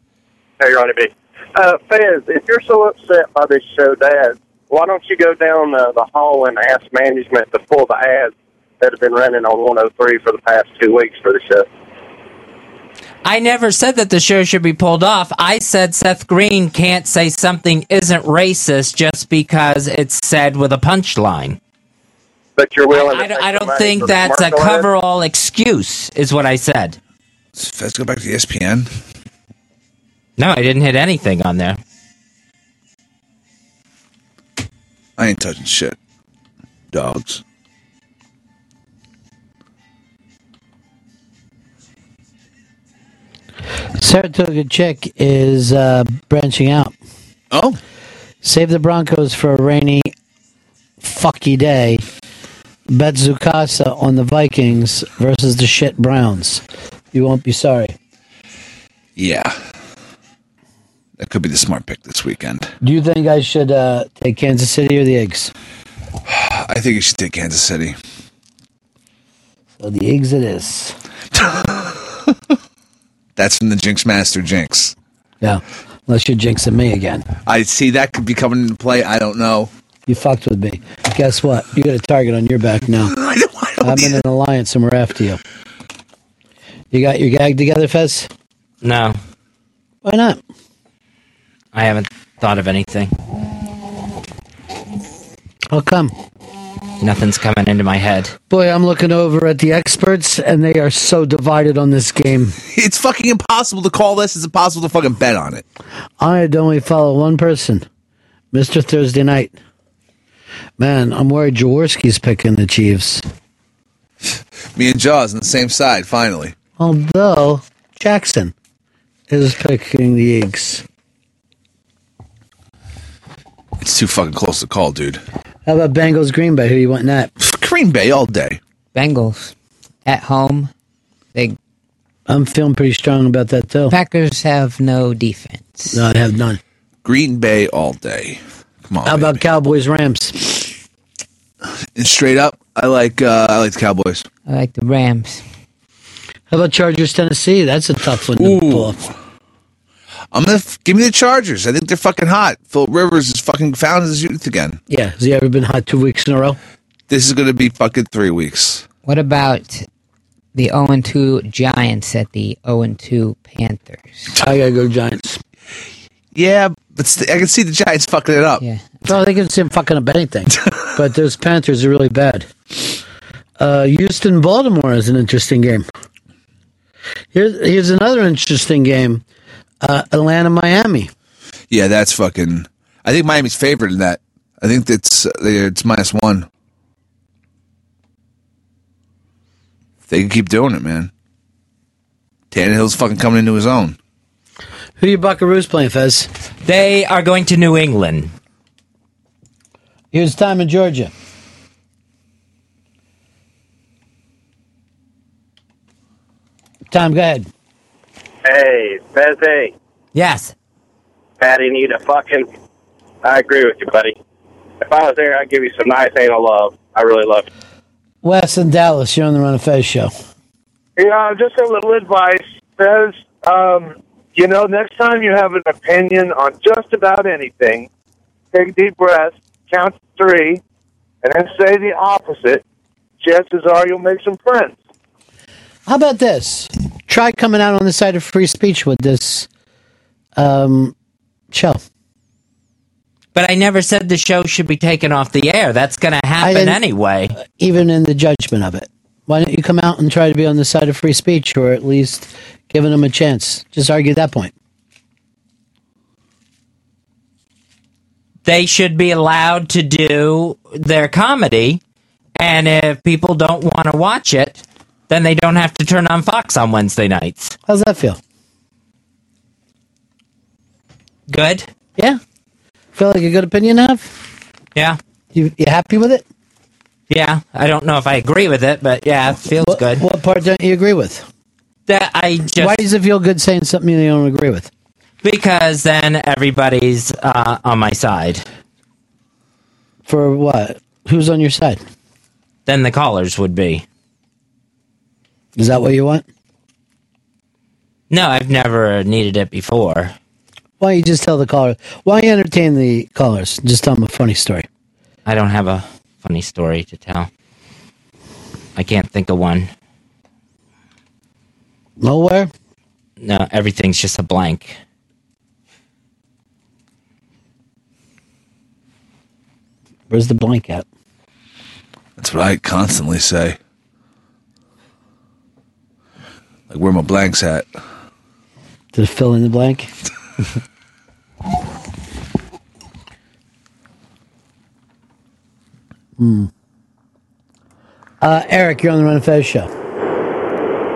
Hey, Ronnie B. Uh, Fez, if you're so upset by this show, Dad, why don't you go down uh, the hall and ask management to pull the ads that have been running on 103 for the past two weeks for the show? I never said that the show should be pulled off. I said Seth Green can't say something isn't racist just because it's said with a punchline. But you're willing to I, don't- I don't think that's a cover-all excuse, is what I said. Let's go back to ESPN. No, I didn't hit anything on there. I ain't touching shit. Dogs. Saratoga Chick is uh, branching out. Oh. Save the Broncos for a rainy, fucky day. Bet Zukasa on the Vikings versus the shit Browns. You won't be sorry. Yeah. That could be the smart pick this weekend. Do you think I should uh, take Kansas City or the Eggs? I think you should take Kansas City. So the Eggs it is. That's from the Jinx Master Jinx. Yeah. Unless you're jinxing me again. I see that could be coming into play. I don't know. You fucked with me. Guess what? You got a target on your back now. I don't want to. I'm in an alliance and we're after you. You got your gag together, Fez? No, Why not? I haven't thought of anything. How come? Nothing's coming into my head. Boy, I'm looking over at the experts and they are so divided on this game. It's fucking impossible to call this. It's impossible to fucking bet on it. I only follow one person, Mr. Thursday Night. Man, I'm worried Jaworski's picking the Chiefs. Me and Jaws on the same side, finally. Although Jackson is picking the Eagles. It's too fucking close to call, dude. How about Bengals Green Bay? Who you want in that? Green Bay all day. Bengals at home. They I'm feeling pretty strong about that though. Packers have no defense. No, I have none. Green Bay all day. Come on. How about Cowboys Rams? And straight up, I like uh, I like the Cowboys. I like the Rams. How about Chargers Tennessee? That's a tough one to pull off. I'm gonna f- give me the Chargers. I think they're fucking hot. Phil Rivers is fucking found his youth again. Yeah, has he ever been hot two weeks in a row? This is gonna be fucking three weeks. What about the 0 2 Giants at the 0 2 Panthers? I gotta go Giants. Yeah, but st- I can see the Giants fucking it up. Yeah. No, they can see him fucking up anything. but those Panthers are really bad. Uh, Houston Baltimore is an interesting game. Here's here's another interesting game. Uh, Atlanta Miami. Yeah, that's fucking. I think Miami's favored in that. I think that's uh, it's minus one. They can keep doing it, man. Tannehill's fucking coming into his own. Who are you Buckaroos playing, Fez? They are going to New England. Here's time in Georgia. Tom, go ahead. Hey, Fezzy. Yes. Patty need a fucking. I agree with you, buddy. If I was there, I'd give you some nice anal love. I really love it. Wes in Dallas, you're on the Ron of Fez show. Yeah, just a little advice says, um, you know, next time you have an opinion on just about anything, take a deep breath, count to three, and then say the opposite. Chances are you'll make some friends. How about this? Try coming out on the side of free speech with this um, show. But I never said the show should be taken off the air. That's going to happen anyway. Even in the judgment of it. Why don't you come out and try to be on the side of free speech or at least giving them a chance? Just argue that point. They should be allowed to do their comedy, and if people don't want to watch it, then they don't have to turn on Fox on Wednesday nights. How's that feel? Good? Yeah. Feel like a good opinion have? Yeah. You, you happy with it? Yeah. I don't know if I agree with it, but yeah, it feels good. What part don't you agree with? That I just Why does it feel good saying something you don't agree with? because then everybody's uh, on my side. For what? Who's on your side? Then the callers would be. Is that what you want? No, I've never needed it before. Why don't you just tell the caller? Why don't you entertain the callers? Just tell them a funny story. I don't have a funny story to tell. I can't think of one. Nowhere? No, everything's just a blank. Where's the blank at? That's what I constantly say. Like, where my blanks at? To fill in the blank? hmm. Uh, Eric, you're on the Ron of Fez show.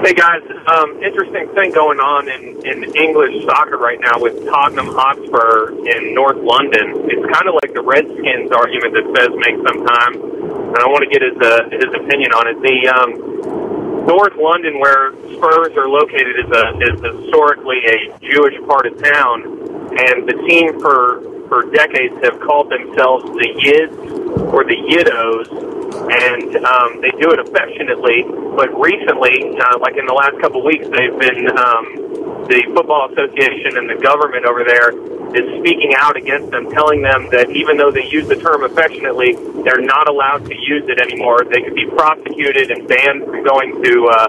Hey guys, um, interesting thing going on in, in English soccer right now with Tottenham Hotspur in North London. It's kind of like the Redskins argument that Fez makes sometimes, and I want to get his uh, his opinion on it. The um, North London, where Spurs are located, is a is historically a Jewish part of town, and the team for for decades have called themselves the Yids or the Yiddos, and um, they do it affectionately. But recently, uh, like in the last couple of weeks, they've been um, the football association and the government over there is speaking out against them, telling them that even though they use the term affectionately, they're not allowed to use it anymore. They could be prosecuted and banned from going to uh,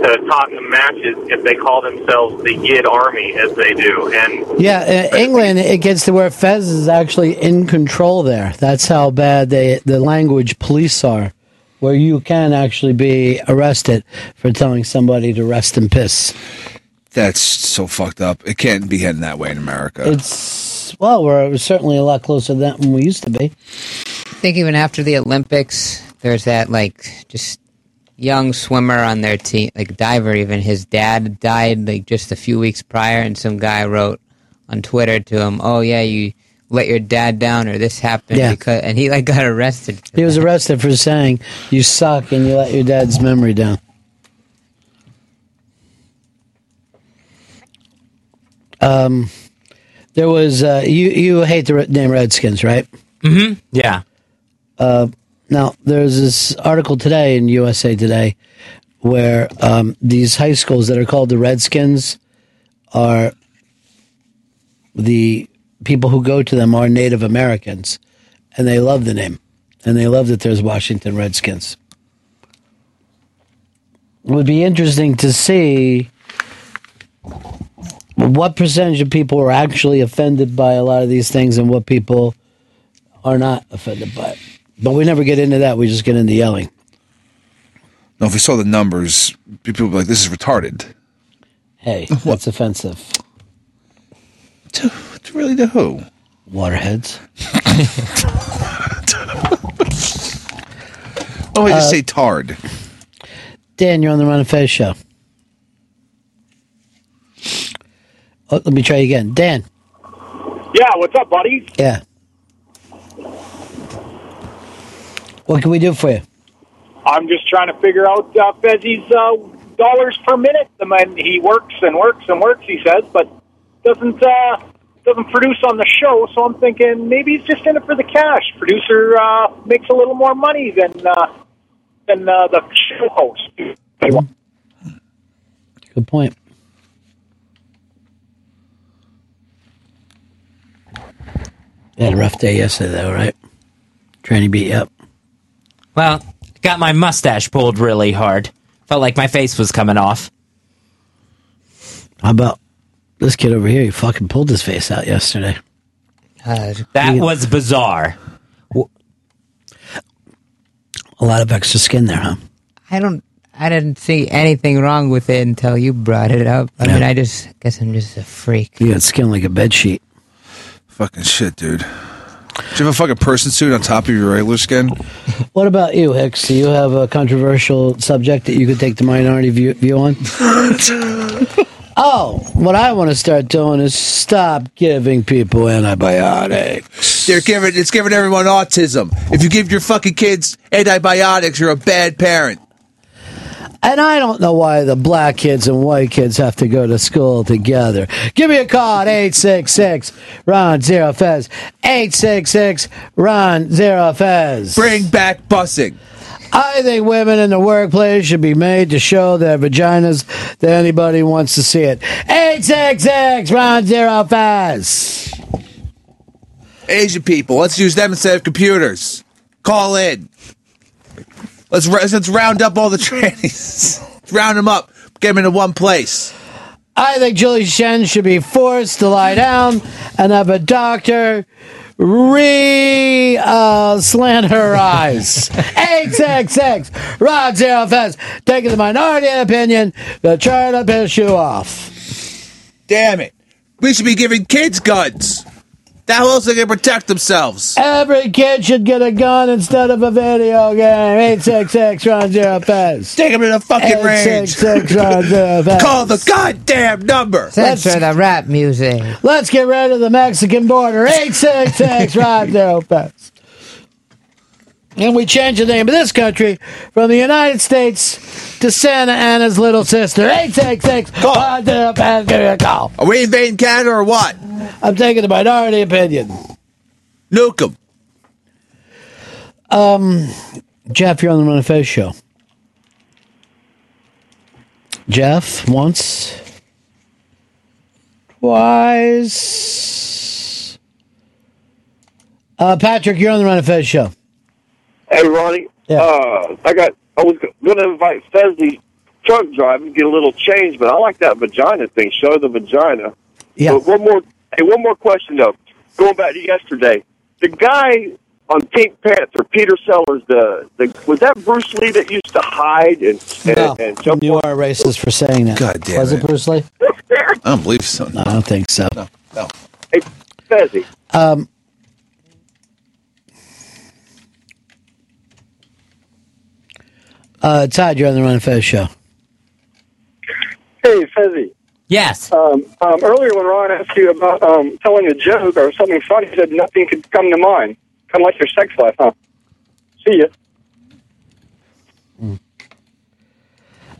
to Tottenham matches if they call themselves the Yid Army, as they do. And Yeah, uh, England, it gets to where Fez is actually in control there. That's how bad they, the language police are, where you can actually be arrested for telling somebody to rest and piss. That's so fucked up. It can't be heading that way in America. It's, well, we're certainly a lot closer to that than we used to be. I think even after the Olympics, there's that like just young swimmer on their team, like diver. Even his dad died like just a few weeks prior, and some guy wrote on Twitter to him, "Oh yeah, you let your dad down, or this happened," Yeah. because and he like got arrested. He was arrested for saying, you suck and you let your dad's memory down. Um, there was, uh, you, you hate the re- name Redskins, right? Mm-hmm. Yeah. Uh, now, there's this article today in USA Today where um, these high schools that are called the Redskins are the people who go to them are Native Americans, and they love the name, and they love that there's Washington Redskins. It would be interesting to see what percentage of people are actually offended by a lot of these things and what people are not offended by it. But we never get into that. We just get into yelling. No, if we saw the numbers, people would be like, "This is retarded." Hey, that's offensive. To, to really to who? Waterheads. Oh, I just Uh, say tard. Dan, you're on the Ron and Fez show. Oh, let me try again. Dan. Yeah, what's up, buddy? Yeah. What can we do for you? I'm just trying to figure out uh, Fezzi's uh, dollars per minute. I mean, he works and works and works. He says, but doesn't uh, doesn't produce on the show. So I'm thinking maybe he's just in it for the cash. Producer uh, makes a little more money than uh, than uh, the show host. Good point. Had a rough day yesterday, though, right? Trying to beat you up. Well, got my mustache pulled really hard. Felt like my face was coming off. How about this kid over here? He fucking pulled his face out yesterday. That was bizarre. A lot of extra skin there, huh? I don't. I didn't see anything wrong with it until you brought it up. I mean, I just guess I'm just a freak. You got skin like a bed sheet. Fucking shit, dude. Do you have a fucking person suit on top of your regular skin? What about you, Hicks? Do you have a controversial subject that you could take the minority view, view on? oh, what I want to start doing is stop giving people antibiotics. They're giving it's giving everyone autism. If you give your fucking kids antibiotics, you're a bad parent. And I don't know why the black kids and white kids have to go to school together. Give me a call at 866 Ron Zero Fez. 866 Ron Zero Fez. Bring back busing. I think women in the workplace should be made to show their vaginas to anybody wants to see it. 866 Ron Zero Fez. Asian people, let's use them instead of computers. Call in. Let's let's round up all the trannies. round them up. Get them into one place. I think Julie Chen should be forced to lie down and have a doctor re uh, slant her eyes. 866 Ron Zero Fez taking the minority opinion to try to piss you off. Damn it. We should be giving kids guns. That else they can protect themselves. Every kid should get a gun instead of a video game. 866 Ron Zero Fez. Take them to the fucking range. 866 Ron Zero Fez. Call the goddamn number. Censor the rap music. Let's get rid of the Mexican border. 866 Ron Zero Fez. And we change the name of this country from the United States to Santa Anna's little sister. 866 Ron Zero Fez. Give me a call. Are we invading Canada or what? I'm taking the minority opinion. Nuke them. Um, Jeff, you're on the Ron of Fez show. Jeff, once, twice. Uh, Patrick, you're on the Ron of Fez show. Hey, Ronnie. Uh, I got. I was going to invite Fezzy truck driving, get a little change, but I like that vagina thing. Show the vagina. Yeah. But one more. Hey, one more question though. Going back to yesterday, the guy on Pink Panther, Peter Sellers, the, the was that Bruce Lee that used to hide and and, No, and jump you are racist for saying that. God damn Was it it. Bruce Lee? I don't believe so. No, I don't think so. No. Hey, Fezzy. Um, uh, Todd, you're on the Ron of Fez show. Hey, Fezzy. Yes. Um, um, earlier when Ron asked you about um, telling a joke or something funny, you said nothing could come to mind. Kind of like your sex life, huh? See ya.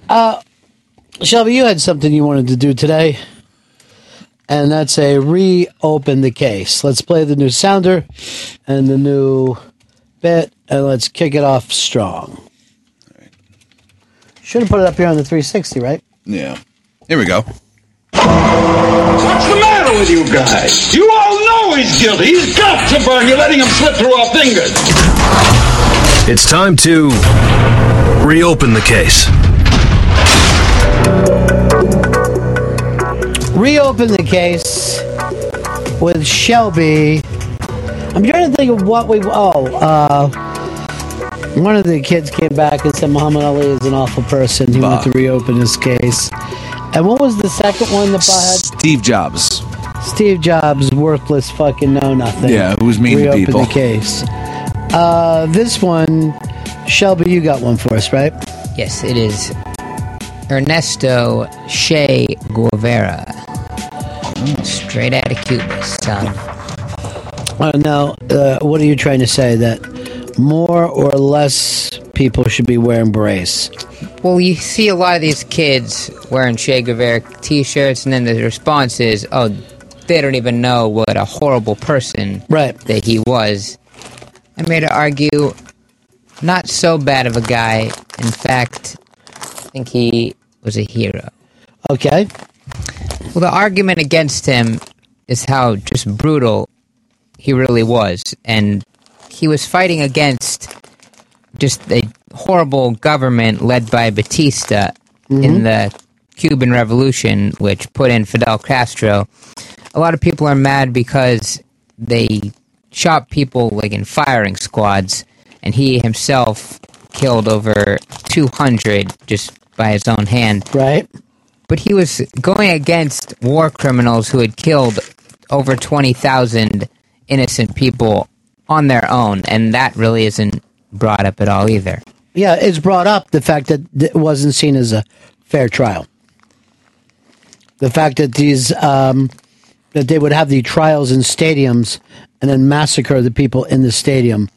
Uh, Shelby, you had something you wanted to do today, and that's a reopen the case. Let's play the new sounder and the new bit, and let's kick it off strong. Should have put it up here on the 360, right? Yeah. Here we go. What's the matter with you guys? You all know he's guilty. He's got to burn. You're letting him slip through our fingers. It's time to reopen the case. Reopen the case with Shelby. I'm trying to think of what we. Oh, uh, one of the kids came back and said Muhammad Ali is an awful person. He wanted to reopen his case. And what was the second one that had Steve Jobs. Steve Jobs, worthless fucking know nothing. Yeah, who was mean to reopen people. the case. Uh, this one, Shelby, you got one for us, right? Yes, it is Ernesto Che Guevara. Straight out of Cuba, son. Uh, now, uh, what are you trying to say? That more or less people should be wearing brace? Well, you see a lot of these kids wearing Che Guevara t-shirts, and then the response is, "Oh, they don't even know what a horrible person right. that he was." I'm here to argue not so bad of a guy. In fact, I think he was a hero. Okay. Well, the argument against him is how just brutal he really was, and he was fighting against just a horrible government led by Batista in Mhm. the Cuban Revolution, which put in Fidel Castro. A lot of people are mad because they shot people like in firing squads, and he himself killed over 200 just by his own hand. Right. But he was going against war criminals who had killed over 20,000 innocent people on their own, and that really isn't brought up at all either. Yeah, it's brought up the fact that it wasn't seen as a fair trial. The fact that these um, that they would have the trials in stadiums and then massacre the people in the stadium.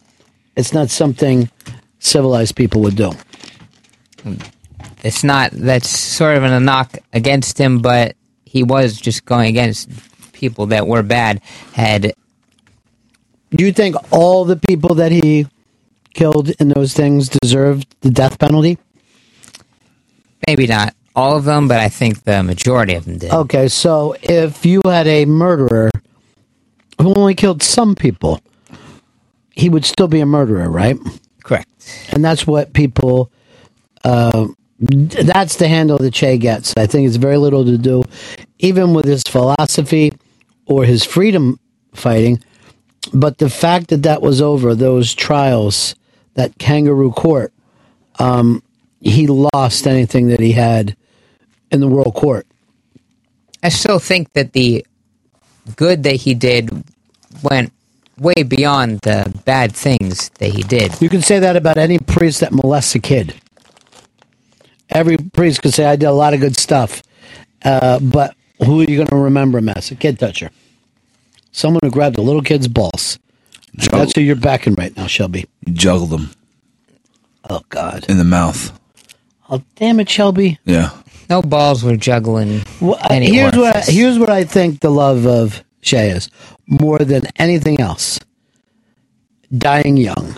It's not something civilized people would do. It's not, that's sort of an a knock against him, but he was just going against people that were bad, had Do you think all the people that he killed in those things deserved the death penalty? maybe not all of them, but I think the majority of them did. Okay, so if you had a murderer who only killed some people, he would still be a murderer, right? Correct. And that's what people. Uh, that's the handle that Che gets. I think it's very little to do, even with his philosophy or his freedom fighting. But the fact that that was over, those trials, that kangaroo court, um, he lost anything that he had in the world court. I still think that the good that he did went way beyond the bad things that he did. You can say that about any priest that molests a kid. Every priest could say, I did a lot of good stuff. Uh, but who are you going to remember him as? A kid toucher. Someone who grabbed a little kid's balls. That's who you're backing right now, Shelby. You juggled them. Oh, God. In the mouth. Oh, damn it, Shelby. Yeah. No balls were juggling. Well, uh, any here's what I, here's what I think the love of Che is more than anything else. Dying young.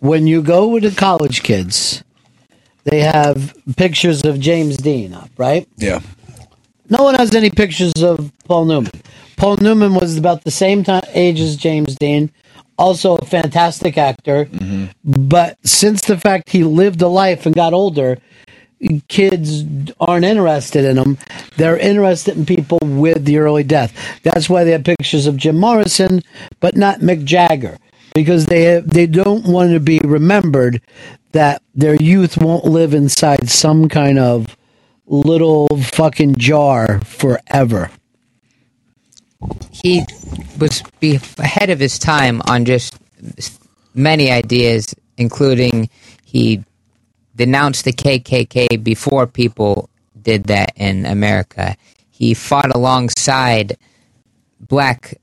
When you go with the college kids, they have pictures of James Dean up, right? Yeah. No one has any pictures of Paul Newman. Paul Newman was about the same time age as James Dean, also a fantastic actor. Mm-hmm. But since the fact he lived a life and got older, kids aren't interested in him. They're interested in people with the early death. That's why they have pictures of Jim Morrison, but not Mick Jagger, because they they don't want to be remembered that their youth won't live inside some kind of little fucking jar forever. He was ahead of his time on just many ideas, including he denounced the KKK before people did that in America. He fought alongside black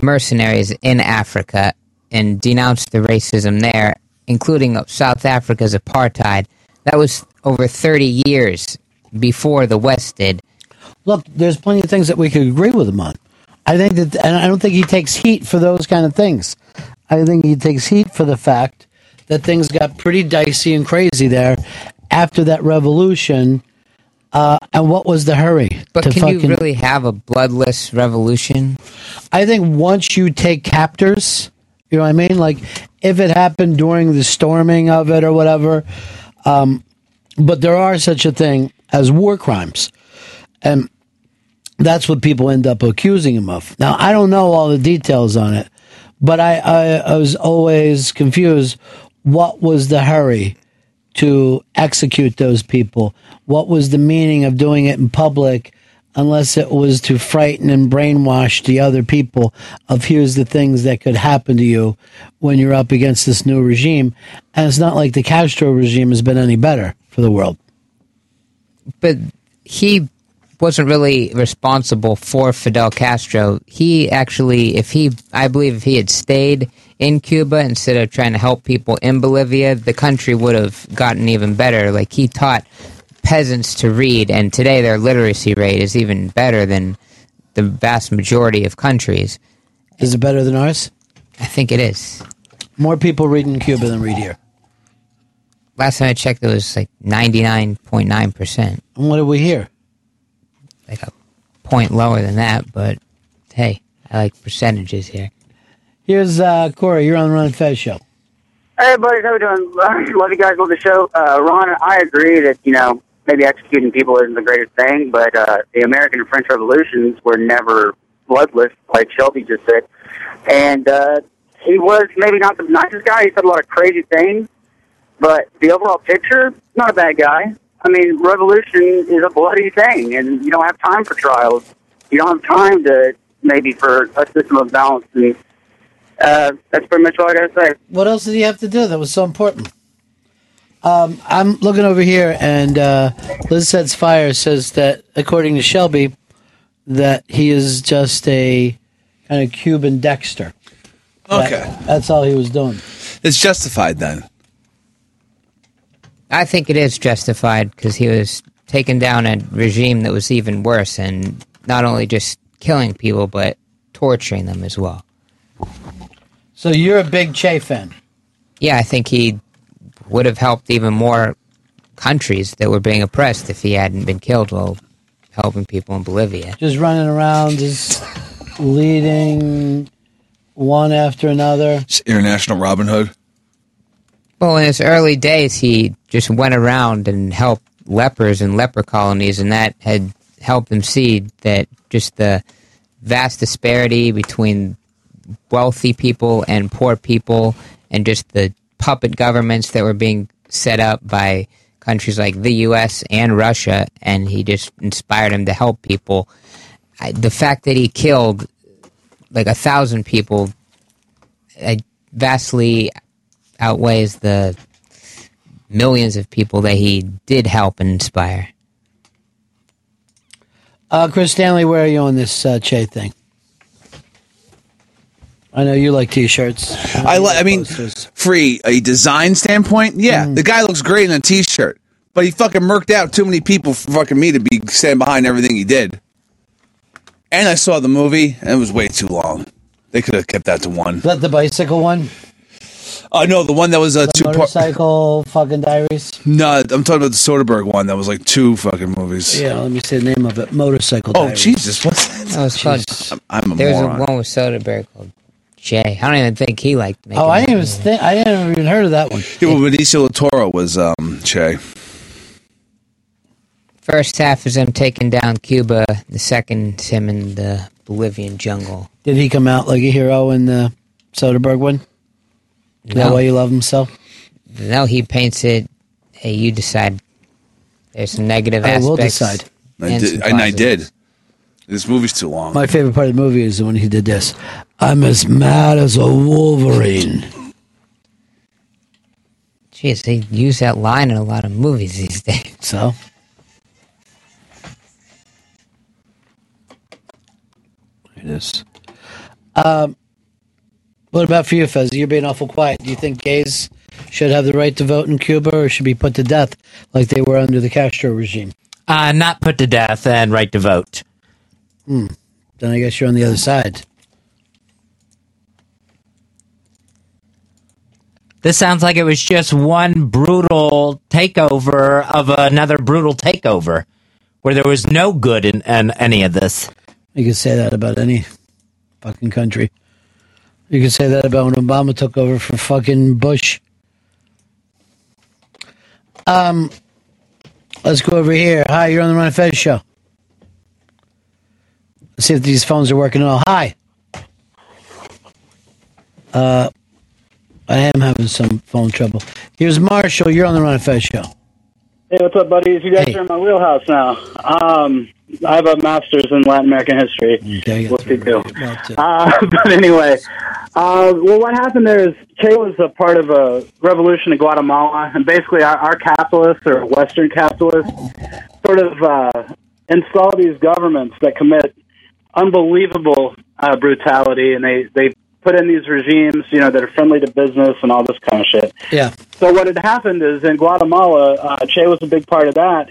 mercenaries in Africa and denounced the racism there, including South Africa's apartheid. That was over 30 years before the West did. Look, there's plenty of things that we could agree with him on. I think that, and I don't think he takes heat for those kind of things. I think he takes heat for the fact that things got pretty dicey and crazy there after that revolution. Uh, and what was the hurry? But can you really have a bloodless revolution? I think once you take captors, you know what I mean? Like if it happened during the storming of it or whatever, um, but there are such a thing as war crimes. And that's what people end up accusing him of. Now, I don't know all the details on it, but I, I, I was always confused. What was the hurry to execute those people? What was the meaning of doing it in public unless it was to frighten and brainwash the other people of here's the things that could happen to you when you're up against this new regime? And it's not like the Castro regime has been any better for the world. But he wasn't really responsible for Fidel Castro. He actually, if he, I believe, if he had stayed in Cuba instead of trying to help people in Bolivia, the country would have gotten even better. Like he taught peasants to read, and today their literacy rate is even better than the vast majority of countries. Is it better than ours? I think it is. More people read in Cuba than read here. last time I checked, it was like ninety nine point nine percent. And what did we hear? Like a point lower than that, but hey, I like percentages here. Here's uh, Corey. You're on the Ron and Fez show. Hey, buddies, how we doing? Love you guys. Love the show. Uh, Ron, I agree that you know maybe executing people isn't the greatest thing, but uh, the American and French revolutions were never bloodless, like Shelby just said. And uh, he was maybe not the nicest guy. He said a lot of crazy things, but the overall picture, not a bad guy. I mean, revolution is a bloody thing, and you don't have time for trials. You don't have time to maybe for a system of balance. And uh, that's pretty much all I got to say. What else did he have to do that was so important? Um, I'm looking over here, and uh, Liz Sets Fire says that, according to Shelby, that he is just a kind of Cuban Dexter. That- Okay. that's all he was doing. It's justified then. I think it is justified because he was taking down a regime that was even worse, and not only just killing people, but torturing them as well. So you're a big Che fan. Yeah, I think he would have helped even more countries that were being oppressed if he hadn't been killed while helping people in Bolivia. Just running around, just leading one after another. It's International Robin Hood. Well, in his early days, he just went around and helped lepers and leper colonies, and that had helped him see that just the vast disparity between wealthy people and poor people, and just the puppet governments that were being set up by countries like the U.S. and Russia, and he just inspired him to help people. I, the fact that he killed like a thousand people uh, vastly outweighs the millions of people that he did help and inspire. Uh, Chris Stanley, where are you on this uh, Che thing? I know you like T-shirts. I li- I mean, free a design standpoint, yeah, Mm. the guy looks great in a t-shirt, but he fucking murked out too many people for fucking me to be standing behind everything he did. And I saw the movie, and it was way too long. They could have kept that to one. Is that the bicycle one? Oh no, the one that was a The two part. motorcycle fucking diaries. No, I'm talking about the Soderbergh one that was like two fucking movies. Yeah, let me say the name of it. Motorcycle. Oh diaries. Jesus, what's that? That was called. I'm a There was a one with Soderbergh called Che. I don't even think he liked making. Oh, I that didn't even think. I didn't even heard of that one. Yeah, well, Benicio del Toro was um Che. First half is him taking down Cuba. The second is him in the Bolivian jungle. Did he come out like a hero in the Soderbergh one? Is that No. why you love him so? No, he paints it. Hey, you decide. There's some negative I aspects. will decide. I and did, and I did. This movie's too long. My favorite part of the movie is when he did this. I'm as mad as a Wolverine. Jeez, they use that line in a lot of movies these days. So? It is. Um, what about for you, Fez? You're being awful quiet. Do you think gays should have the right to vote in Cuba or should be put to death like they were under the Castro regime? Uh, not put to death and right to vote. Hmm. Then I guess you're on the other side. This sounds like it was just one brutal takeover of another brutal takeover, where there was no good in, in any of this. You could say that about any fucking country. You could say that about when Obama took over for fucking Bush. Um, let's go over here. Hi, you're on the Ron and Fez show. Let's see if these phones are working at all. Hi. Uh, I am having some phone trouble. Here's Marshall. You're on the Ron and Fez show. Hey, what's up, buddies? You guys are in my wheelhouse now. Um, I have a master's in Latin American history. Okay, What's he do? Uh, but anyway, uh, well, what happened there is Che was a part of a revolution in Guatemala, and basically our, our capitalists or Western capitalists sort of uh, install these governments that commit unbelievable uh, brutality, and they they put in these regimes, you know, that are friendly to business and all this kind of shit. Yeah. So what had happened is in Guatemala, uh, Che was a big part of that,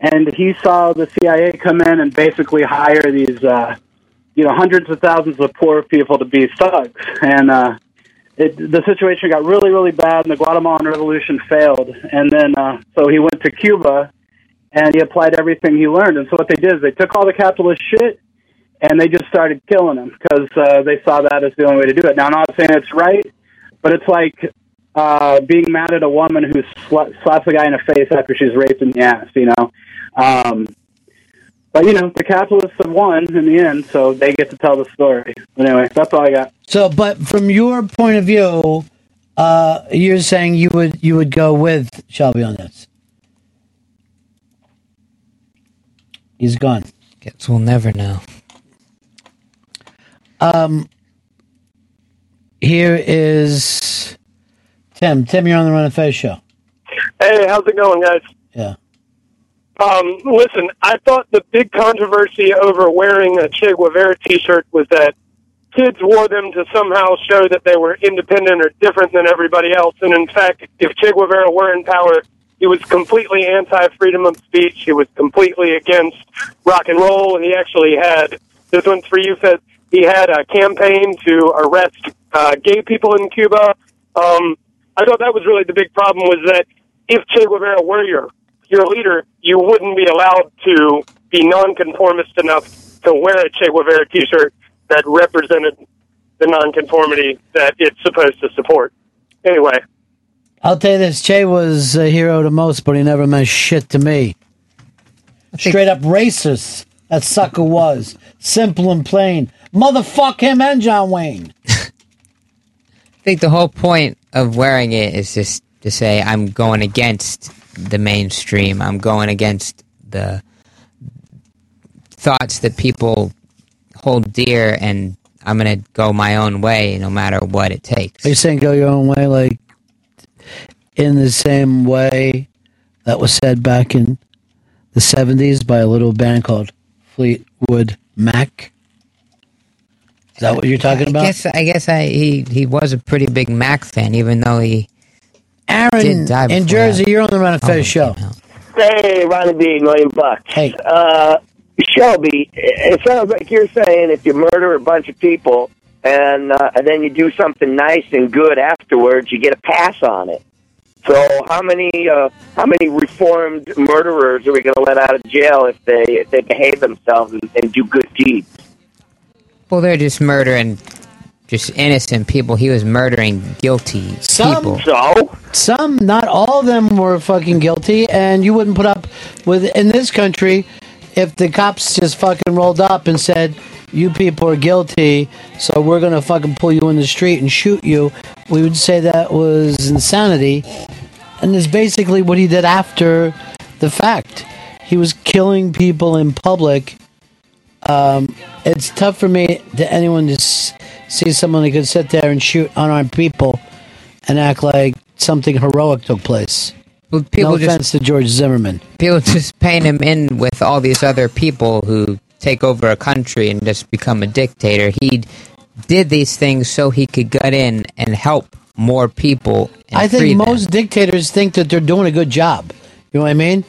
and he saw the CIA come in and basically hire these, uh, you know, hundreds of thousands of poor people to be thugs, and uh, it, the situation got really, really bad, and the Guatemalan Revolution failed. And then, uh, so he went to Cuba, and he applied everything he learned. And so what they did is they took all the capitalist shit, and they just started killing them because uh, they saw that as the only way to do it. Now, I'm not saying it's right, but it's like uh, being mad at a woman who sla- slaps a guy in the face after she's raped in the ass, you know. Um, but you know, the capitalists have won in the end, so they get to tell the story. Anyway, that's all I got. So, but from your point of view, uh, you're saying you would you would go with Shelby on this. He's gone. Guess we'll never know. Um, here is Tim. Tim, you're on the Ron of Fez show. Hey, how's it going, guys? Yeah. Um, listen, I thought the big controversy over wearing a Che Guevara T-shirt was that kids wore them to somehow show that they were independent or different than everybody else. And in fact, if Che Guevara were in power, he was completely anti-freedom of speech. He was completely against rock and roll, and he actually had this one's for you. Said he had a campaign to arrest uh, gay people in Cuba. Um, I thought that was really the big problem was that if Che Guevara were your your leader, you wouldn't be allowed to be nonconformist enough to wear a Che Guevara T-shirt that represented the nonconformity that it's supposed to support. Anyway, I'll tell you this: Che was a hero to most, but he never meant shit to me. Straight up racist. That sucker was simple and plain. Motherfuck him and John Wayne. I think the whole point of wearing it is just to say I'm going against the mainstream. I'm going against the thoughts that people hold dear, and I'm going to go my own way no matter what it takes. Are you saying go your own way, like in the same way that was said back in the '70s by a little band called Fleetwood Mac? Is that what you're talking about? I guess I guess I he he was a pretty big Mac fan, even though he Aaron did die in Jersey, that. you're on the Ron of Fez show. Hey, Ronnie B, million bucks. Hey. Uh, Shelby, it sounds like you're saying if you murder a bunch of people and, uh, and then you do something nice and good afterwards, you get a pass on it. So how many uh, how many reformed murderers are we going to let out of jail if they if they behave themselves and, and do good deeds? Well, they're just murdering just innocent people. He was murdering guilty people. So Some, not all of them were fucking guilty, and you wouldn't put up with in this country if the cops just fucking rolled up and said, "You people are guilty, so we're gonna fucking pull you in the street and shoot you." We would say that was insanity, and is basically what he did after the fact. He was killing people in public. Um, it's tough for me to anyone to s- see someone who could sit there and shoot unarmed people and act like something heroic took place. people no just- offense to George Zimmerman. People just paint him in with all these other people who take over a country and just become a dictator. He did these things so he could get in and help more people. And I think them. most dictators think that they're doing a good job. You know what I mean?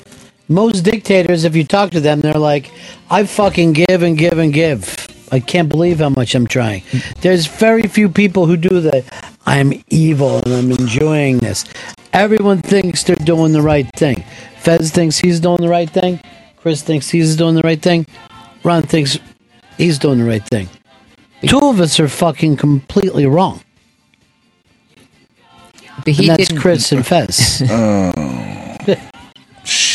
Most dictators, if you talk to them, they're like, I fucking give and give and give. I can't believe how much I'm trying. There's very few people who do that. I'm evil and I'm enjoying this. Everyone thinks they're doing the right thing. Fez thinks he's doing the right thing. Chris thinks he's doing the right thing. Ron thinks he's doing the right thing. Two of us are fucking completely wrong. But he and that's didn't- Chris and Fez. Oh.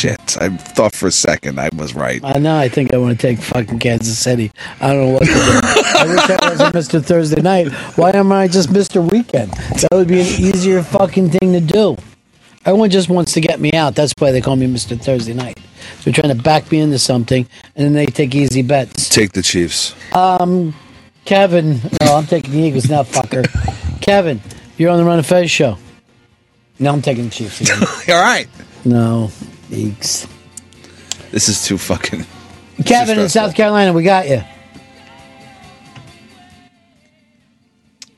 Shit. I thought for a second I was right. I know. I think I want to take fucking Kansas City. I don't know what to do. I wish I wasn't Mr. Thursday night. Why am I just Mr. Weekend? That would be an easier fucking thing to do. Everyone just wants to get me out. That's why they call me Mr. Thursday night. They're trying to back me into something, and then they take easy bets. Take the Chiefs. Um, Kevin. No, I'm taking the Eagles now, fucker. Kevin, you're on the Ron of Fez show. No, I'm taking the Chiefs. All right. No, Eagles. This is too fucking. Kevin in South Carolina, we got you.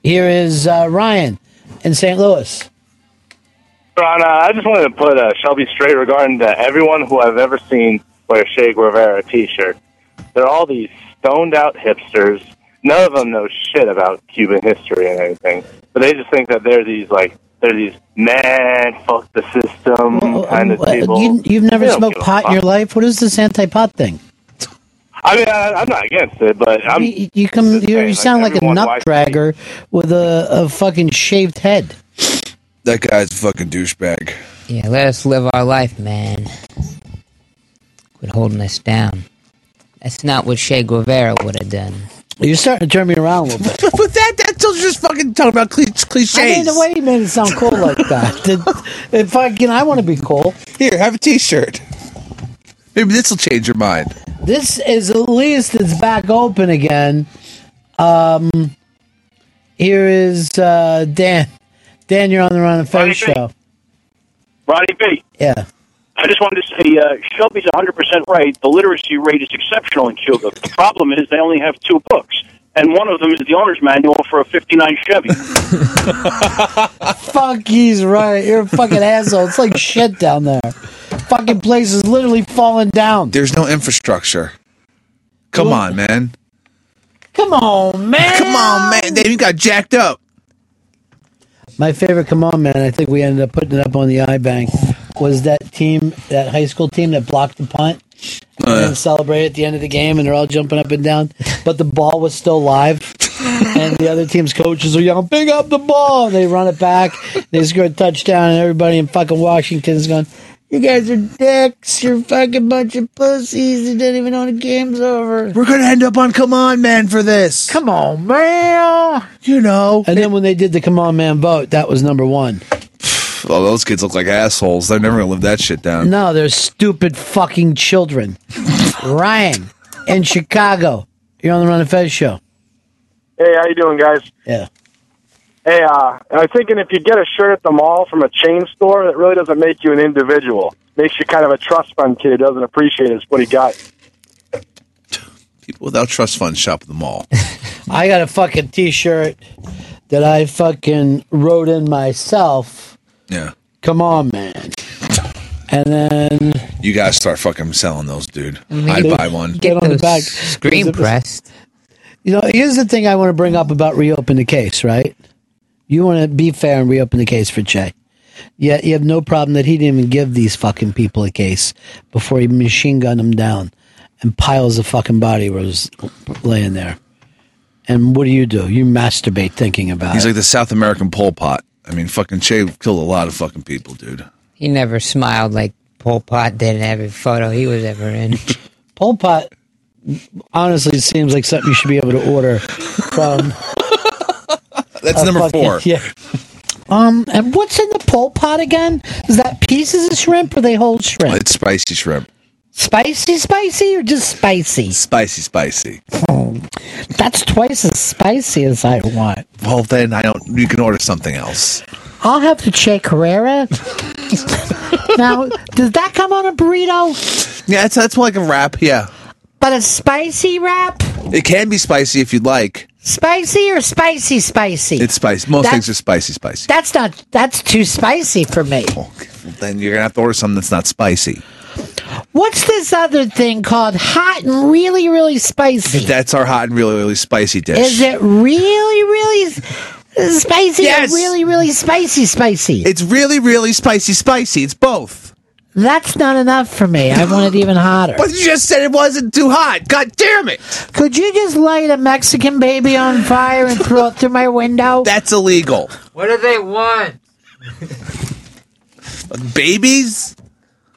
Here is uh, Ryan in St. Louis. Ron, uh, I just wanted to put uh, Shelby straight regarding to everyone who I've ever seen wear a Che Guevara T-shirt. They're all these stoned out hipsters. none of them know shit about Cuban history and anything. But they just think that they're these like they're these man fuck the system um, kind of people. You, you've never smoked pot in your life. What is this anti-pot thing? I mean, I, I'm not against it, but I'm. You, you come. You, saying, you sound like a everyone nut dragger with a, a fucking shaved head. That guy's a fucking douchebag. Yeah, let us live our life, man. Quit holding us down. That's not what Che Guevara would have done. You're starting to turn me around a little bit. but that that's just fucking talking about cliches. I mean, the way you made it sound cool like that. That- if I can, I want to be cool. Here, have a T-shirt. Maybe this will change your mind. This is at least it's back open again. Um, here is uh, Dan. Dan, you're on the Ron and Ronnie Fez show. Ronnie B. Yeah. I just wanted to say, uh, Shelby's 100% right. The literacy rate is exceptional in Cuba. The problem is they only have two books, and one of them is the owner's manual for a 59 Chevy. Fuck, he's right. You're a fucking asshole. It's like shit down there. Fucking place is literally falling down. There's no infrastructure. Come on, man. Come on, man. Come on, man. Dave, you got jacked up. My favorite, come on, man. I think we ended up putting it up on the iBang. Was that team, that high school team that blocked the punt and Uh. then celebrated at the end of the game, and they're all jumping up and down, but the ball was still live, and the other team's coaches are yelling, "Pick up the ball!" And they run it back. They score a touchdown, and everybody in fucking Washington's going, "You guys are dicks. You're fucking bunch of pussies. You didn't even know the game's over." We're gonna end up on Come On Man for this. Come on, man. You know. And then when they did the "Come On Man" vote, that was number one. Oh, those kids look like assholes. They're never gonna live that shit down. No, they're stupid fucking children. Ryan in Chicago. You're on the Ron and Fez show. Hey, how you doing, guys? Yeah. Hey, uh, I was thinking if you get a shirt at the mall from a chain store, that really doesn't make you an individual. Makes you kind of a trust fund kid who doesn't appreciate his what he got. People without trust funds shop at the mall. I got a fucking t-shirt that I fucking wrote in myself. Yeah. Come on, man. And then You guys start fucking selling those, dude. I'd buy one. get on the back. Screen pressed. You know, here's the thing I want to bring up about reopen the case, right? You want to be fair and reopen the case for Che. Yet you have no problem that he didn't even give these fucking people a case before he machine gunned them down and piles of fucking body was laying there. And what do you do? You masturbate thinking about He's it. like the South American Pol Pot. I mean, fucking Che killed a lot of fucking people, dude. He never smiled like Pol Pot did in every photo he was ever in. Pol Pot honestly seems like something you should be able to order from. That's number fucking- four. Yeah. Um, and what's in the Pol Pot again? Is that pieces of shrimp or they whole shrimp? It's spicy shrimp. Spicy, spicy, or just spicy? Spicy, spicy. Oh, that's twice as spicy as I want. Well, then I don't. You can order something else. I'll have the Che Carrera. now, does that come on a burrito? Yeah, it's that's like a wrap. Yeah, But a spicy wrap? it can be spicy if you'd like. Spicy or spicy, spicy? It's spicy. Most things are spicy, spicy. That's not. That's too spicy for me. Then you're gonna have to order something that's not spicy. What's this other thing called hot and really, really spicy? That's our hot and really, really spicy dish. Is it really, really spicy? Yes. Or really, really spicy, spicy? It's really, really spicy, spicy. It's both. That's not enough for me. I want it even hotter. But you just said it wasn't too hot. God damn it! Could you just light a Mexican baby on fire and throw it through my window? That's illegal. What do they want? Babies? We're out of there.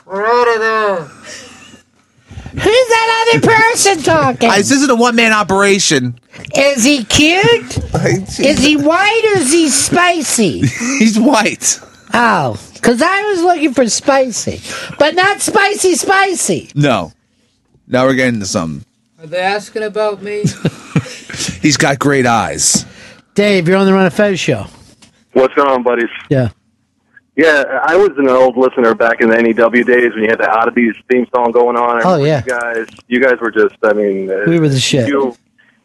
Who's that other person talking? This isn't a one man operation. Is he cute? is he white or is he spicy? He's white. Oh, because I was looking for spicy, but not spicy, spicy. No. Now we're getting to something. Are they asking about me? He's got great eyes. Dave, you're on the Ron of Fez show. What's going on, buddies? Yeah. Yeah, I was an old listener back in the NEW days when you had the Oddities theme song going on. Oh, yeah. you guys, you guys were just, I mean, uh, We were the shit. You,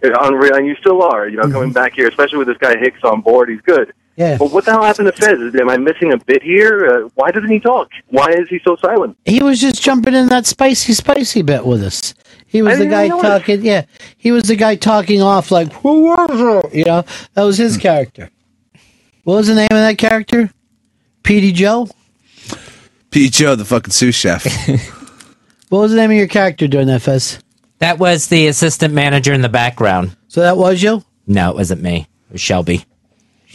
unreal, and you still are. You know, coming back here, especially with this guy Hicks on board, he's good. Yeah. But what the hell happened to Fez? Am I missing a bit here? Uh, why doesn't he talk? Why is he so silent? He was just jumping in that spicy, spicy bit with us. He was the guy know it. talking. Yeah, he was the guy talking off like, "Who was it?" You know, that was his character. What was the name of that character? Petey Joe. Pete Joe, the fucking sous chef. What was the name of your character during that fest? That was the assistant manager in the background. So that was you. No, it wasn't me. It was Shelby.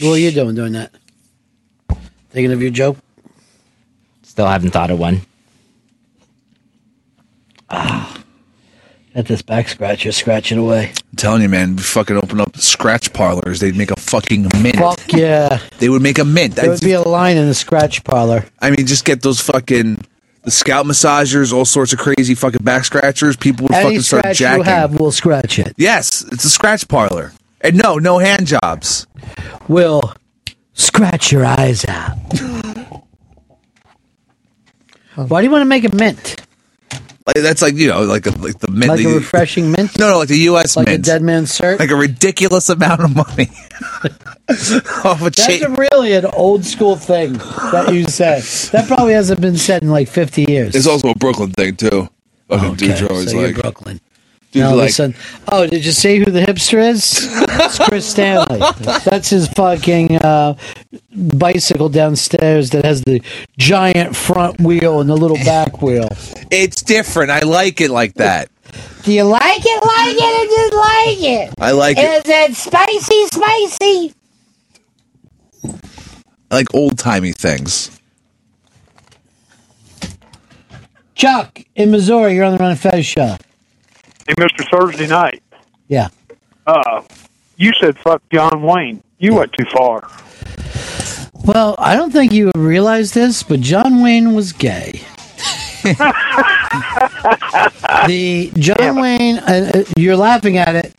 What were you doing during that? Thinking of your joke. Still haven't thought of one. Ah. At this back scratcher, scratch it away. I'm telling you, man, we fucking open up scratch parlors. They'd make a fucking mint. Fuck yeah. They would make a mint. There would be a line in the scratch parlor. I mean, just get those fucking the scalp massagers, all sorts of crazy fucking back scratchers. People would Any fucking start scratch jacking. you have, we'll scratch it. Yes, it's a scratch parlor. And no, no hand jobs. We'll scratch your eyes out. Why do you want to make a mint? Like that's like you know, like a, like the mint. Like a refreshing mint? No, no, like the U.S. Like a dead man's shirt? Like a ridiculous amount of money. Off a That's chain. a really an old school thing that you said. That probably hasn't been said in like 50 years. It's also a Brooklyn thing too. Fucking dudes are always so you're like Brooklyn. Dudes Now like, listen. Oh, did you see who the hipster is? It's Chris Stanley. That's his fucking uh, bicycle downstairs that has the giant front wheel and the little back wheel. It's different. I like it like that. Do you like it, like it, or just like it? I like it. Is it spicy, spicy? I like old timey things. Chuck in Missouri, you're on the Ron and Fez show. Hey, Mr. Thursday Night. Yeah. Uh, you said fuck John Wayne. You went too far. Well, I don't think you realize this, but John Wayne was gay. the John Wayne, uh, uh, you're laughing at it.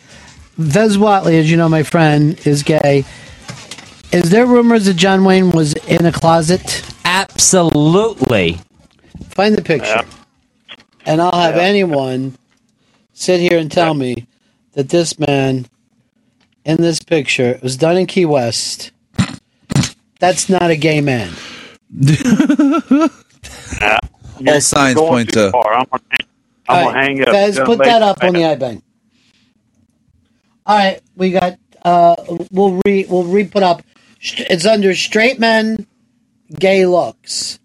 Fez Whatley, as you know, my friend, is gay. Is there rumors that John Wayne was in a closet? Absolutely. Find the picture. And I'll have anyone sit here and tell me that this man in this picture it was done in Key West. That's not a gay man. All signs going point too to. far. I'm gonna, I'm gonna right, hang up. Fez, Gonna put make- that up on the iBang. All right, we got. Uh, we'll re we'll re put up. It's under straight men, gay looks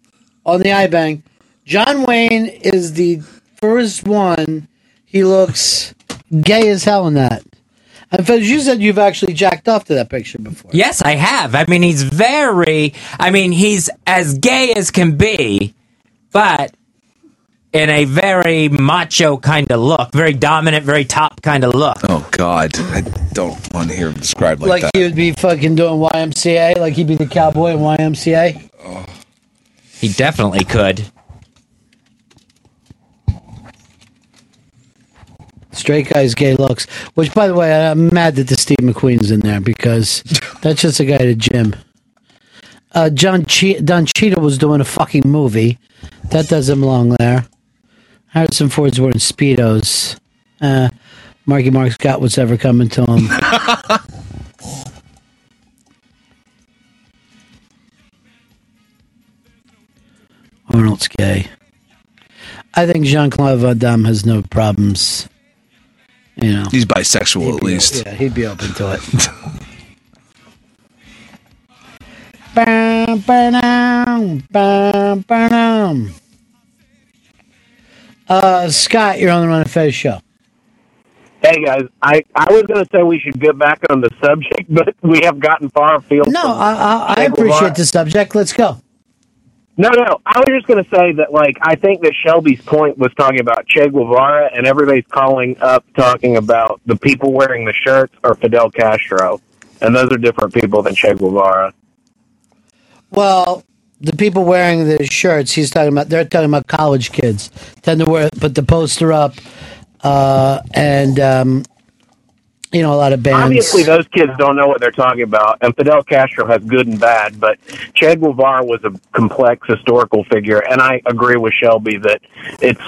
on the iBang. John Wayne is the first one. He looks gay as hell in that. And Fez, you said you've actually jacked off to that picture before. Yes, I have. I mean, he's very. I mean, he's as gay as can be, but in a very macho kind of look, very dominant, very top kind of look. Oh God, I don't want to hear him described like, Like, that. he would be fucking doing YMCA, like he'd be the cowboy in YMCA. Oh. He definitely could. Straight guys, gay looks. Which, by the way, I'm mad that the Steve McQueen's in there because that's just a guy at a gym. Uh, John che- Don Cheadle was doing a fucking movie. That doesn't belong there. Harrison Ford's wearing Speedos. Uh, Marky Mark's got what's ever coming to him. Arnold's gay. I think Jean Claude Van Damme has no problems. You know, He's bisexual at be- least. Yeah, he'd be open to it. Bam, ba-dum, bam. Uh, Scott, you're on the Ron of Fez show. Hey guys, I, I was going to say we should get back on the subject, but we have gotten far afield. No, from I, I, I appreciate the subject. Let's go. No, no. I was just going to say that, like, I think that Shelby's point was talking about Che Guevara, and everybody's calling up talking about the people wearing the shirts are Fidel Castro, and those are different people than Che Guevara. Well, the people wearing the shirts he's talking about, they're talking about college kids. Tend to wear, put the poster up, uh, and, um, you know, a lot of bands. Obviously, those kids don't know what they're talking about, and Fidel Castro has good and bad, but Che Guevara was a complex historical figure, and I agree with Shelby that it's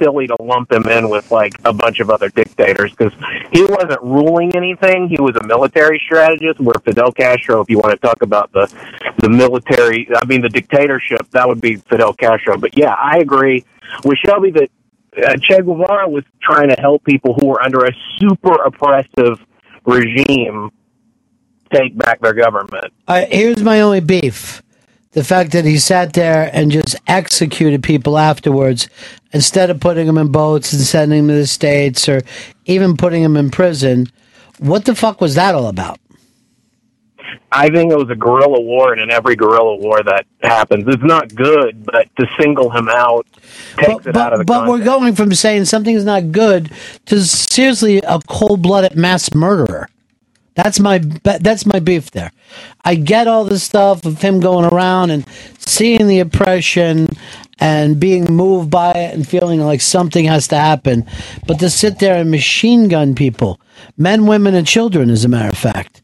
silly to lump him in with like a bunch of other dictators because he wasn't ruling anything. He was a military strategist. Where Fidel Castro, if you want to talk about the the military, I mean the dictatorship, that would be Fidel Castro. But yeah, I agree with Shelby that uh, Che Guevara was trying to help people who were under a super oppressive regime take back their government. Uh, here's my only beef. The fact that he sat there and just executed people afterwards instead of putting them in boats and sending them to the States or even putting them in prison. What the fuck was that all about? I think it was a guerrilla war, and in every guerrilla war that happens, it's not good. But to single him out takes it out of the But we're going from saying something's not good to seriously a cold blooded mass murderer. That's my that's my beef there. I get all this stuff of him going around and seeing the oppression and being moved by it and feeling like something has to happen, but to sit there and machine gun people, men, women, and children, as a matter of fact.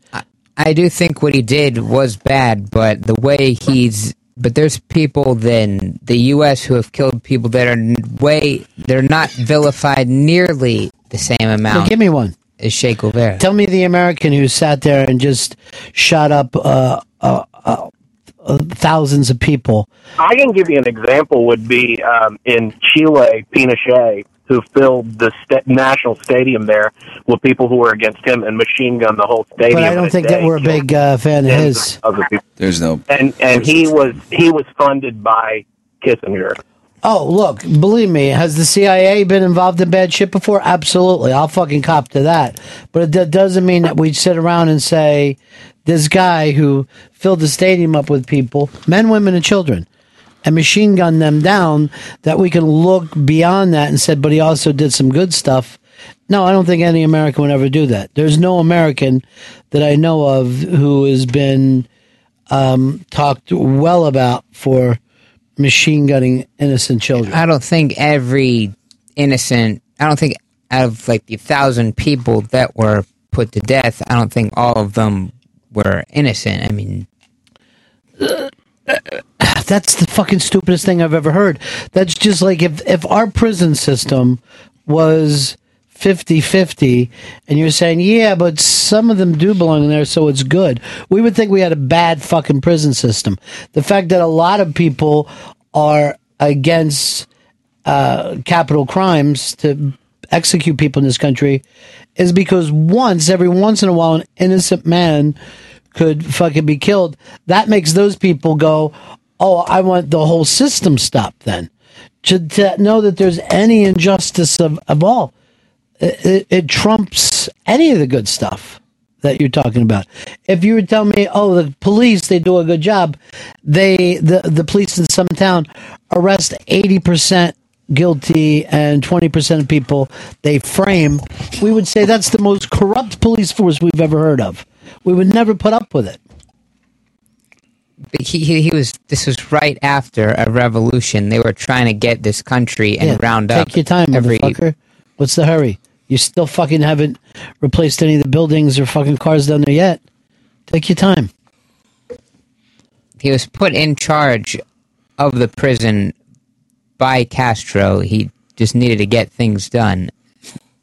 I do think what he did was bad, but the way he's but there's people in the U.S. who have killed people that are n- way they're not vilified nearly the same amount. Well, give me one. As Che Guevara. Tell me the American who sat there and just shot up uh, uh, uh, uh, thousands of people. I can give you an example. Would be um, in Chile, Pinochet, who filled the sta- national stadium there with people who were against him and machine gunned the whole stadium. But I don't think day, that we're a big uh, fan of his. of other. There's no. And and he was he was funded by Kissinger. Oh, look, believe me, has the CIA been involved in bad shit before? Absolutely. I'll fucking cop to that. But it d- doesn't mean that we sit around and say, this guy who filled the stadium up with people, men, women, and children, and machine gun them down, that we can look beyond that and said, but he also did some good stuff. No, I don't think any American would ever do that. There's no American that I know of who has been um, talked well about for machine gunning innocent children. I don't think every innocent. I don't think out of like the thousand people that were put to death, I don't think all of them were innocent. I mean, That's the fucking stupidest thing I've ever heard. That's just like if if our prison system was 50-50 and you're saying, "Yeah, but some of them do belong in there, so it's good." We would think we had a bad fucking prison system. The fact that a lot of people are against uh, capital crimes to execute people in this country is because once every once in a while an innocent man could fucking be killed. That makes those people go, "Oh, I want the whole system stopped." Then to, to know that there's any injustice of, of all, it, it, it trumps any of the good stuff that you're talking about. If you were telling me, "Oh, the police they do a good job," they the the police in some town arrest eighty percent guilty and 20% of people they frame, we would say that's the most corrupt police force we've ever heard of. We would never put up with it. He, he he was. This was right after a revolution. They were trying to get this country and Yeah, round take up your time, every. motherfucker. What's the hurry? You still fucking haven't replaced any of the buildings or fucking cars down there yet. Take your time. He was put in charge of the prison by Castro. He just needed to get things done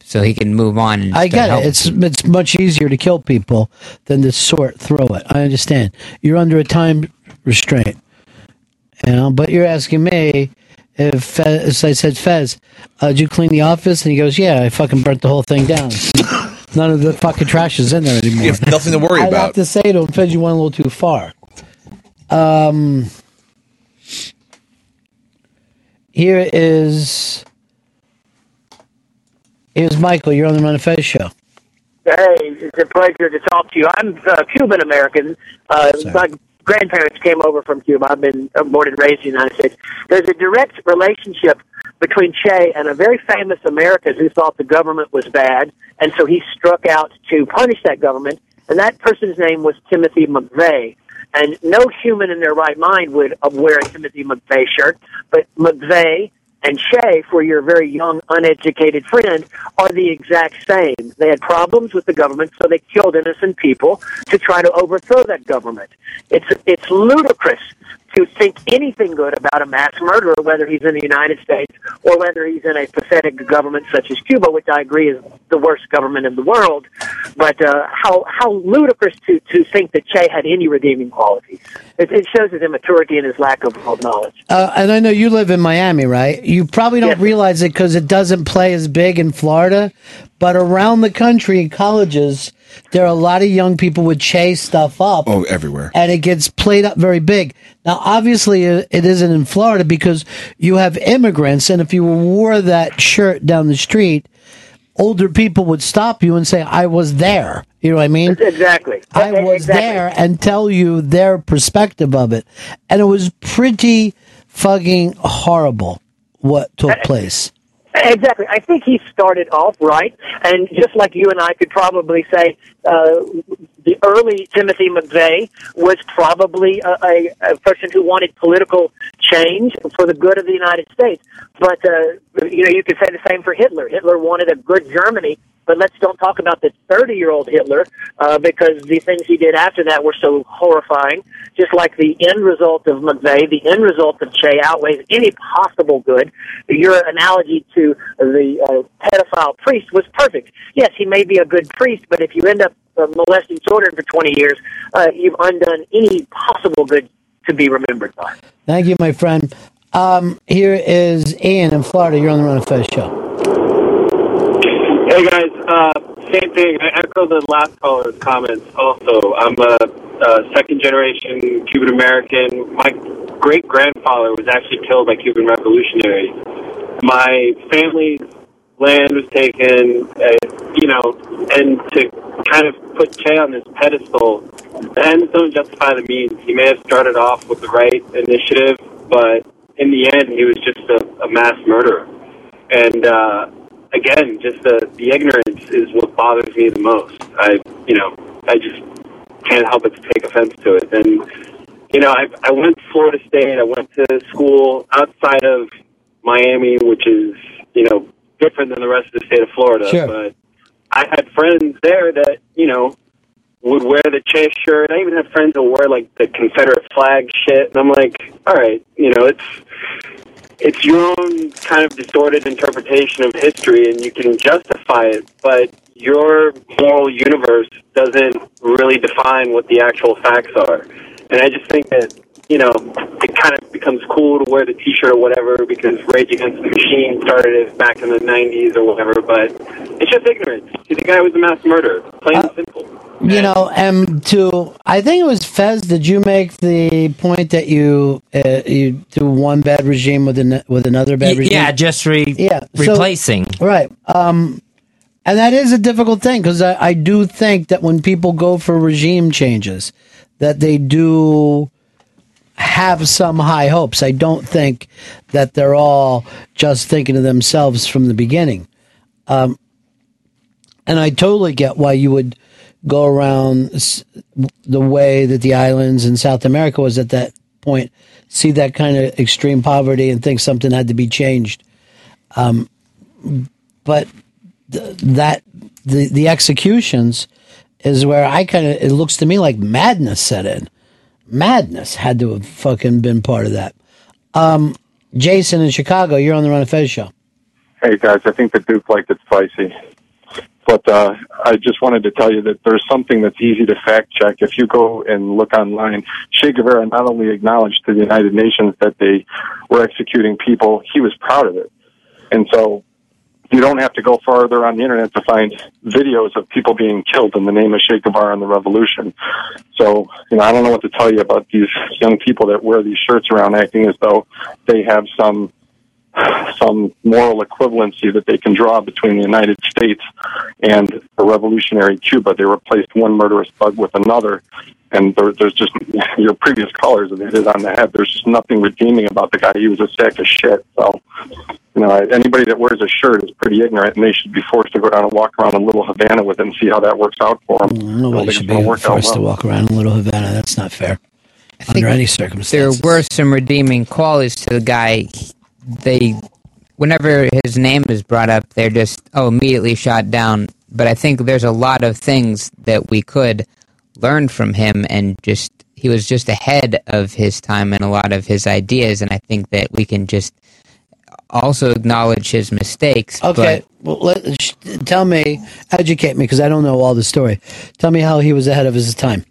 so he can move on. And I start get it. It's it's much easier to kill people than to sort through it. I understand. You're under a time restraint, you know. But you're asking me if, Fez, as I said, Fez, uh, did you clean the office? And he goes, Yeah, I fucking burnt the whole thing down. None of the fucking trash is in there anymore. You have nothing to worry I'd about. have to say to him, Fez, you went a little too far. Um, here is here's Michael. You're on the Ron of Fez show. Hey, it's a pleasure to talk to you. I'm uh, Cuban American. Uh, my grandparents came over from Cuba. I've been uh, born and raised in the United States. There's a direct relationship between Che and a very famous American who thought the government was bad, and so he struck out to punish that government. And that person's name was Timothy McVeigh. And no human in their right mind would uh, wear a Timothy McVeigh shirt, but McVeigh and Che, for your very young, uneducated friend, are the exact same. They had problems with the government, so they killed innocent people to try to overthrow that government. It's it's ludicrous to think anything good about a mass murderer, whether he's in the United States or whether he's in a pathetic government such as Cuba, which I agree is the worst government in the world, but uh, how how ludicrous to to think that Che had any redeeming qualities. It, it shows his immaturity and his lack of, of knowledge. Uh, and I know you live in Miami, right? You probably don't realize it because it doesn't play as big in Florida, but around the country in colleges, there are a lot of young people would chase stuff up. Oh, everywhere. and it gets played up very big. Now, obviously, it isn't in Florida because you have immigrants, and if you wore that shirt down the street, older people would stop you and say, "I was there." You know what I mean? Exactly. I was Exactly. there and tell you their perspective of it, and it was pretty fucking horrible what took place. Exactly. I think he started off right, and just like you and I could probably say, uh, the early Timothy McVeigh was probably a, a, a person who wanted political change for the good of the United States. But uh, you know, you could say the same for Hitler. Hitler wanted a good Germany. But let's don't talk about the 30 year old Hitler uh, because the things he did after that were so horrifying. Just like the end result of McVeigh, the end result of Che outweighs any possible good. Your analogy to the uh, pedophile priest was perfect. Yes, he may be a good priest, but if you end up uh, molesting children for 20 years, uh, you've undone any possible good to be remembered by. Thank you, my friend. Um, here is Ian in Florida. You're on the Ron of Fez show. Hey guys, uh, same thing. I echo the last caller's comments. Also, I'm a, a second generation Cuban American. My great grandfather was actually killed by Cuban revolutionaries. My family's land was taken, uh, you know, and to kind of put Che on this pedestal, the ends don't justify the means. He may have started off with the right initiative, but in the end, he was just a, a mass murderer. And uh, again, just the the ignorance is what bothers me the most. I, you know, I just can't help but to take offense to it. And you know, I I went to Florida State. I went to school outside of Miami, which is you know different than the rest of the state of Florida. Sure. But I had friends there that you know would wear the Che shirt. I even had friends that wear like the Confederate flag shit, and I'm like, all right, you know, it's it's your own kind of distorted interpretation of history, and you can justify it, but your moral universe doesn't really define what the actual facts are. And I just think that you know it kind of becomes cool to wear the T-shirt or whatever because Rage Against the Machine started it back in the '90s or whatever. But it's just ignorance. The guy was a mass murderer, plain and simple. You know, and to I think it was Fez. Did you make the point that you uh, you do one bad regime with an, with another bad Y- regime? yeah, just re- yeah so- replacing. right. Um, and that is a difficult thing because I, I do think that when people go for regime changes, that they do have some high hopes. I don't think that they're all just thinking of themselves from the beginning. Um, and I totally get why you would go around the way that the islands in South America was at that point, see that kind of extreme poverty and think something had to be changed. Um, but th- that the the executions is where I kind of it looks to me like madness set in. Madness had to have fucking been part of that. Um, Jason in Chicago, you're on the Ron of Fez show. Hey guys, I think the Duke liked it spicy. But uh, I just wanted to tell you that there's something that's easy to fact check. If you go and look online, Che Guevara not only acknowledged to the United Nations that they were executing people, he was proud of it. And so you don't have to go farther on the internet to find videos of people being killed in the name of Che Guevara and the revolution. So, you know, I don't know what to tell you about these young people that wear these shirts around acting as though they have some some moral equivalency that they can draw between the United States and a revolutionary Cuba. They replaced one murderous bug with another, and there, there's just your previous callers have hit it on the head. There's just nothing redeeming about the guy. He was a sack of shit. So, you know, anybody that wears a shirt is pretty ignorant, and they should be forced to go down and walk around in Little Havana with it and see how that works out for them. Nobody should be forced to walk around in Little Havana. That's not fair. Under any circumstances. There were some redeeming qualities to the guy. They, whenever his name is brought up, they're just oh immediately shot down. But I think there's a lot of things that we could learn from him, and just he was just ahead of his time in a lot of his ideas. And I think that we can just also acknowledge his mistakes. Okay, well, let, sh- tell me, educate me, because I don't know all the story. Tell me how he was ahead of his time.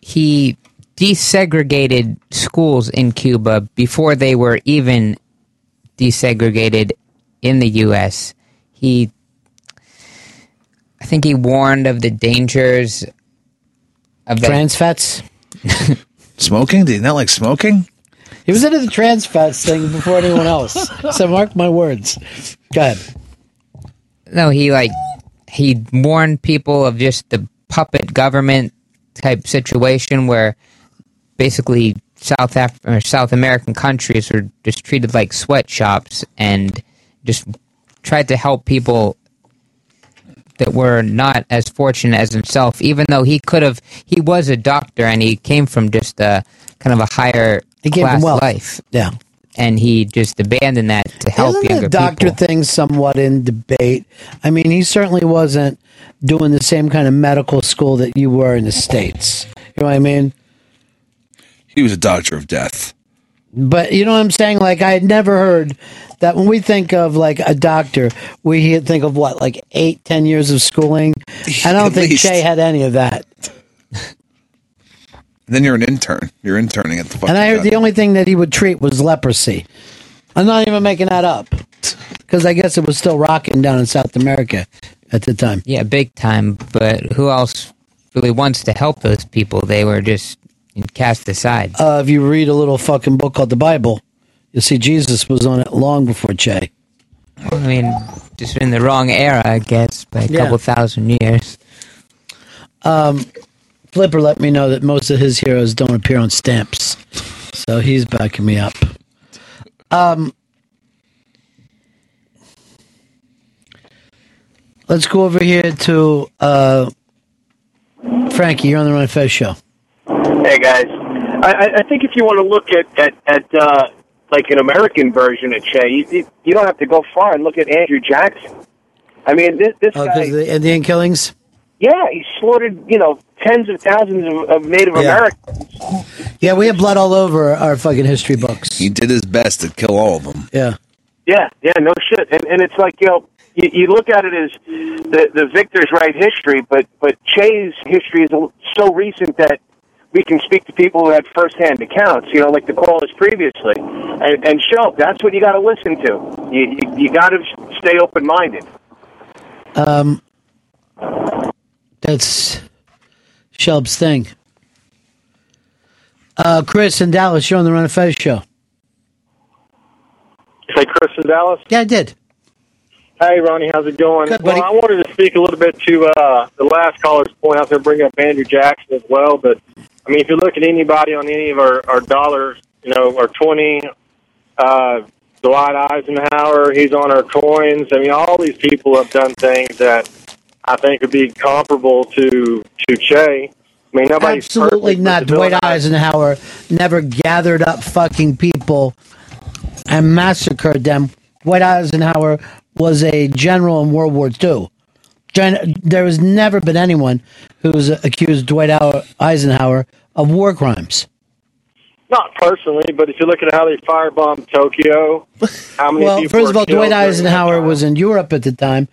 he desegregated schools in Cuba before they were even desegregated in the U.S. He, I think, he warned of the dangers of the, Trans fats? Smoking? Did he not like smoking? He was into the trans fats thing before anyone else. so mark my words. Go ahead. No, he like he warned people of just the puppet government type situation where basically South Af- or South American countries were just treated like sweatshops and just tried to help people that were not as fortunate as himself even though he could have he was a doctor and he came from just a kind of a higher He came from class life Yeah. and he just abandoned that to help Isn't younger the doctor people thing somewhat in debate? I mean, he certainly wasn't doing the same kind of medical school that you were in the States. You know what I mean? He was a doctor of death. But you know what I'm saying? Like I had never heard that when we think of like a doctor, we think of what, like eight, ten years of schooling. I don't At think least. Che had any of that. Then you're an intern. You're interning at the fucking. And I heard the only thing that he would treat was leprosy. I'm not even making that up because I guess it was still rocking down in South America at the time. Yeah, big time. But who else really wants to help those people? They were just cast aside. Uh, if you read a little fucking book called the Bible, you'll see Jesus was on it long before Che. I mean, just in the wrong era, I guess, by a Yeah. couple thousand years. Um, Flipper let me know that most of his heroes don't appear on stamps, so he's backing me up. Um, let's go over here to uh, Frankie. You're on the Ron Fez show. Hey guys, I, I- I think if you want to look at at, at uh, like an American version of Che, you, you- you don't have to go far and look at Andrew Jackson. I mean, this this Oh, guy, because the Indian killings. yeah, he slaughtered you know tens of thousands of, of Native Yeah. Americans. Yeah, we have blood all over our fucking history books. He did his best to kill all of them. Yeah. Yeah, yeah, no shit. And and it's like you know, you, you look at it as the the victors write history, but but Che's history is so recent that we can speak to people who had firsthand accounts. You know, like the callers previously, and, and show that's what you got to listen to. You you, you got to stay open minded. Um, that's Shelb's thing. Uh, Chris in Dallas, you're on the Ron of Fez show. Say Chris in Dallas. Yeah, I did. Hey, Ronnie, how's it going? Good, well, buddy. I wanted to speak a little bit to uh, the last caller's point out there, bring up Andrew Jackson as well. But I mean, if you look at anybody on any of our, our dollars, you know, our twenty, uh, Dwight Eisenhower, he's on our coins. I mean, all these people have done things that I think would be comparable to to Che. I mean, nobody's Absolutely perfect, not. Dwight Eisenhower never gathered up fucking people and massacred them. Dwight Eisenhower was a general in World War II. There has never been anyone who's accused Dwight Eisenhower of war crimes. Not personally, but if you look at how they firebombed Tokyo, how many Well, first of all, Dwight Eisenhower was in Europe at the time,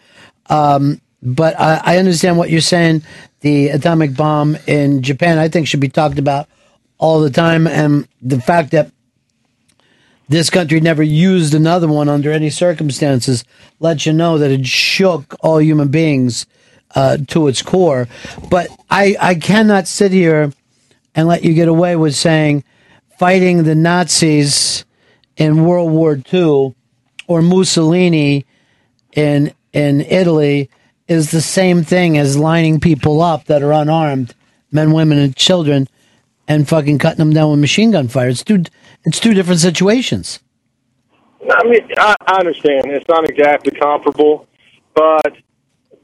um, but I, I understand what you're saying. The atomic bomb in Japan, I think, should be talked about all the time, and the fact that this country never used another one under any circumstances let you know that it shook all human beings uh, to its core. But I, I cannot sit here and let you get away with saying fighting the Nazis in World War II or Mussolini in in Italy is the same thing as lining people up that are unarmed, men, women, and children, and fucking cutting them down with machine gun fire. It's two it's two different situations. I mean, I, I understand it's not exactly comparable, but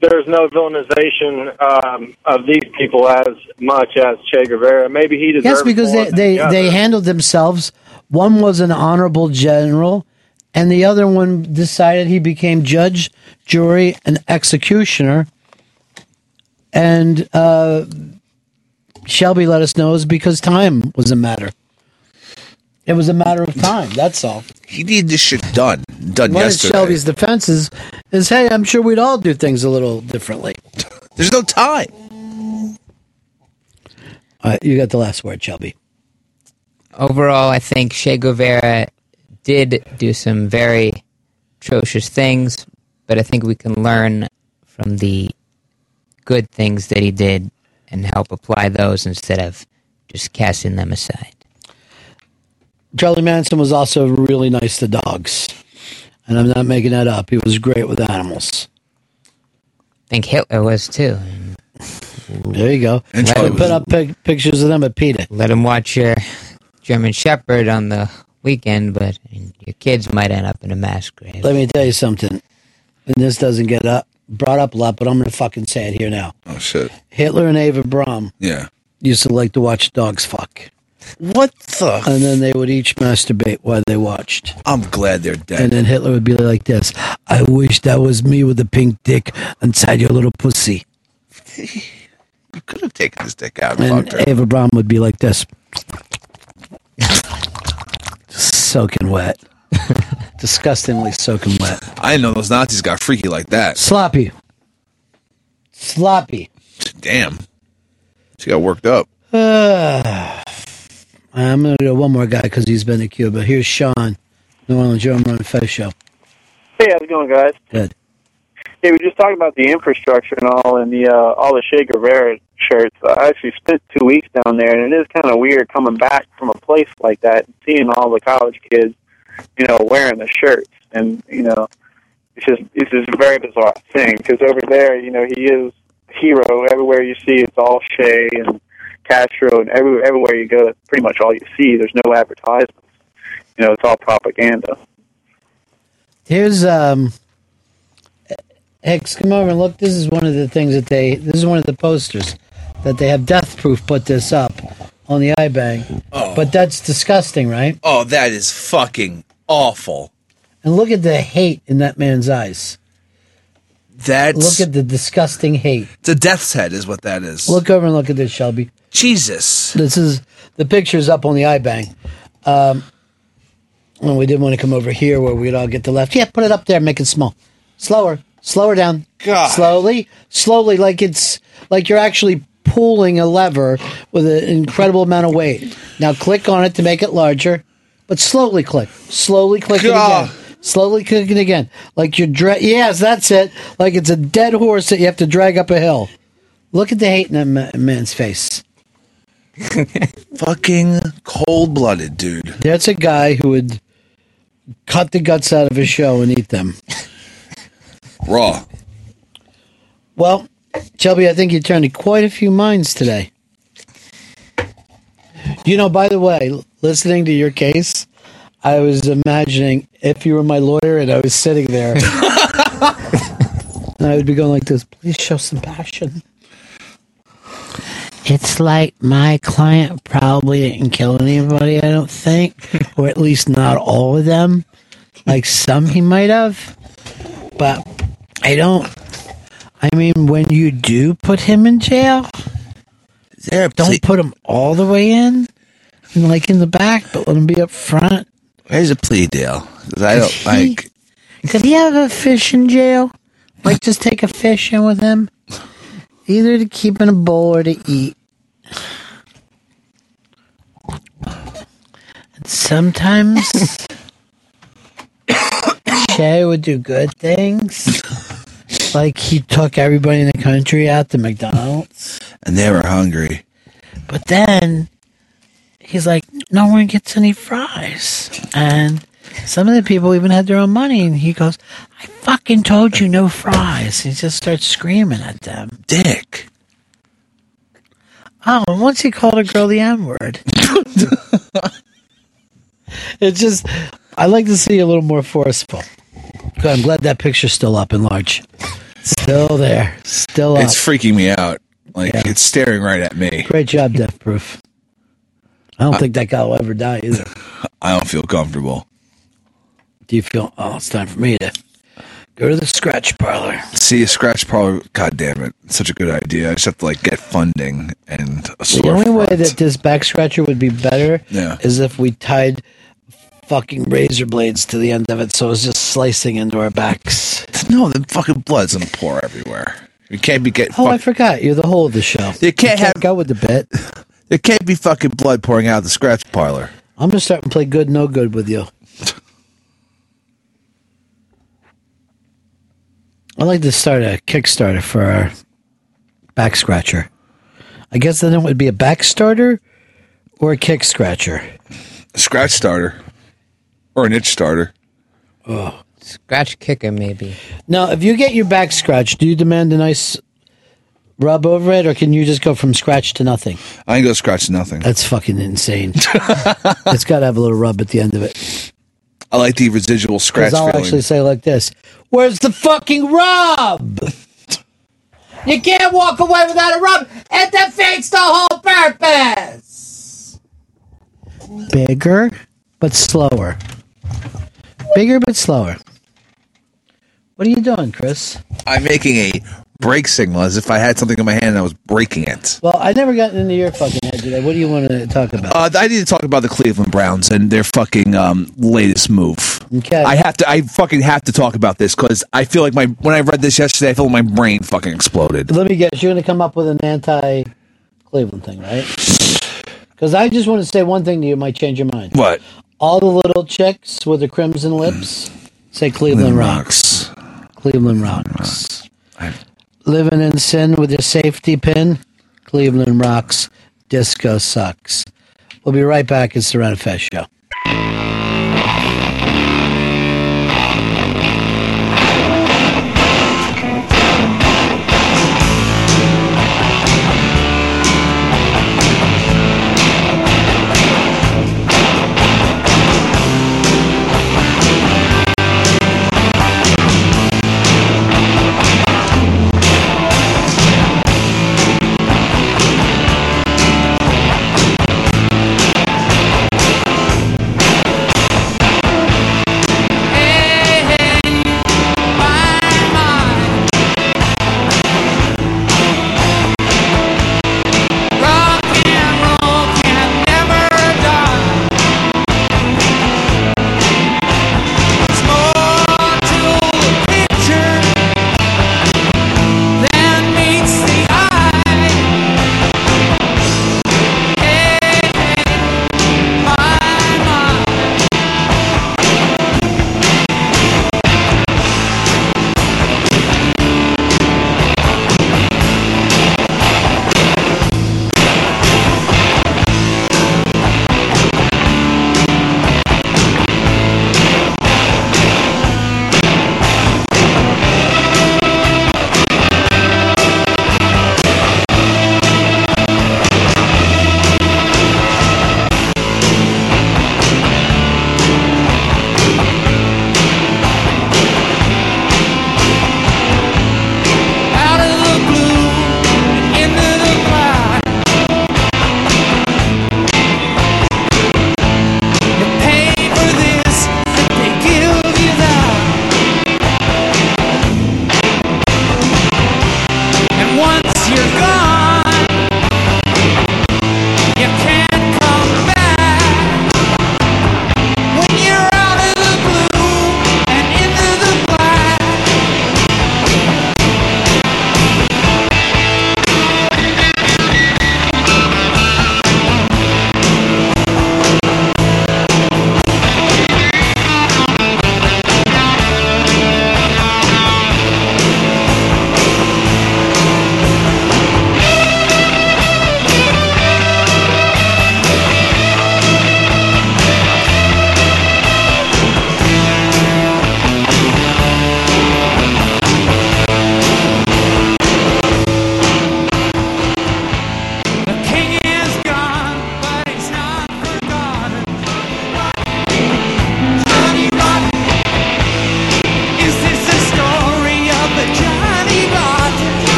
there's no villainization um, of these people as much as Che Guevara. Maybe he deserves Yes, because they they, the they handled themselves. One was an honorable general, and the other one decided he became judge, jury, and executioner. And uh, Shelby let us know is because time was a matter. It was a matter of time. That's all. He needed this shit done. Done One of yesterday. Shelby's defenses is, hey, I'm sure we'd all do things a little differently. There's no time. All right, you got the last word, Shelby. Overall, I think Che Guevara did do some very atrocious things, but I think we can learn from the good things that he did and help apply those instead of just casting them aside. Charlie Manson was also really nice to dogs. And I'm not making that up. He was great with animals. I think Hitler was too. There you go. And Let Charlie him put up pic- pictures of them at PETA. Let him watch your German Shepherd on the weekend, but your kids might end up in a mass grave. Let me tell you something. And this doesn't get up, brought up a lot, but I'm going to fucking say it here now. Oh shit. Hitler and Eva Braun Yeah. used to like to watch dogs fuck. What the? And then they would each masturbate while they watched. I'm glad they're dead. And then Hitler would be like this I wish that was me with a pink dick inside your little pussy. You could have taken his dick out and And fucked her. Eva Braun would be like this soaking wet. Disgustingly soaking wet. I didn't know those Nazis got freaky like that. Sloppy. Sloppy. Damn. She got worked up. Uh, I'm going to go one more guy because he's been to Cuba. Here's Sean, New Orleans Joe Ron Fez Show. Hey, how's it going, guys? Good. Hey, we were just talking about the infrastructure and all, and the uh, all the Che Guevara shirts. I actually spent two weeks down there, and it is kind of weird coming back from a place like that and seeing all the college kids, you know, wearing the shirts, and you know, it's just it's just a very bizarre thing because over there, you know, he is a hero. Everywhere you see, it's all Che and Castro, and every, everywhere you go, that's pretty much all you see. There's no advertisements. You know, it's all propaganda. Here's um Hicks, come over and look. This is one of the things that they this is one of the posters that they have death proof put this up on the iBang. Oh. But that's disgusting, right? Oh, that is fucking awful. And look at the hate in that man's eyes. That's Look at the disgusting hate. A death's head, is what that is. Look over and look at this, Shelby. Jesus. This is the picture's up on the iBang. Um, and we didn't want to come over here where we'd all get the left. Yeah, put it up there, make it small. Slower, slower down. God. Slowly, slowly, like it's like you're actually pulling a lever with an incredible amount of weight. Now click on it to make it larger, but slowly click. Slowly click God. it again. Slowly click it again. Like you're dra- Yes, that's it. Like it's a dead horse that you have to drag up a hill. Look at the hate in that ma- man's face. Fucking cold blooded, dude. That's a guy who would cut the guts out of a show and eat them. Raw. Well, Shelby, I think you turned quite a few minds today. You know, by the way, listening to your case, I was imagining if you were my lawyer and I was sitting there, and I would be going like this, please show some passion. It's like my client probably didn't kill anybody, I don't think, or at least not all of them. Like some he might have, but I don't. I mean, when you do put him in jail, don't put him all the way in, like in the back, but let him be up front. Where's a plea deal? 'Cause I don't He- like. Could he have a fish in jail? Like, just take a fish in with him, either to keep in a bowl or to eat. And sometimes Che would do good things. Like he took everybody in the country out to McDonald's. And they were hungry. But then he's like, no one gets any fries. And some of the people even had their own money. And he goes, I fucking told you no fries. He just starts screaming at them. Dick. Oh, and once he called a girl the N word. it's just, I like to see a little more forceful. Good, I'm glad that picture's still up in large. Still there. Still up. It's freaking me out. Like it's staring right at me. Great job, Death Proof. I don't think that guy will ever die either. I don't feel comfortable. Do you feel? Oh, it's time for me to go to the scratch parlor. See a scratch parlor. God damn it! Such a good idea. I just have to like get funding and a The only way that this back scratcher would be better Yeah. is if we tied fucking razor blades to the end of it, so it was just slicing into our backs. No, the fucking blood's gonna pour everywhere. You can't be getting. Oh, I forgot. You're the whole of the show. You can't have go with the bit. There can't be fucking blood pouring out of the scratch parlor. I'm gonna start and play good, no good with you. I'd like to start a Kickstarter for our back scratcher. I guess then it would be a back starter or a kick scratcher. Scratch starter or an itch starter. Oh. Scratch kicker, maybe. Now, if you get your back scratched, do you demand a nice rub over it, or can you just go from scratch to nothing? I can go scratch to nothing. That's fucking insane. it's got to have a little rub at the end of it. I like the residual scratch I'll feeling. actually say like this: "Where's the fucking rub?" You can't walk away without a rub. It defeats the whole purpose. Bigger but slower. Bigger but slower. What are you doing, Chris? I'm making a break signal as if I had something in my hand and I was breaking it. Well, I never got into your fucking head today. What do you want to talk about? Uh, I need to talk about the Cleveland Browns and their fucking um, latest move. Okay. I have to. I fucking have to talk about this because I feel like my when I read this yesterday, I felt like my brain fucking exploded. Let me guess. You're going to come up with an anti-Cleveland thing, right? Because I just want to say one thing to you. Might change your mind. What? All the little chicks with the crimson lips say Cleveland rocks. Cleveland rocks. Living in sin with your safety pin. Cleveland rocks. Disco sucks. We'll be right back. It's the Ron Fez show.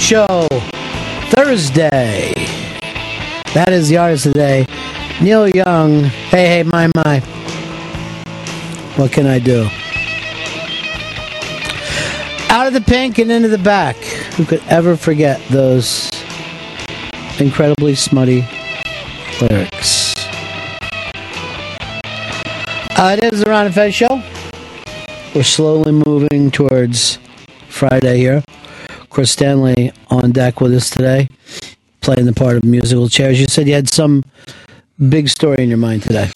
Show. Thursday. That is the artist of the day. Neil Young. Hey, hey, my, my. What can I do? Out of the pink and into the back. Who could ever forget those incredibly smutty lyrics? Uh, it is the Ron and Fez show. We're slowly moving towards Friday here. Chris Stanley on deck with us today, playing the part of musical chairs. You said you had some big story in your mind today.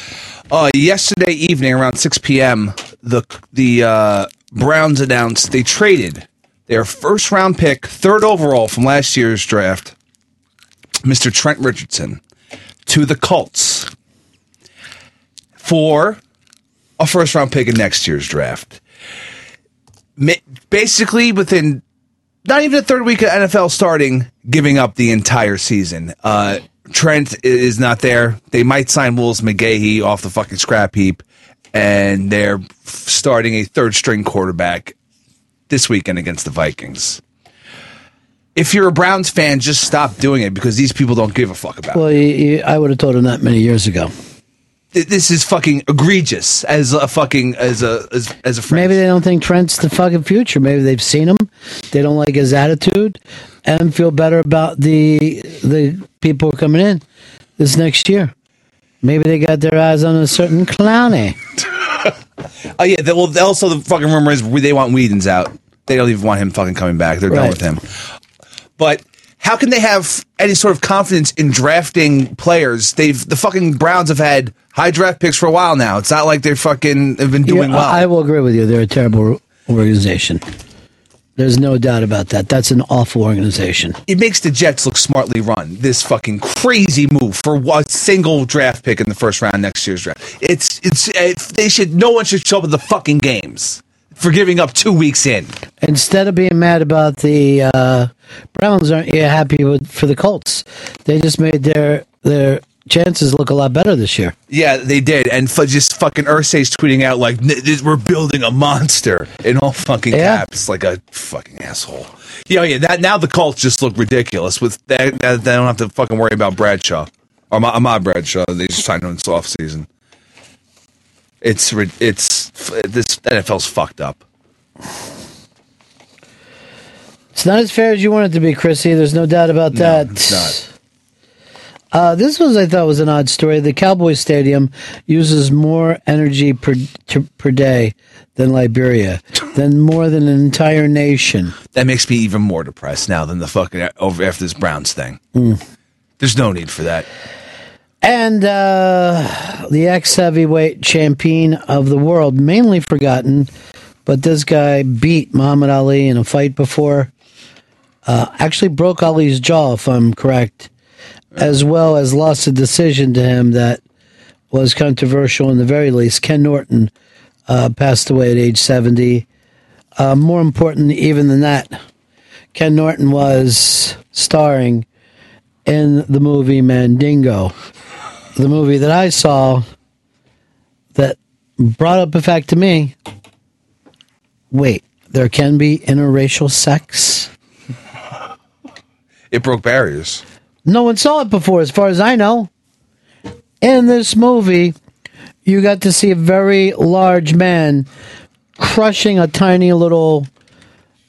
Uh, yesterday evening around 6 p.m., the the uh, Browns announced they traded their first round pick, third overall from last year's draft, Mr. Trent Richardson, to the Colts for a first round pick in next year's draft. Basically, within not even the third week of NFL starting, giving up the entire season. Uh, Trent is not there. They might sign Willis McGahee off the fucking scrap heap, and they're starting a third string quarterback this weekend against the Vikings. If you're a Browns fan, just stop doing it because these people don't give a fuck about it. Well, you, you, I would have told him that many years ago. Th- This is fucking egregious as a fucking as a as, as a friend. Maybe they don't think Trent's the fucking future. Maybe they've seen him, they don't like his attitude, and feel better about the the people coming in this next year. Maybe they got their eyes on a certain Clowney. Oh yeah. They, well, also the fucking rumor is they want Weeden's out. They don't even want him fucking coming back. They're done with him. But how can they have any sort of confidence in drafting players? They've the fucking Browns have had high draft picks for a while now. It's not like they're fucking have been doing Yeah, well. I, I will agree with you. They're a terrible organization. There's no doubt about that. That's an awful organization. it makes the Jets look smartly run. This fucking crazy move for a single draft pick in the first round next year's draft. It's it's it, they should no one should show up at the fucking games for giving up two weeks in. Instead of being mad about the uh, Browns, aren't you happy with for the Colts? They just made their their chances look a lot better this year. Yeah, they did, and f- just fucking Irsay's tweeting out like we're building a monster in all fucking yeah. caps, like a fucking asshole. Yeah, yeah. That now the Colts just look ridiculous with that. they don't have to fucking worry about Bradshaw or my, my Bradshaw. They just signed him in off season. It's it's this NFL's fucked up. It's not as fair as you want it to be, Chrissy. There's no doubt about that. it's not. Uh, this was, I thought, was an odd story. The Cowboy Stadium uses more energy per to, per day than Liberia, than more than an entire nation. That makes me even more depressed now than the fucking over after this Browns thing. Mm. There's no need for that. And uh, the ex heavyweight champion of the world, mainly forgotten, but this guy beat Muhammad Ali in a fight before. Uh, actually broke Ali's jaw, if I'm correct, as well as lost a decision to him that was controversial in the very least. Ken Norton uh, passed away at age 70. Uh, more important even than that, Ken Norton was starring in the movie Mandingo the movie that I saw that brought up the fact to me wait, there can be interracial sex? It broke barriers. No one saw it before, as far as I know. In this movie, you got to see a very large man crushing a tiny little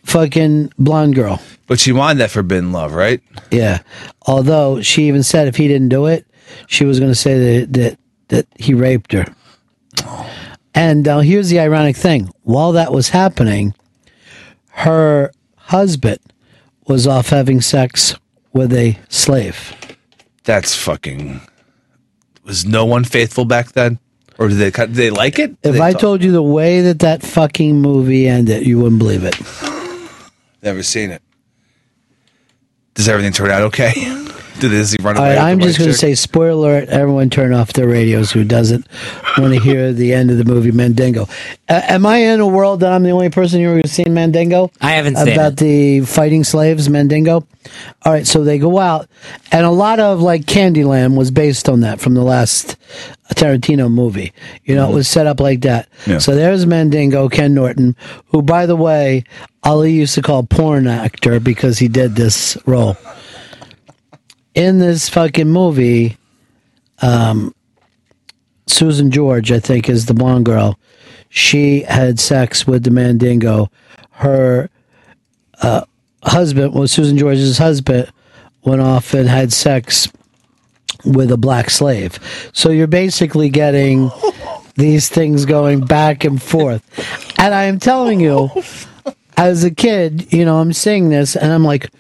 fucking blonde girl. But she wanted that forbidden love, right? Yeah. Although she even said if he didn't do it, she was going to say that, that that he raped her. And uh, here's the ironic thing: while that was happening, her husband was off having sex with a slave. That's fucking. Was no one faithful back then, or did they did they like it? Did If they I talk- told you the way that that fucking movie ended, you wouldn't believe it. never seen it. Does everything turn out okay? Did does he run away? right, I'm just going to say, spoiler alert, everyone turn off their radios who doesn't want to hear the end of the movie Mandingo. Uh, am I in a world that I'm the only person here who's seen Mandingo? I haven't seen About the fighting slaves, Mandingo? All right, so they go out, and a lot of like Candyland was based on that from the last Tarantino movie. You know, it was set up like that. Yeah. So there's Mandingo, Ken Norton, who, by the way, Ali used to call porn actor because he did this role in this fucking movie, um, Susan George, I think, is the blonde girl. She had sex with the Mandingo. Her uh, husband, well, Susan George's husband, went off and had sex with a black slave. So you're basically getting these things going back and forth. And I am telling you, as a kid, you know, I'm seeing this and I'm like,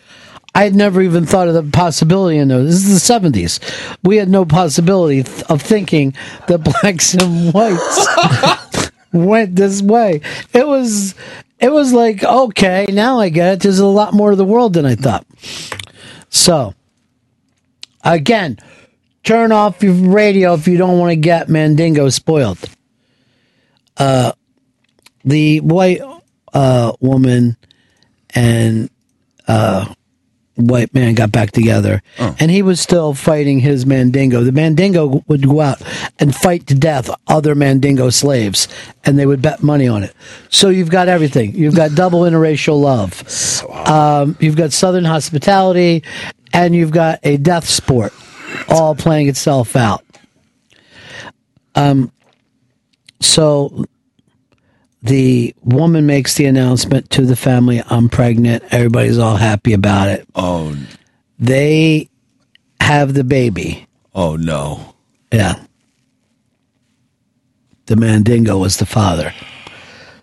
I had never even thought of the possibility in those. This is the 70s. We had no possibility th- of thinking that blacks and whites went this way. It was, it was like, okay, now I get it. There's a lot more to the world than I thought. So, again, turn off your radio if you don't want to get Mandingo spoiled. Uh, the white uh, woman and uh, white man got back together, and he was still fighting his Mandingo. The Mandingo would go out and fight to death other Mandingo slaves, and they would bet money on it. So you've got everything. You've got double interracial love. Um, you've got Southern hospitality, and you've got a death sport, all playing itself out. Um, so the woman makes the announcement to the family, I'm pregnant. Everybody's all happy about it. Oh, They have the baby. oh no. Yeah. The Mandingo was the father.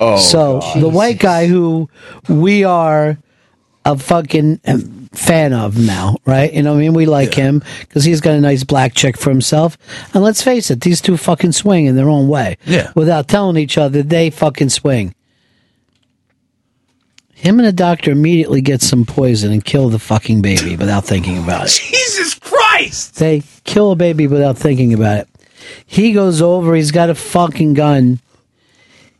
Oh, so the white guy who we are a fucking um, fan of now, right? You know what I mean? We like him because he's got a nice black chick for himself. And let's face it, these two fucking swing in their own way. Yeah. Without telling each other, they fucking swing. Him and the doctor immediately get some poison and kill the fucking baby without thinking about it. Jesus Christ! They kill a baby without thinking about it. He goes over, he's got a fucking gun.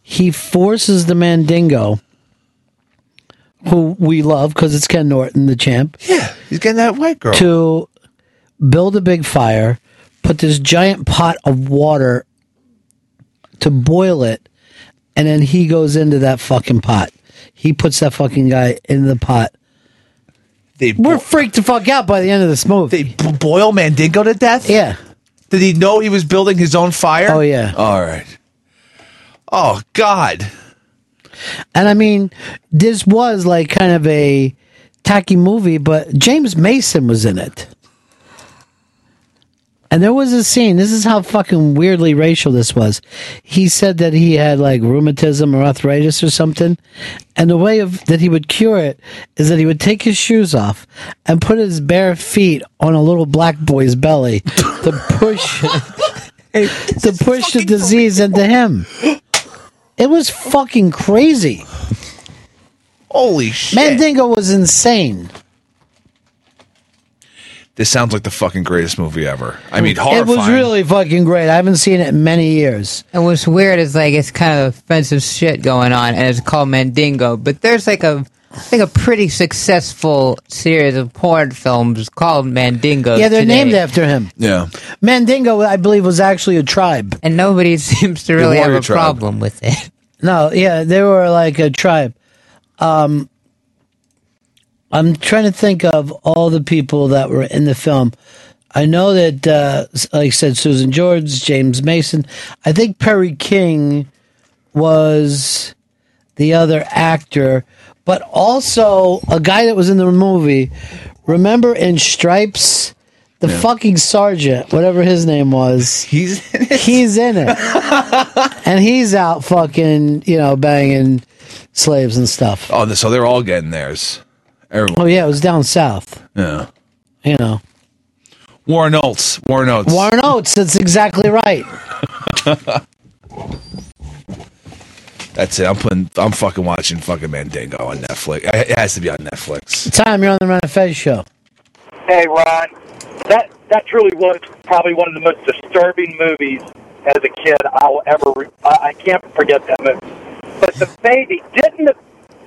He forces the Mandingo, who we love because it's Ken Norton, the champ. Yeah, he's getting that white girl. To build a big fire, put this giant pot of water to boil it, and then he goes into that fucking pot. He puts that fucking guy in the pot. They We're freaked the fuck out by the end of this movie. They boil Mandingo to death? Yeah. Did he know he was building his own fire? Oh, yeah. All right. Oh God. And I mean, this was like kind of a tacky movie, but James Mason was in it. And there was a scene. This is how fucking weirdly racial this was. He said that he had like rheumatism or arthritis or something, and the way of that he would cure it is that he would take his shoes off and put his bare feet on a little black boy's belly to push to push the disease into him. It was fucking crazy. Holy shit. Mandingo was insane. This sounds like the fucking greatest movie ever. I mean, It was really fucking great. I haven't seen it in many years. And what's weird is like it's kind of offensive shit going on, and it's called Mandingo. But there's like a, I think a pretty successful series of porn films called Mandingo. yeah, they're today. named after him. Yeah. Mandingo, I believe, was actually a tribe. and nobody seems to really have a tribe. problem with it. No, yeah, they were like a tribe. Um, I'm trying to think of all the people that were in the film. I know that, uh, like I said, Susan George, James Mason. I think Perry King was the other actor, but also a guy that was in the movie. Remember in Stripes? The fucking sergeant, whatever his name was, he's in it. He's in it, and he's out fucking, you know, banging slaves and stuff. Oh, so they're all getting theirs. Everyone. Oh yeah, it was down south. Yeah. You know, Warren Oates. Warren Oates. Warren Oates. That's exactly right. That's it. I'm putting. I'm fucking watching fucking Mandingo on Netflix. It has to be on Netflix. Time you're on the Ron of Fez show. Hey, Ron, that that truly was probably one of the most disturbing movies as a kid I'll ever. Re- I, I can't forget that movie. But the baby didn't. The,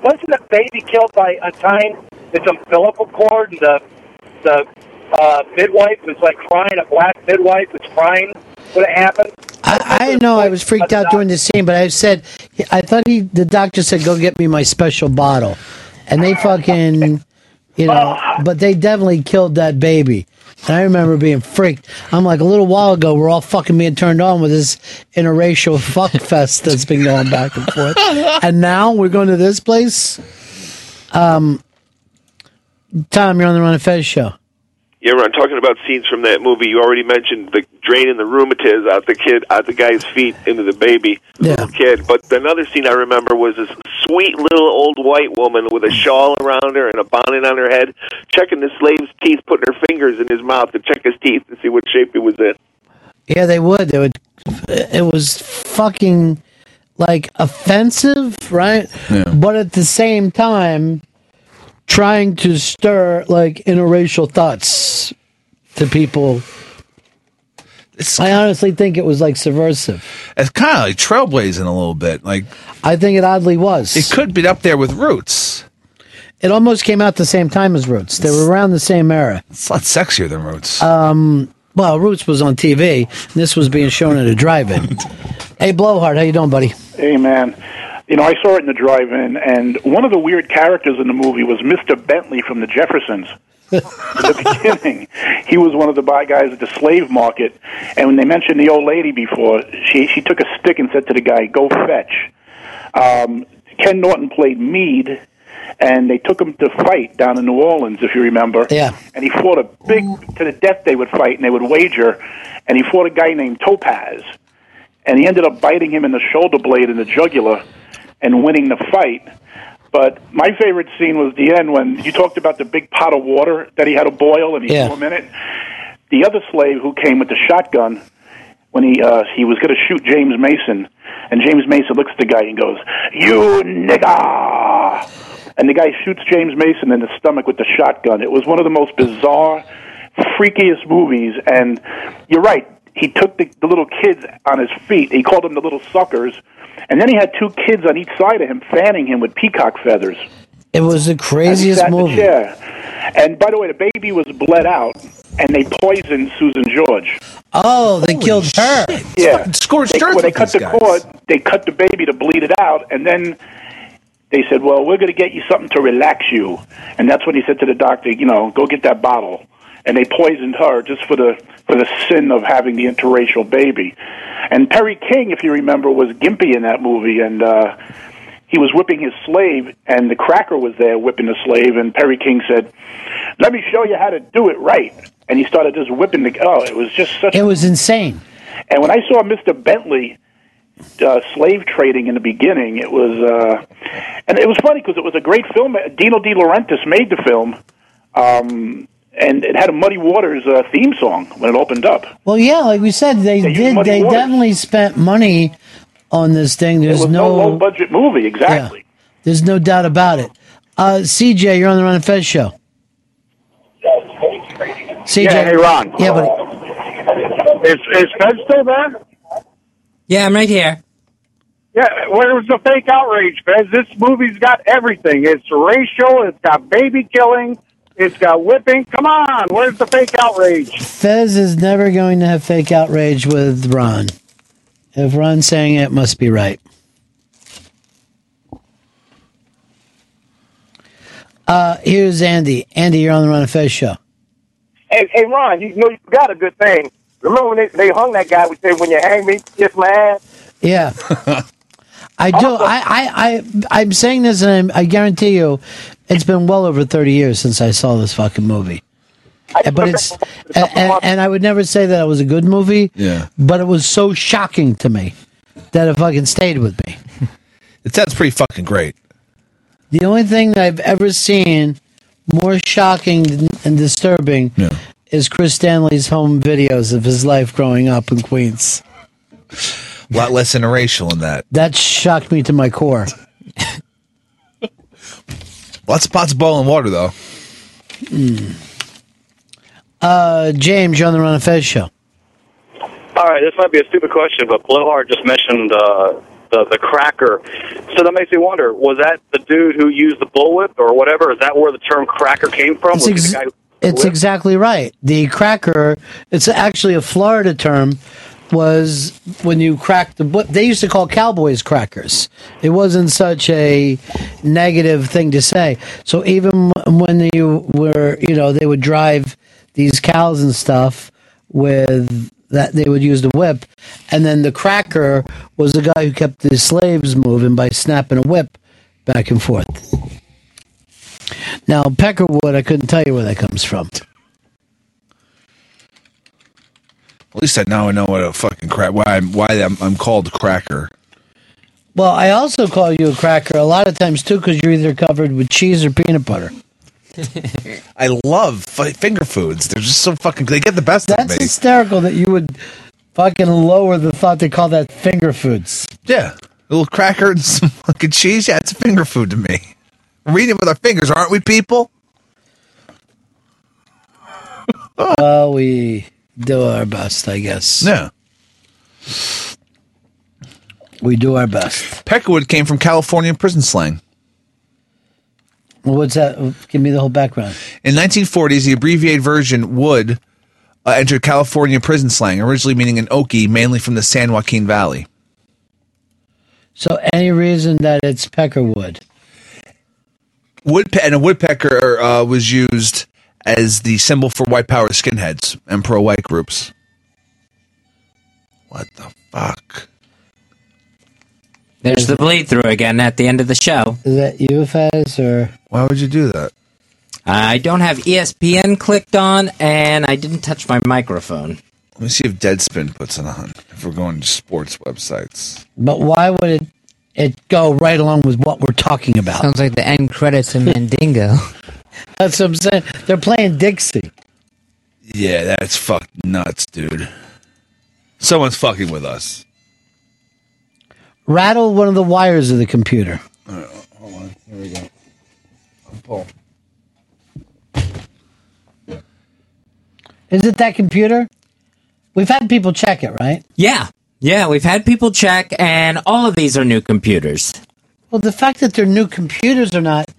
wasn't the baby killed by a time its umbilical cord? And the the uh, midwife was like crying. A black midwife was crying. What happened? I, I know I was freaked out during the scene, but I said I thought he the doctor said go get me my special bottle, and they fucking you know, but they definitely killed that baby. And I remember being freaked. I'm like, a little while ago, we're all fucking being turned on with this interracial fuck fest that's been going back and forth. And now we're going to this place. Um, Tom, you're on the Ron of Fez show. Yeah, Ron. Talking about scenes from that movie, you already mentioned the drain draining the rheumatiz out the kid, out the guy's feet into the baby, the little kid. But another scene I remember was this sweet little old white woman with a shawl around her and a bonnet on her head, checking the slave's teeth, putting her fingers in his mouth to check his teeth to see what shape he was in. Yeah, they would. They would. It was fucking like offensive, right? But at the same time, trying to stir like interracial thoughts to people. I honestly think it was like subversive. It's kind of like trailblazing a little bit. Like I think it oddly was. it could be up there with Roots. It almost came out the same time as Roots. They were around the same era. It's a lot sexier than Roots. Um, well, Roots was on TV. And this was being shown at a drive-in. hey, Blowhard, how you doing, buddy? Hey, man. You know, I saw it in the drive-in, and one of the weird characters in the movie was Mr. Bentley from the Jeffersons. at the beginning, he was one of the buy guys at the slave market, and when they mentioned the old lady before, she she took a stick and said to the guy, "Go fetch." Um, Ken Norton played Mede, and they took him to fight down in New Orleans, if you remember. Yeah. And he fought a big to the death. They would fight, and they would wager, and he fought a guy named Topaz, and he ended up biting him in the shoulder blade in the jugular, and winning the fight. But my favorite scene was the end when you talked about the big pot of water that he had to boil, and he Yeah. threw him in it. The other slave who came with the shotgun, when he uh, he was going to shoot James Mason, and James Mason looks at the guy and goes, "You nigga!" And the guy shoots James Mason in the stomach with the shotgun. It was one of the most bizarre, freakiest movies. And you're right. He took the, the little kids on his feet. He called them the little suckers. And then he had two kids on each side of him fanning him with peacock feathers. It was the craziest sat in the movie. chair. And by the way, the baby was bled out, and they poisoned Susan George. Oh, they killed her. Yeah, scorched they, earth when they cut the guys. cord, they cut the baby to bleed it out, and then they said, "Well, we're going to get you something to relax you." And that's when he said to the doctor, "You know, go get that bottle." And they poisoned her just for the for the sin of having the interracial baby. And Perry King, if you remember, was Gimpy in that movie, and uh, he was whipping his slave, and the cracker was there whipping the slave, and Perry King said, "Let me show you how to do it right." And he started just whipping the. Oh, it was just such. It was insane. And when I saw Mr. Bentley uh, slave trading in the beginning, it was, uh, and it was funny because it was a great film. Dino De Laurentiis made the film, um, and it had a Muddy Waters uh, theme song when it opened up. Well, yeah, like we said, they They did. They Waters. definitely spent money on this thing. There's it was no, no low budget movie, exactly. Yeah, there's no doubt about it. Uh, CJ, you're on the Ron and Fez show. CJ, Yeah, hey, Ron. Yeah, buddy. Is, is Fed still there? Yeah, I'm right here. Yeah, where was the fake outrage, Fez? This movie's got everything. It's racial, it's got baby killing, it's got whipping. Come on, where's the fake outrage? Fez is never going to have fake outrage with Ron. If Ron's saying it, it must be right. Uh, here's Andy. Andy, you're on the Ron and Fez show. Hey, hey, Ron, you know you got a good thing. Remember when they, they hung that guy? We said, "When you hang me, kiss my ass." Yeah. I do. I, I, I, I'm saying this, and I, I guarantee you, it's been well over 30 years since I saw this fucking movie. But it's, and, and, and I would never say that it was a good movie. Yeah. But it was so shocking to me that it fucking stayed with me. It sounds pretty fucking great. The only thing that I've ever seen more shocking and disturbing is Chris Stanley's home videos of his life growing up in Queens. A lot less interracial in that. That shocked me to my core. Lots of pots of boiling water, though. Hmm. Uh, James, you're on the Ron and Fez show. All right, this might be a stupid question, but Blowhard just mentioned uh, the the cracker, so that makes me wonder: was that the dude who used the bullwhip or whatever? Is that where the term cracker came from? It's, Was ex- the guy it's exactly right. The cracker, it's actually a Florida term, was when you cracked the whip. They used to call cowboys crackers. It wasn't such a negative thing to say. So even when you were, you know, they would drive these cows and stuff with that they would use the whip, and then the cracker was the guy who kept the slaves moving by snapping a whip back and forth. Now Peckerwood, I couldn't tell you where that comes from. At least I now I know what a fucking crack. Why I'm why I'm, I'm called cracker. Well, I also call you a cracker a lot of times too because you're either covered with cheese or peanut butter. I love fi- finger foods. They're just so fucking. They get the best That's of me. hysterical that you would fucking lower the thought they call that finger foods. Yeah, a little cracker and some fucking cheese. Yeah, it's a finger food to me. We're eating with our fingers, aren't we, people? well, we do our best, I guess. Yeah. We do our best. Peckerwood came from California prison slang. Well, what's that? Give me the whole background. In 1940s, the abbreviated version would uh, entered California prison slang, originally meaning an okie, mainly from the San Joaquin Valley. So, any reason that it's peckerwood? Woodpe- and a woodpecker uh, was used as the symbol for white power skinheads and pro-white groups. What the fuck? There's the bleed through again at the end of the show. Is that you, Fez, or why would you do that? I don't have ESPN clicked on, and I didn't touch my microphone. Let me see if Deadspin puts it on. If we're going to sports websites, But why would it it go right along with what we're talking about? Sounds like the end credits of Mandingo. That's what I'm saying. They're playing Dixie. yeah, that's fucked nuts, dude. Someone's fucking with us. Rattle one of the wires of the computer. hold on, here we go. Pull. Is it that computer? We've had people check it, right? Yeah, yeah, we've had people check, and all of these are new computers. Well, the fact that they're new computers or not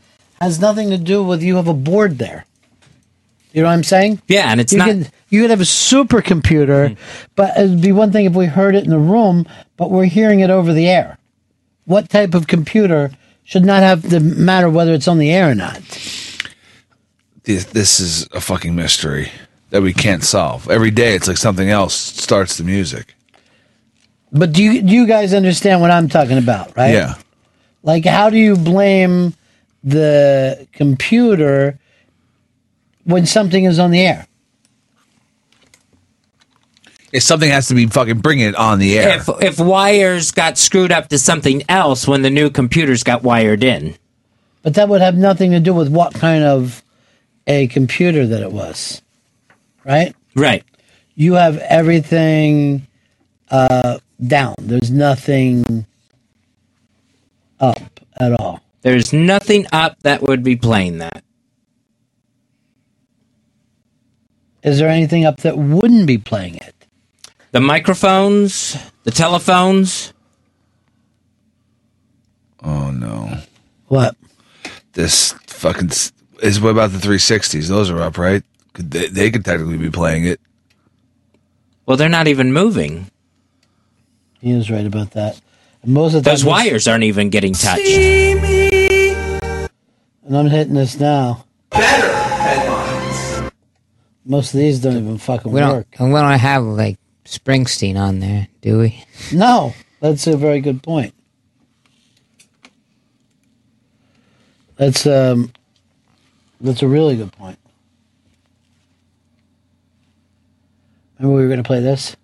has nothing to do with you have a board there. You know what I'm saying? Yeah, and it's you not. Could, you could have a supercomputer, hmm. but it'd be one thing if we heard it in the room, but we're hearing it over the air. What type of computer should not have to matter whether it's on the air or not? This, this is a fucking mystery that we can't solve. Every day, it's like something else starts the music. But do you do you guys understand what I'm talking about, right? Yeah. Like, how do you blame the computer when something is on the air? If something has to be fucking bringing it on the air. If if wires got screwed up to something else when the new computers got wired in, But that would have nothing to do with what kind of a computer that it was, right? right? You have everything uh, down. There's nothing up at all. There's nothing up that would be playing that. Is there anything up that wouldn't be playing it? The microphones, the telephones. Oh no! What? This fucking is what about the 360s? Those are up, right? They, they could technically be playing it. Well, they're not even moving. He is right about that. And most of Those time- wires aren't even getting touched. And I'm hitting this now. Better headlines. Most of these don't even fucking We don't. work. And we don't have like Springsteen on there, do we? No, that's a very good point. That's um, that's a really good point. Remember we were going to play this?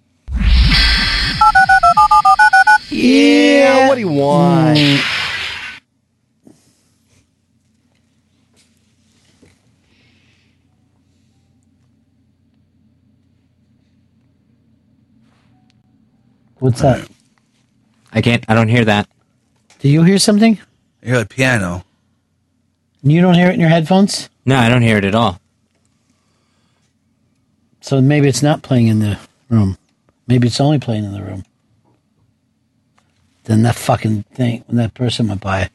Yeah, what do you want? Mm. What's that? I can't. I don't hear that. Do you hear something? I hear the piano. You don't hear it in your headphones? No, I don't hear it at all. So maybe it's not playing in the room. Maybe it's only playing in the room. Then that fucking thing, when that person went by,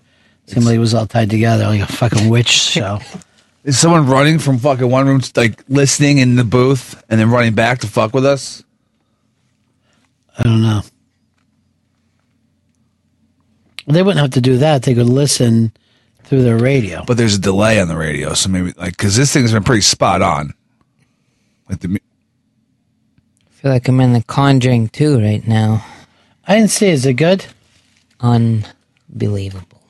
somebody was all tied together like a fucking witch show. Is someone running from fucking one room, to, like listening in the booth, and then running back to fuck with us? I don't know. They wouldn't have to do that. They could listen through their radio. But there's a delay on the radio, so maybe like because this thing's been pretty spot on. Like the mu- I feel like I'm in The Conjuring 2 right now. I didn't see. Is it good? Unbelievable.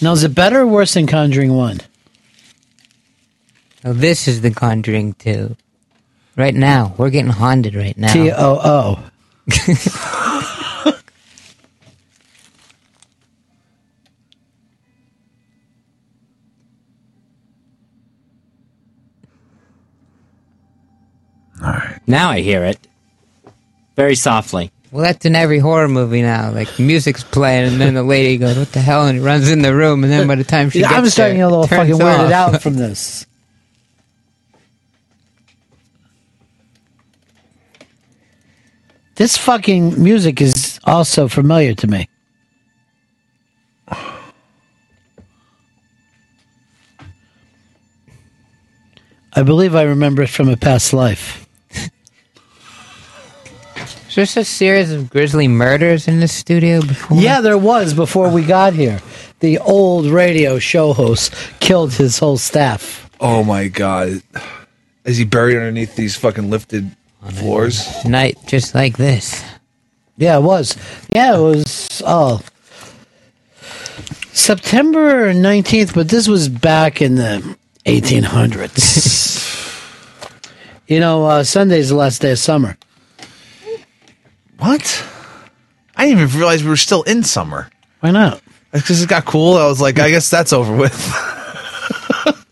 Now, is it better or worse than Conjuring One? Oh, this is The Conjuring 2. Right now. We're getting haunted right now. T O O. Now I hear it. Very softly. Well, that's in every horror movie now. Like, music's playing, and then the lady goes, What the hell? And runs in the room, and then by the time she Yeah, gets I'm starting to there, a little fucking weirded out from this. This fucking music is also familiar to me. I believe I remember it from a past life. Is this a series of grisly murders in the studio before? Yeah, there was before we got here. The old radio show host killed his whole staff. Oh my god. Is he buried underneath these fucking lifted floors? Night just like this. Yeah, it was. Yeah, it was. Oh, September nineteenth, but this was back in the eighteen hundreds. you know, uh, Sunday's the last day of summer. What? I didn't even realize we were still in summer. Why not? Because it got cool. I was like, I guess that's over with.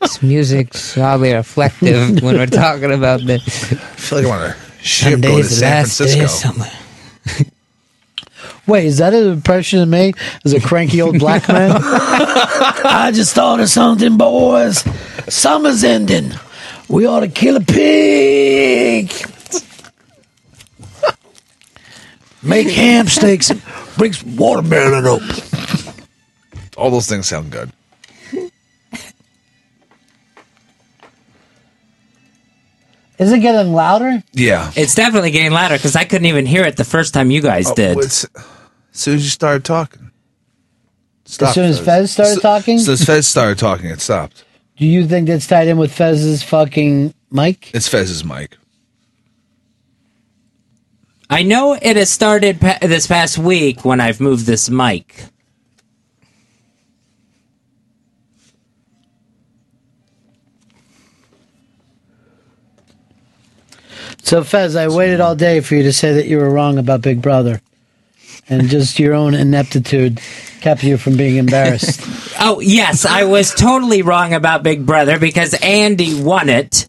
This music's oddly reflective when we're talking about this. I feel like I want to ship go to San Francisco. Wait, is that an impression of me as a cranky old black man? I just thought of something, boys. Summer's ending. We ought to kill a pig. Make ham steaks and bring some watermelon up. All those things sound good. Is it getting louder? Yeah. It's definitely getting louder because I couldn't even hear it the first time you guys Oh, did. it's- As soon as you started talking. as soon as Fez started So- talking? So as Fez started talking, it stopped. Do you think that's tied in with Fez's fucking mic? It's Fez's mic. I know it has started pa- this past week when I've moved this mic. So, Fez, I waited all day for you to say that you were wrong about Big Brother. And just your own ineptitude kept you from being embarrassed. Oh, yes, I was totally wrong about Big Brother because Andy won it.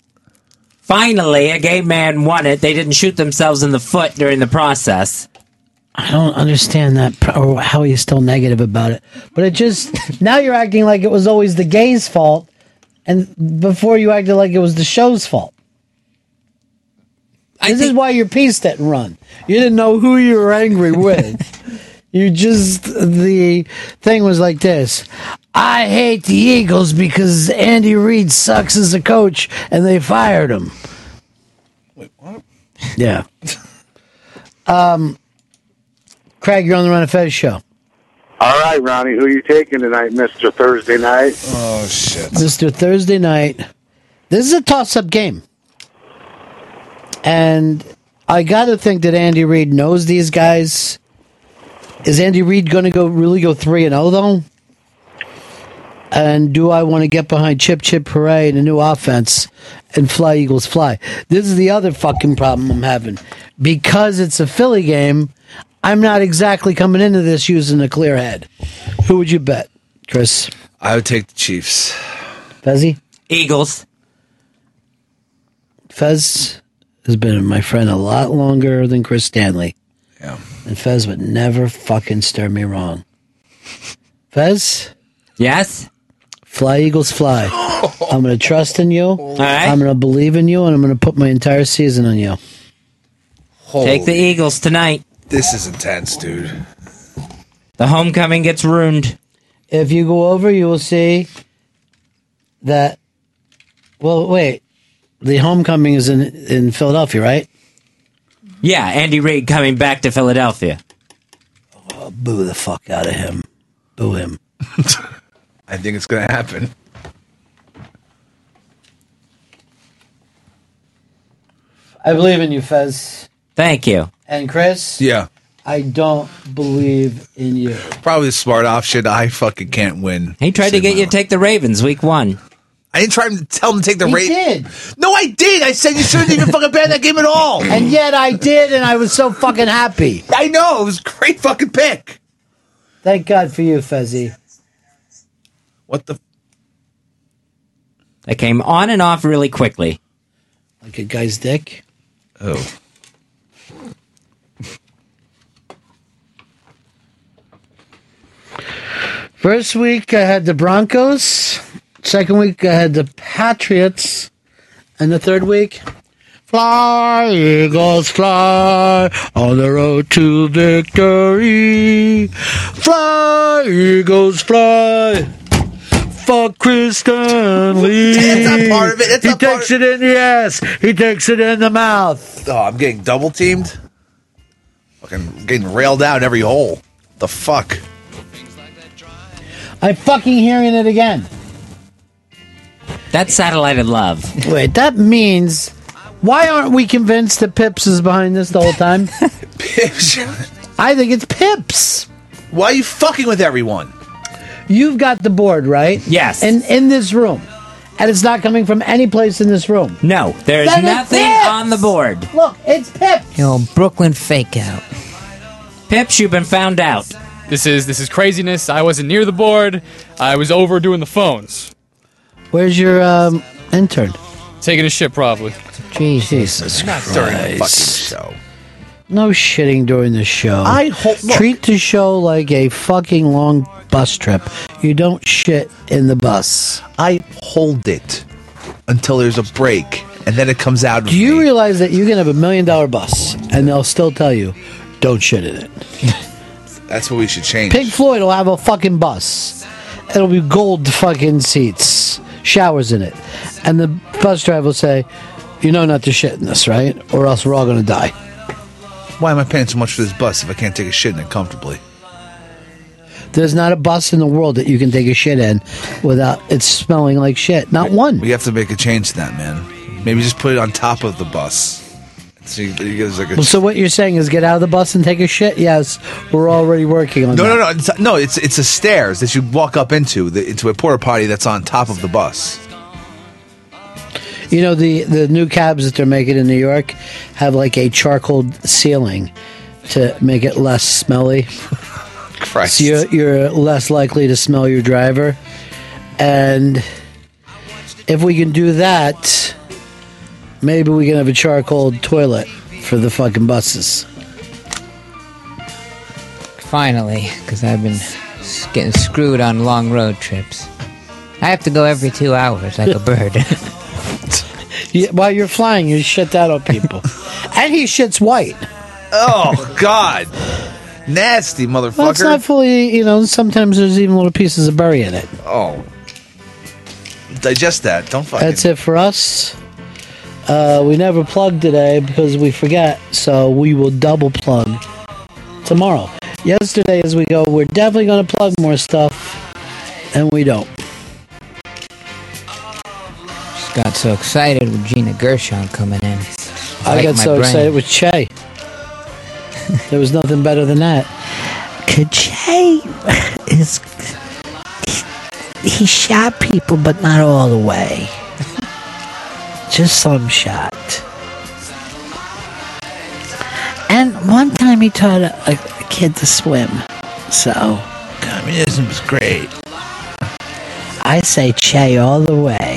Finally, a gay man won it. They didn't shoot themselves in the foot during the process. I don't understand that, or how he's still negative about it. But it just, now you're acting like it was always the gay's fault. And before you acted like it was the show's fault. this is why your piece didn't run. You didn't know who you were angry with. you just, the thing was like this. I hate the Eagles because Andy Reid sucks as a coach and they fired him. Wait, what? Yeah. Um, Craig, you're on the Ron of Fez show. All right, Ronnie, who are you taking tonight, Mister Thursday Night? Oh shit, Mr. Thursday night. This is a toss-up game, and I got to think that Andy Reid knows these guys. Is Andy Reid going to go really go three and zero though? And do I want to get behind Chip Chip Hooray and a new offense and fly Eagles fly? This is the other fucking problem I'm having because it's a Philly game. I'm not exactly coming into this using a clear head. Who would you bet, Chris? I would take the Chiefs. Fezzy? Eagles. Fez has been my friend a lot longer than Chris Stanley. Yeah. And Fez would never fucking stir me wrong. Fez? Yes? Fly, Eagles, fly. I'm going to trust in you. right. I'm going to believe in you, and I'm going to put my entire season on you. Take the Eagles tonight. This is intense, dude. The homecoming gets ruined. If you go over, you will see that. Well, wait. The homecoming is in in Philadelphia, right? Yeah, Andy Reid coming back to Philadelphia. Oh, boo the fuck out of him. Boo him. I think it's gonna happen. I believe in you, Fez. Thank you. And Chris, Yeah. I don't believe in you. Probably the smart option. I fucking can't win. He tried to get you to take the Ravens week one. I didn't try to tell him to take the He Ravens. did. No, I did. I said you shouldn't even fucking bet that game at all. And yet I did, and I was so fucking happy. I know. It was a great fucking pick. Thank God for you, Fezzy. What the? That came on and off really quickly. Like a guy's dick. Oh. First week I had the Broncos. Second week I had the Patriots. And the third week, fly, Eagles, fly on the road to victory. Fly, Eagles, fly. Fuck Chris Stanley. That's not part of it. That's he not part takes it in the ass. He takes it in the mouth. Oh, I'm getting double teamed. Fucking getting railed out every hole. The fuck? I'm fucking hearing it again. That's satellited love. Wait, that means why aren't we convinced that Pips is behind this the whole time? Pips. I think it's Pips. Why are you fucking with everyone? You've got the board, right? Yes. And in this room. And it's not coming from any place in this room. No, there's Then it's nothing Pips! on the board. Look, it's Pips. You know, Brooklyn fake out. Pips, you've been found out. This is this is craziness. I wasn't near the board. I was over doing the phones, Where's your um, intern? taking a shit probably. Jesus Not Christ. during the fucking show. No shitting during the show. I hope- look. Treat the show like a fucking long bus trip. You don't shit in the bus. I hold it until there's a break, and then it comes out. Do you realize that you can have a million dollar bus and they'll still tell you, don't shit in it? That's what we should change. Pink Floyd will have a fucking bus. It'll be gold fucking seats, showers in it. And the bus driver will say, You know not to shit in this, right? Or else we're all going to die. Why am I paying so much for this bus if I can't take a shit in it comfortably? There's not a bus in the world that you can take a shit in without it smelling like shit. Not one. We have to make a change to that, man. Maybe just put it on top of the bus. So you, you like Well, so what you're saying is get out of the bus and take a shit? Yes, we're already working on no, that. no, no, it's, no. It's it's a stairs that you walk up into the, into a porta potty that's on top of the bus. You know the the new cabs that they're making in New York have like a charcoal ceiling to make it less smelly. Christ. So you're, you're less likely to smell your driver, and if we can do that, maybe we can have a charcoal toilet for the fucking buses. Finally, because I've been getting screwed on long road trips. I have to go every two hours like a bird. Yeah, while you're flying, you shit that on people, and he shits white. Oh God, nasty motherfucker! Well, it's not fully, you know. Sometimes there's even little pieces of berry in it. oh, digest that. Don't fucking. That's it for us. Uh, we never plug today because we forget, so we will double plug tomorrow. Yesterday, as we go, we're definitely going to plug more stuff, and we don't. Just got so excited with Gina Gershon coming in. I Like got so brain. excited with Che. there was nothing better than that. Che is he, he shot people, but not all the way. Just some shot. And one time he taught a, a kid to swim. So communism was great. I say Che all the way.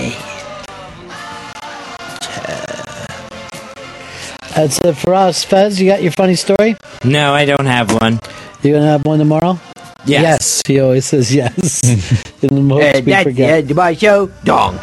That's it for us. Fez, you got your funny story? No, I don't have one. You gonna have one tomorrow? Yes. He always says yes. In the hopes Uh, we that's forget. the end of my show. Donk.